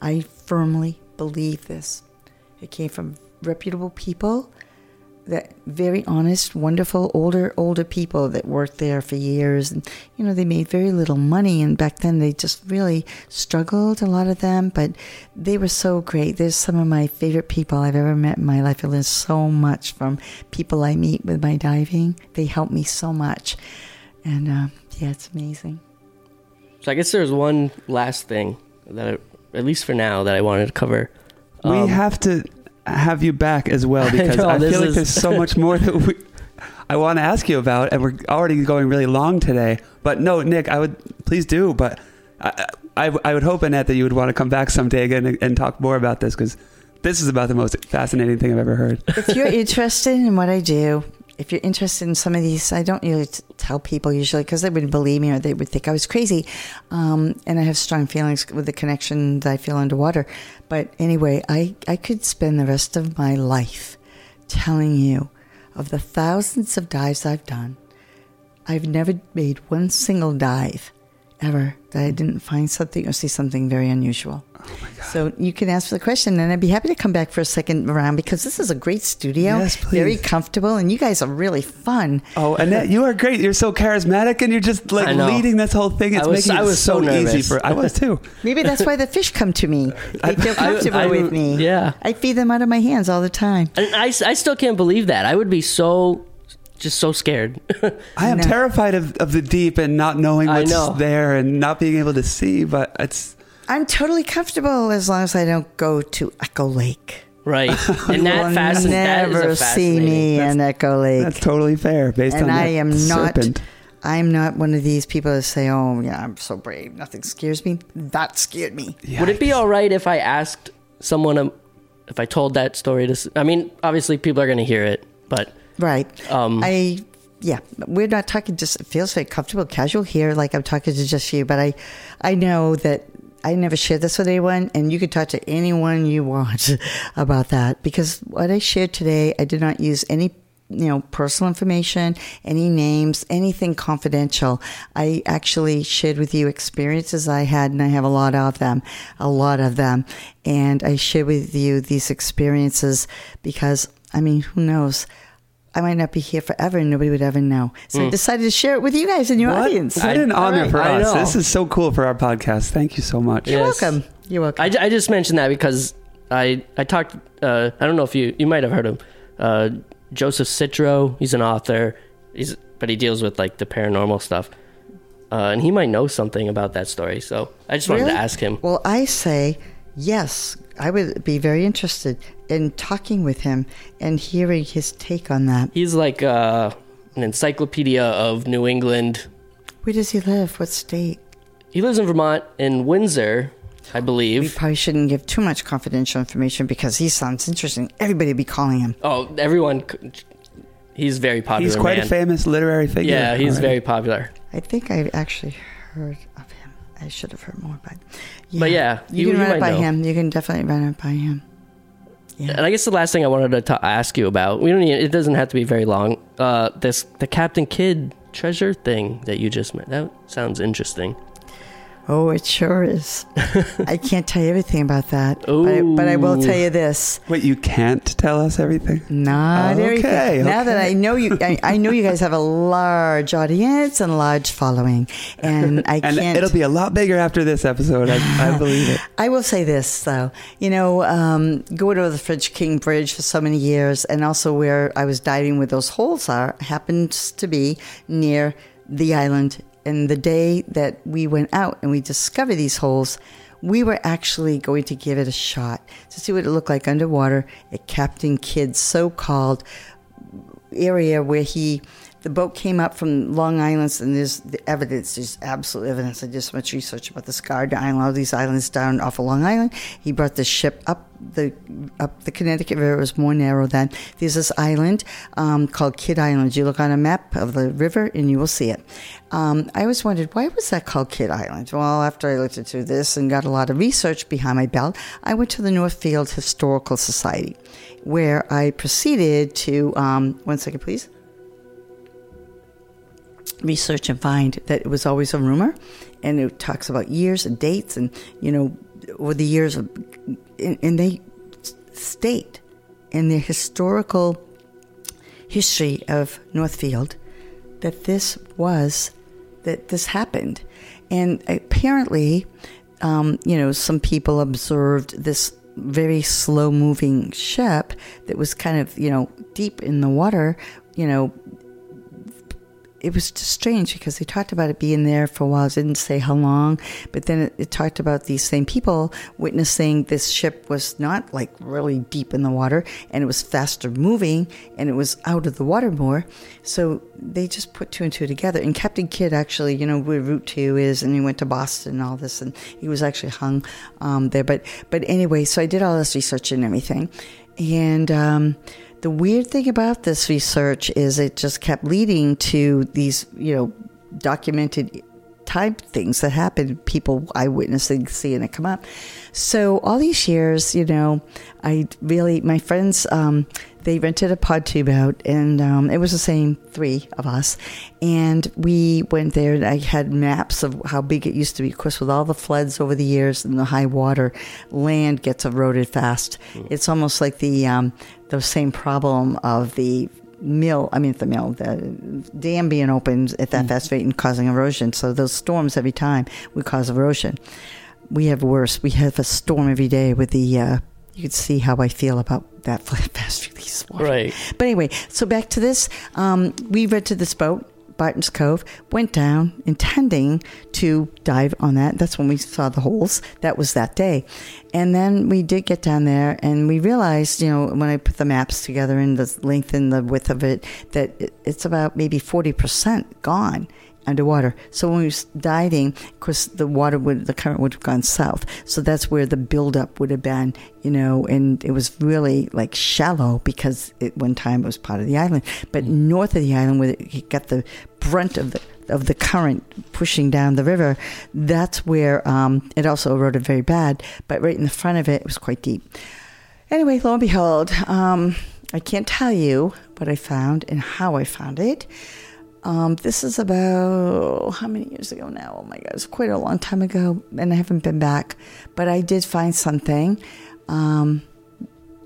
I firmly believe this. It came from reputable people that very honest, wonderful, older, older people that worked there for years. And, you know, they made very little money. And back then they just really struggled, a lot of them, but they were so great. There's some of my favorite people I've ever met in my life. I learned so much from people I meet with my diving. They help me so much. And, uh, yeah, it's amazing. So I guess there's one last thing that, I, at least for now, that I wanted to cover. we Um, have to have you back as well (laughs) because know, I, this feel like is- there's so much more that we, I want to ask you about, and we're already going really long today. But no, Nick, I would please do. But I, I, I would hope, Annette, that you would want to come back someday again and, and talk more about this because this is about the most fascinating thing I've ever heard. if you're interested in what I do, if you're interested in some of these, I don't really tell people usually because they wouldn't believe me or they would think I was crazy. Um, and I have strong feelings with the connection that I feel underwater. But anyway, I, I could spend the rest of my life telling you of the thousands of dives I've done. I've never made one single dive ever that I didn't find something or see something very unusual. Oh so you can ask for the question, and I'd be happy to come back for a second round because this is a great studio, Yes, please. very comfortable, and you guys are really fun. Oh, Annette, you are great. You're so charismatic, and you're just like leading this whole thing. It's I was- making I it was so, so easy nervous. for. I was too. (laughs) Maybe that's why the fish come to me. (laughs) They feel comfortable I- with me. yeah. I feed them out of my hands all the time. And I, I still can't believe that. I would be so, just so scared. (laughs) I am No. terrified of, of the deep and not knowing what's know. there and not being able to see. But it's I'm totally comfortable as long as I don't go to Echo Lake. right. (laughs) And You that will fascinates. Never is a see me fascinating. in Echo Lake. that's totally fair based and on I that am not. I'm not one of these people that say, "Oh, yeah, I'm so brave. Nothing scares me." That scared me. Would it be all right if I asked someone, um, if I told that story to? s- I mean, obviously people are going to hear it, but Right. Um, I yeah, we're not talking just it feels very comfortable, casual here, like I'm talking to just you, but I I know that I never shared this with anyone, and you can talk to anyone you want (laughs) about that because what I shared today, I did not use any you know personal information any names anything confidential i actually shared with you experiences i had and i have a lot of them a lot of them and i shared with you these experiences because i mean who knows I might not be here forever and nobody would ever know. So I decided to share it with you guys and your What, audience. what an honor I- for I us. know. This is so cool for our podcast. Thank you so much. You're Yes. welcome. You're welcome. I, I just mentioned that because I I talked. Uh, I don't know if you you might have heard him. Uh, Joseph Citro. He's an author. He's but he deals with like the paranormal stuff. Uh, and he might know something about that story. So I just wanted Really? to ask him. Well, I say yes. I would be very interested in talking with him and hearing his take on that. He's like uh, an encyclopedia of New England. Where does he live? What state? He lives in Vermont, in Windsor, I believe. We believe. probably shouldn't give too much confidential information because he sounds interesting. Everybody would be calling him. Oh, everyone. He's very popular. He's quite man. a famous literary figure. Yeah, he's All right. very popular. I think I've actually heard of him. I should have heard more, but yeah. But yeah, you, you- can you run it by know. him. You can definitely run it by him. Yeah. And I guess the last thing I wanted to ta ask you about, we don't. Need, it doesn't have to be very long. Uh, this the Captain Kidd treasure thing that you just met. That sounds interesting. Oh, it sure is. (laughs) I can't tell you everything about that, but I, but I will tell you this. Wait, you can't tell us everything? Not Okay, everything. Now that. I know you, I, I know you guys have a large audience and a large following, and (laughs) I And can't. it'll be a lot bigger after this episode. I, I (laughs) believe it. I will say this though, you know, um, going over the French King Bridge for so many years, and also where I was diving where those holes are, happens to be near the island. And the day that we went out and we discovered these holes, we were actually going to give it a shot to see what it looked like underwater at Captain Kidd's so-called area where he the boat came up from Long Island, and there's the evidence. There's absolute evidence. I did so much research about the Scarred Island, all these islands down off of Long Island. He brought the ship up the up the Connecticut River. It was more narrow then. There's this island um, called Kidd Island. You look on a map of the river, and you will see it. Um, I always wondered why was that called Kidd Island. Well, after I looked into this and got a lot of research behind my belt, I went to the Northfield Historical Society, where I proceeded to um, one second, please research and find that it was always a rumor and it talks about years and dates and you know over the years of and, and they state in their historical history of northfield that this was that this happened. And apparently um, you know some people observed this very slow moving ship that was kind of you know deep in the water you know it was just strange because they talked about it being there for a while. It didn't say how long, but then it, it talked about these same people witnessing this ship was not like really deep in the water and it was faster moving and it was out of the water more. So they just put two and two together. And Captain Kidd actually, you know, where Route Two is, and he went to Boston and all this, and he was actually hung um, there. But but anyway, so I did all this research and everything, and. Um, the weird thing about this research is it just kept leading to these, you know, documented type things that happen, people eyewitnessing, seeing it come up. So all these years, you know, I really, my friends, um, they rented a pod tube out and um, it was the same three of us. And we went there and I had maps of how big it used to be. Of course, with all the floods over the years and the high water, land gets eroded fast. It's almost like the, um, the same problem of the mill, I mean, the mill, the dam being opened at that fast rate and causing erosion. So those storms every time would cause erosion. We have worse. We have a storm every day with the, uh, you can see how I feel about that (laughs) fast release water. Right. But anyway, so back to this. Um, we rented this boat, Barton's Cove, went down intending to dive on that. That's when we saw the holes. That was that day. And then we did get down there and we realized, you know, when I put the maps together and the length and the width of it, that it's about maybe 40% gone underwater. So when we was diving, of course, the water would, the current would have gone south. So that's where the buildup would have been, you know, and it was really like shallow because at one time it was part of the island. But north of the island, where it got the brunt of the of the current pushing down the river, that's where um, it also eroded very bad. But right in the front of it, it was quite deep. Anyway, lo and behold, um, I can't tell you what I found and how I found it. Um, this is about how many years ago now? Oh my God, it's quite a long time ago, and I haven't been back. But I did find something. Um,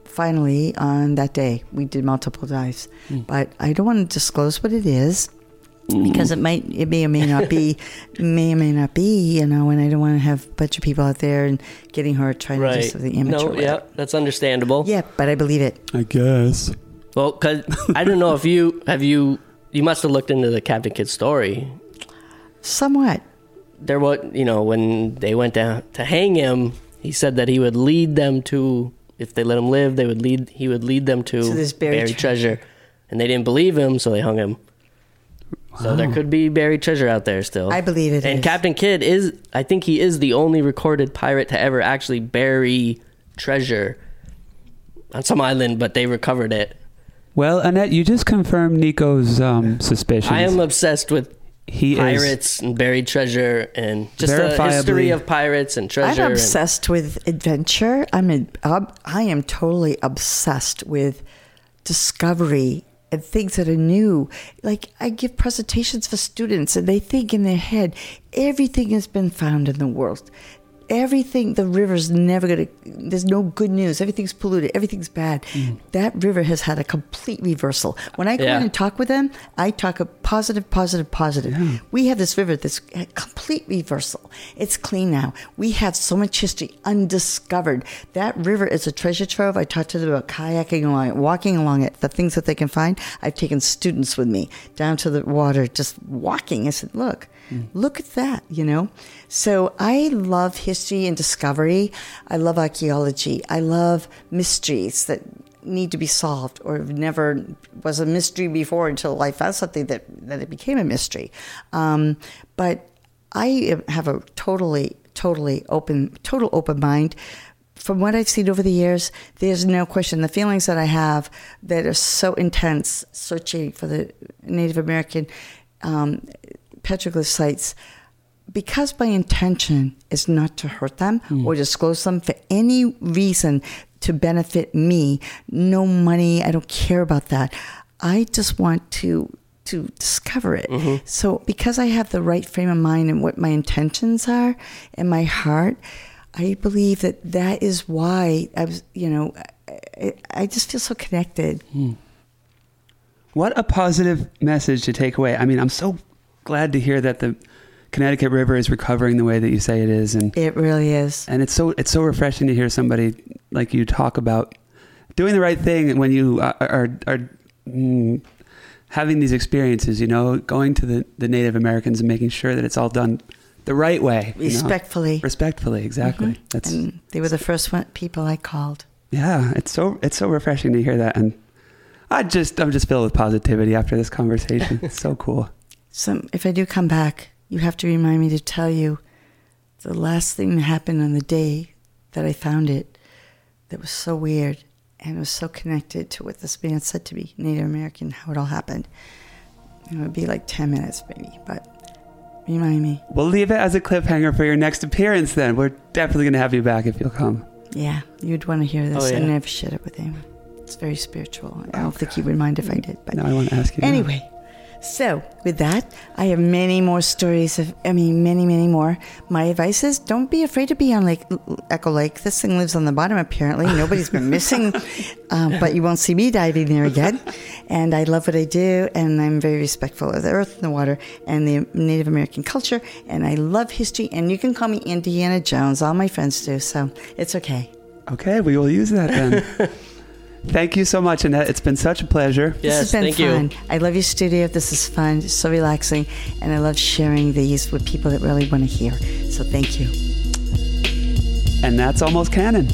finally, on that day, we did multiple dives, but I don't want to disclose what it is because it might, it may or may not be, (laughs) may or may not be, you know, and I don't want to have a bunch of people out there and getting hurt trying to do Right. something amateur. No, yeah, that's understandable. Yeah, but I believe it. I guess. Well, because I don't know if you have you you must have looked into the Captain Kidd story. Somewhat. There was you know when they went down to hang him, he said that he would lead them to if they let him live, they would lead he would lead them to, To this buried treasure. and they didn't believe him, so they hung him. So there could be buried treasure out there still. I believe it and is. Captain Kidd is I think he is the only recorded pirate to ever actually bury treasure on some island, but they recovered it. Well, Annette, you just confirmed Nico's um, suspicions. I am obsessed with he is. pirates and buried treasure and just the history of pirates and treasure. I'm and- obsessed with adventure. I'm a, ob- I am totally obsessed with discovery and things that are new. Like I give presentations for students and they think in their head everything has been found in the world. Everything, the river's never gonna. There's no good news. Everything's polluted. Everything's bad. Mm. That river has had a complete reversal. When I go Yeah. in and talk with them, I talk a positive, positive, positive. We have this river that's a complete reversal. It's clean now. We have so much history undiscovered. That river is a treasure trove. I talked to them about kayaking along it, walking along it, the things that they can find. I've taken students with me down to the water, just walking. I said, look, look at that, you know? So I love history and discovery. I love archaeology. I love mysteries that need to be solved or never was a mystery before until I found something that, that it became a mystery. Um, but I have a totally, totally open, total open mind. From what I've seen over the years, there's no question. The feelings that I have that are so intense searching for the Native American um, petroglyph sites, because my intention is not to hurt them hmm. or disclose them for any reason to benefit me, no money, I don't care about that. I just want to to discover it. Mm-hmm. So because I have the right frame of mind and what my intentions are and my heart, I believe that that is why I was, you know, I, I just feel so connected. Hmm. What a positive message to take away. I mean, I'm so glad to hear that the Connecticut River is recovering the way that you say it is, and It really is. and it's so it's so refreshing to hear somebody like you talk about doing the right thing when you are are, are mm, having these experiences. You know, going to the the Native Americans and making sure that it's all done the right way, you know? Respectfully. respectfully. Exactly. That's And they were the first one, people I called. yeah. It's so it's so refreshing to hear that, and I just I'm just filled with positivity after this conversation. (laughs) it's so cool. So if I do come back, you have to remind me to tell you the last thing that happened on the day that I found it that was so weird and it was so connected to what this man said to me, Native American, how it all happened. It would be like 10 minutes maybe, but remind me. We'll leave it as a cliffhanger for your next appearance. Then we're definitely going to have you back if you'll come. Yeah, you'd want to hear this. Oh, yeah. I never shared it with him. It's very spiritual. I don't think he would mind if I did, but Now I want to ask you. now. So with that, I have many more stories of, I mean, many, many more. My advice is don't be afraid to be on Lake Echo Lake. This thing lives on the bottom, apparently. (laughs) Nobody's been missing, um, but you won't see me diving there again. And I love what I do, and I'm very respectful of the earth and the water and the Native American culture. And I love history, and you can call me Indiana Jones. All my friends do, so it's okay. Okay, we will use that then. (laughs) Thank you so much, Annette. It's been such a pleasure. This has been thank fun. you. I love your studio. This is fun. It's so relaxing. And I love sharing these with people that really want to hear. So thank you. And that's almost canon.